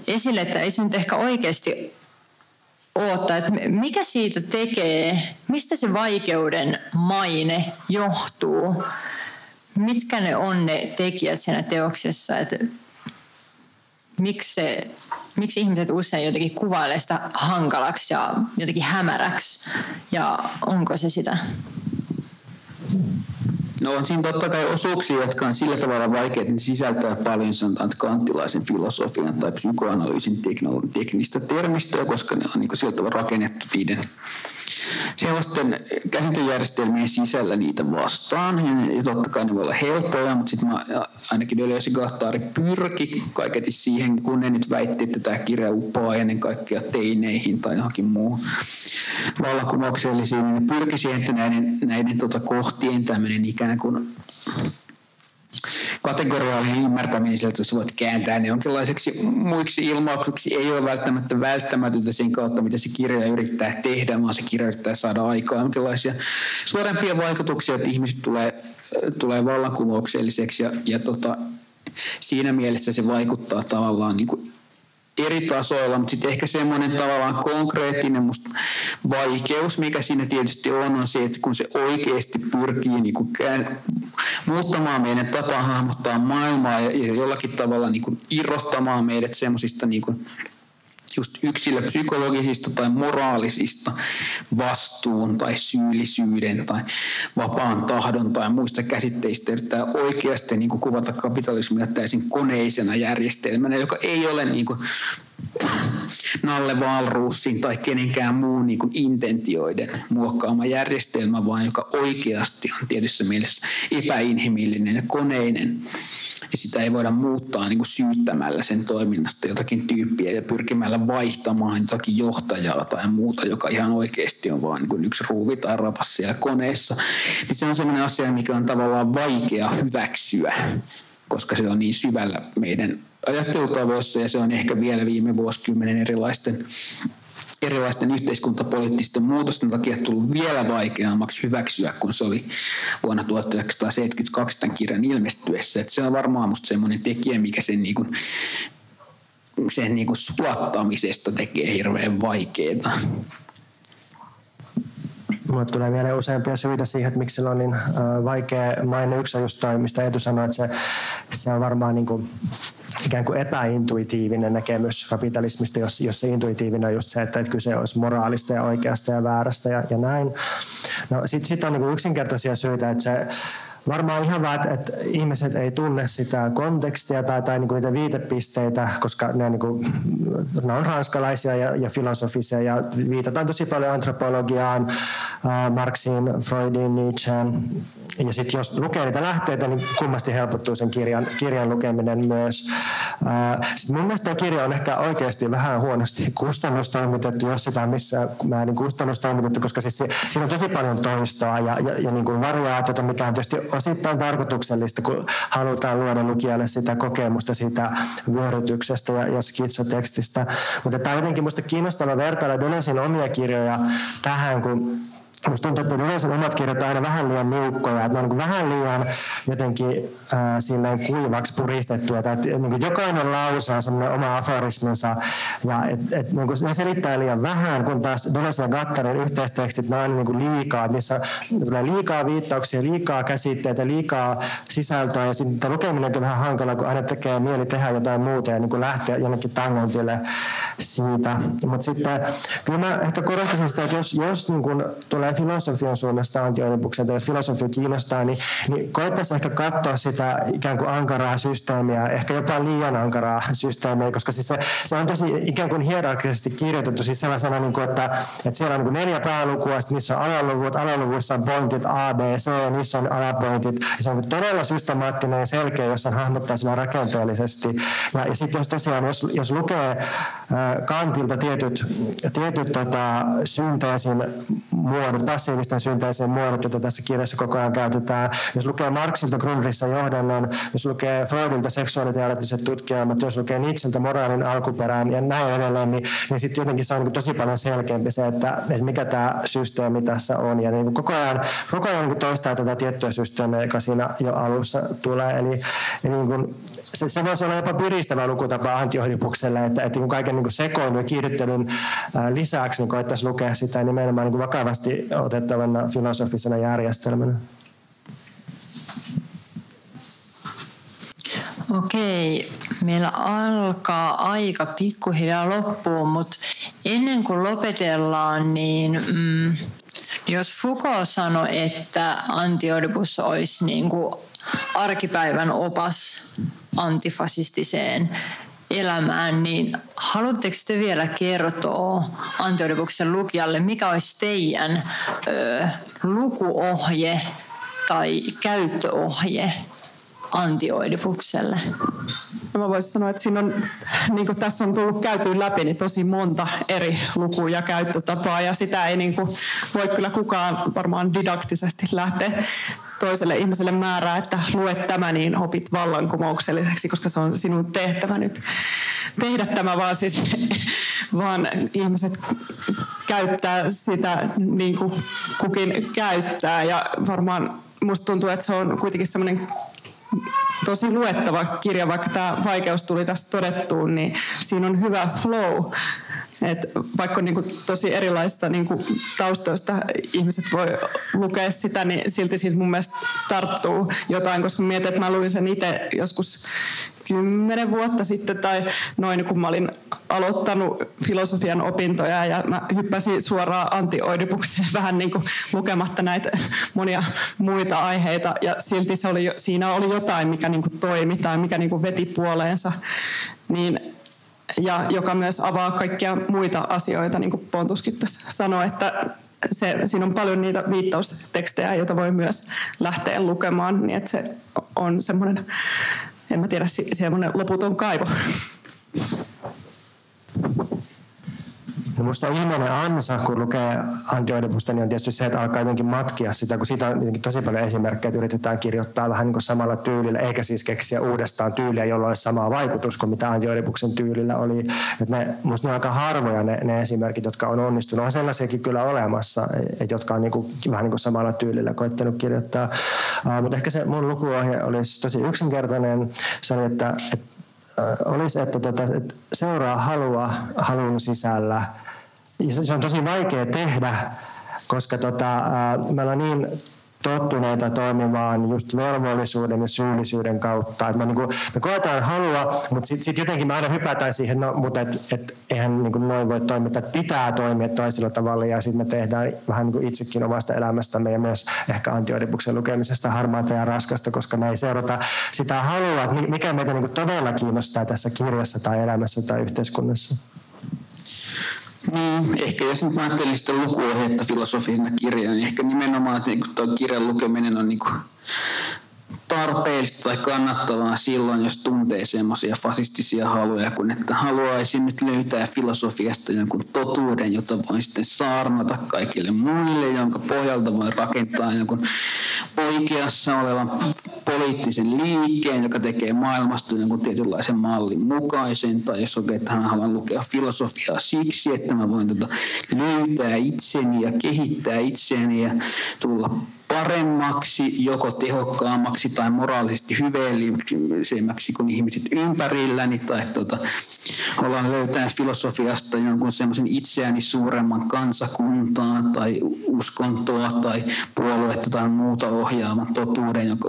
esille, että ei se nyt ehkä oikeasti odottaa, että mikä siitä tekee, mistä se vaikeuden maine johtuu, mitkä ne on ne tekijät siinä teoksessa, että miksi, se, miksi ihmiset usein jotenkin kuvailee sitä hankalaksi ja jotenkin hämäräksi ja onko se sitä? No on siinä totta kai osuuksia, jotka on sillä tavalla vaikeita, että sisältää paljon sanotaan kanttilaisen filosofian tai psykoanalyysin teknistä termistöä, koska ne on niin sillä tavalla rakennettu niiden sellaisten käsitejärjestelmien sisällä niitä vastaan. Ja totta kai ne voi olla helppoja, mutta sitten ainakin Deleuze Gattari pyrki kaiketi siihen, kun ne nyt väitti, että tämä kirja uppoaa ennen kaikkea teineihin tai johonkin muuhun vallankumouksellisiin, niin pyrki siihen, että näiden, näiden tota, kohtien tämmöinen ikään kuin kategoriaalinen ymmärtäminen sieltä, voit kääntää ne jonkinlaiseksi muiksi ilmaukseksi, ei ole välttämättä välttämätöntä sen kautta, mitä se kirja yrittää tehdä, vaan se yrittää saada aikaan jonkinlaisia suorempia vaikutuksia, että ihmiset tulee, tulee vallankumoukselliseksi ja, ja tota, siinä mielessä se vaikuttaa tavallaan niin kuin eri tasoilla, mutta sitten ehkä semmoinen tavallaan konkreettinen musta vaikeus, mikä siinä tietysti on, on se, että kun se oikeasti pyrkii niin kuin muuttamaan meidän tapaa hahmottaa maailmaa ja, jollakin tavalla niin kuin irrottamaan meidät semmoisista niin kuin just yksilöpsykologisista tai moraalisista vastuun tai syyllisyyden tai vapaan tahdon tai muista käsitteistä yrittää oikeasti niin kuin kuvata kapitalismia täysin koneisena järjestelmänä, joka ei ole niin kuin Nalle Walrusin tai kenenkään muun niin kuin intentioiden muokkaama järjestelmä, vaan joka oikeasti on tietyssä mielessä epäinhimillinen ja koneinen ja sitä ei voida muuttaa niin kuin syyttämällä sen toiminnasta jotakin tyyppiä ja pyrkimällä vaihtamaan jotakin johtajaa tai muuta, joka ihan oikeasti on vain niin yksi ruuvi tai rapas siellä koneessa. Niin se on sellainen asia, mikä on tavallaan vaikea hyväksyä, koska se on niin syvällä meidän ajattelutavoissa ja se on ehkä vielä viime vuosikymmenen erilaisten erilaisten yhteiskuntapoliittisten muutosten takia tullut vielä vaikeammaksi hyväksyä, kun se oli vuonna 1972 tämän kirjan ilmestyessä. Että se on varmaan musta semmoinen tekijä, mikä sen, niin kuin, sen niin kuin sulattamisesta tekee hirveän vaikeaa. Mulle tulee vielä useampia syitä siihen, että miksi se on niin vaikea maine. Yksi on just toi, mistä Etu sanoi, että se, se on varmaan niin kuin ikään kuin epäintuitiivinen näkemys kapitalismista, jos, jos se intuitiivinen on just se, että, kyse olisi moraalista ja oikeasta ja väärästä ja, ja näin. No sitten sit on niin yksinkertaisia syitä, että se varmaan ihan vaan, että, että ihmiset ei tunne sitä kontekstia tai, tai niin kuin niitä viitepisteitä, koska ne, niin kuin, ne on ranskalaisia ja, ja filosofisia ja viitataan tosi paljon antropologiaan, äh, Marxiin, Freudiin, Nietzscheen. Ja sitten jos lukee niitä lähteitä, niin kummasti helpottuu sen kirjan, kirjan lukeminen myös. Sitten mun mielestä kirja on ehkä oikeasti vähän huonosti kustannustoimitettu, jos sitä missään määrin kustannustoimitettu, koska siis siinä on tosi paljon toistoa ja, ja, ja niin kuin variaatiota, mikä on tietysti osittain tarkoituksellista, kun halutaan luoda lukijalle sitä kokemusta siitä vyörytyksestä ja, ja skitsotekstistä. Mutta tämä on jotenkin minusta kiinnostava vertailla Deleuzin omia kirjoja tähän, kun Minusta tuntuu, että yleensä omat kirjat aina vähän liian niukkoja, että ne on niin vähän liian jotenkin äh, silleen kuivaksi puristettuja, että niin kuin jokainen lause on semmoinen oma aforisminsa, ja et, et, niin kuin ne selittää liian vähän, kun taas Deleuze ja Gattarin yhteistekstit, ne on aina niin liikaa, että niissä tulee liikaa viittauksia, liikaa käsitteitä, liikaa sisältöä, ja sitten lukeminen on vähän hankala, kun aina tekee mieli tehdä jotain muuta ja niin lähteä jonnekin tangentille siitä. Mutta sitten kyllä mä ehkä korostaisin sitä, että jos, jos niin kuin tulee filosofian suunnasta antioripuksen, tai jos filosofia kiinnostaa, niin, niin koettaisiin ehkä katsoa sitä ikään kuin ankaraa systeemiä, ehkä jopa liian ankaraa systeemiä, koska siis se, se on tosi ikään kuin hierarkisesti kirjoitettu siis sellaisena, niin kuin, että, että siellä on niin neljä päälukua, sitten niissä on alaluvut, alaluvuissa on pointit A, B, C, niissä on alapointit, ja se on todella systemaattinen ja selkeä, jos sen hahmottaa sillä rakenteellisesti. Ja, ja sitten jos tosiaan, jos, jos lukee äh, kantilta tietyt, tietyt tota, synteesin muodot, passiivisten synteesien muodot, joita tässä kirjassa koko ajan käytetään. Jos lukee Marxilta Grundrissa johdannon, jos lukee Freudilta seksuaaliteoreettiset tutkielmat, jos lukee Nietzscheltä moraalin alkuperään ja näin edelleen, niin, niin sitten jotenkin se on niin tosi paljon selkeämpi se, että, että mikä tämä systeemi tässä on. Ja niin koko ajan, koko ajan niin toistaa tätä tiettyä systeemiä, joka siinä jo alussa tulee. Eli, eli niin kuin, se, se voisi olla jopa piristävä lukutapa antiohdipukselle, että, että niin kaiken niin sekoilun ja kiihdyttelyn lisäksi niin koettaisiin lukea sitä nimenomaan niin vakavasti otettavana filosofisena järjestelmänä. Okei, meillä alkaa aika pikkuhiljaa loppuun, mutta ennen kuin lopetellaan, niin mm, jos Foucault sanoi, että Antioidipus olisi niin kuin arkipäivän opas antifasistiseen elämään, niin haluatteko te vielä kertoa Antioidipuksen lukijalle, mikä olisi teidän ö, lukuohje tai käyttöohje antioidipukselle? No mä voisin sanoa, että siinä on, niin kuin tässä on tullut käyty läpi, niin tosi monta eri luku- ja käyttötapaa, ja sitä ei niin kuin, voi kyllä kukaan varmaan didaktisesti lähteä toiselle ihmiselle määrää, että luet tämä, niin opit vallankumoukselliseksi, koska se on sinun tehtävä nyt tehdä tämä, vaan siis vaan ihmiset käyttää sitä niin kuin kukin käyttää. Ja varmaan musta tuntuu, että se on kuitenkin semmoinen tosi luettava kirja, vaikka tämä vaikeus tuli tästä todettuun, niin siinä on hyvä flow Et vaikka niin kuin tosi erilaista niin kuin taustoista ihmiset voi lukea sitä, niin silti siitä mun mielestä tarttuu jotain, koska mietin, että mä luin sen itse joskus kymmenen vuotta sitten tai noin, kun mä olin aloittanut filosofian opintoja ja mä hyppäsin suoraan antioidipukseen vähän niin kuin lukematta näitä monia muita aiheita ja silti se oli, siinä oli jotain, mikä niin kuin toimi tai mikä niin kuin veti puoleensa. Niin ja joka myös avaa kaikkia muita asioita, niin kuin Pontuskin tässä sanoi, että se, siinä on paljon niitä viittaustekstejä, joita voi myös lähteä lukemaan, niin että se on semmoinen, en mä tiedä, semmoinen loputon kaivo. No musta ilmeinen ansa, kun lukee antioidipusta, niin on tietysti se, että alkaa jotenkin matkia sitä, kun siitä on tosi paljon esimerkkejä, että yritetään kirjoittaa vähän niin kuin samalla tyylillä, eikä siis keksiä uudestaan tyyliä, jolla olisi sama vaikutus kuin mitä antioidipuksen tyylillä oli. Että ne, musta ne on aika harvoja ne, ne esimerkit, jotka on onnistunut. On sellaisiakin kyllä olemassa, et, jotka on niin kuin, vähän niin kuin samalla tyylillä koettanut kirjoittaa. Uh, mutta ehkä se mun lukuohje olisi tosi yksinkertainen. Se oli, että, että olisi, että, tota, seuraa halua halun sisällä – se on tosi vaikea tehdä, koska tota, me ollaan niin tottuneita toimimaan just velvollisuuden ja syyllisyyden kautta. Et me, niinku, me koetaan halua, mutta sitten sit jotenkin me aina hypätään siihen, no, mutta et, et, eihän niinku noin voi toimia, että pitää toimia toisella tavalla ja sitten me tehdään vähän niinku itsekin omasta elämästämme ja myös ehkä antioidipuksen lukemisesta harmaata ja raskasta, koska me ei seurata sitä halua, että mikä meitä niinku todella kiinnostaa tässä kirjassa tai elämässä tai yhteiskunnassa. Niin, ehkä jos nyt ajattelin sitä lukuohjetta filosofisena kirjana, niin ehkä nimenomaan että niin tuo kirjan lukeminen on niin kuin tarpeellista tai kannattavaa silloin, jos tuntee semmoisia fasistisia haluja, kun että haluaisin nyt löytää filosofiasta jonkun totuuden, jota voin sitten saarnata kaikille muille, jonka pohjalta voin rakentaa jonkun oikeassa olevan poliittisen liikkeen, joka tekee maailmasta jonkun tietynlaisen mallin mukaisen, tai jos oikein, että hän haluaa lukea filosofiaa siksi, että mä voin tota löytää itseni ja kehittää itseni ja tulla paremmaksi, joko tehokkaammaksi tai moraalisesti hyveellisemmäksi kuin ihmiset ympärilläni tai tuota, ollaan löytää filosofiasta jonkun semmoisen itseäni suuremman kansakuntaa tai uskontoa tai puoluetta tai muuta ohjaavan totuuden, jonka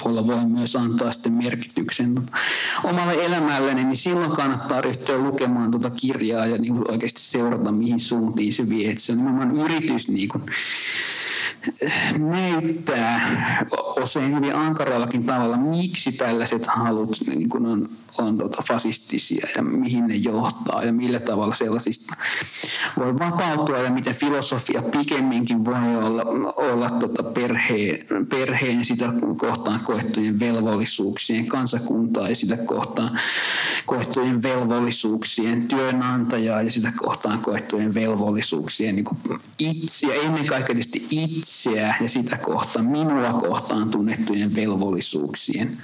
avulla voi myös antaa sitten merkityksen omalle elämälleni, niin silloin kannattaa ryhtyä lukemaan tuota kirjaa ja niin oikeasti seurata, mihin suuntiin se vie. Että se on nimenomaan yritys niin kuin, näyttää usein hyvin ankarallakin tavalla, miksi tällaiset halut niin kuin on, on tota fasistisia ja mihin ne johtaa ja millä tavalla sellaisista voi vapautua ja miten filosofia pikemminkin voi olla, olla tota perheen, perheen sitä kohtaan koettujen velvollisuuksien kansakuntaa ja sitä kohtaan koettujen velvollisuuksien työnantajaa ja sitä kohtaan koettujen velvollisuuksien niin itse ja ennen kaikkea tietysti itseä ja sitä kohtaan minua kohtaan tunnettujen velvollisuuksien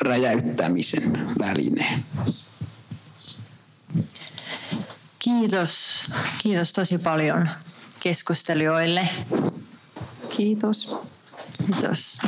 räjäyttämisen väline. Kiitos. Kiitos tosi paljon keskustelijoille. Kiitos. Kiitos.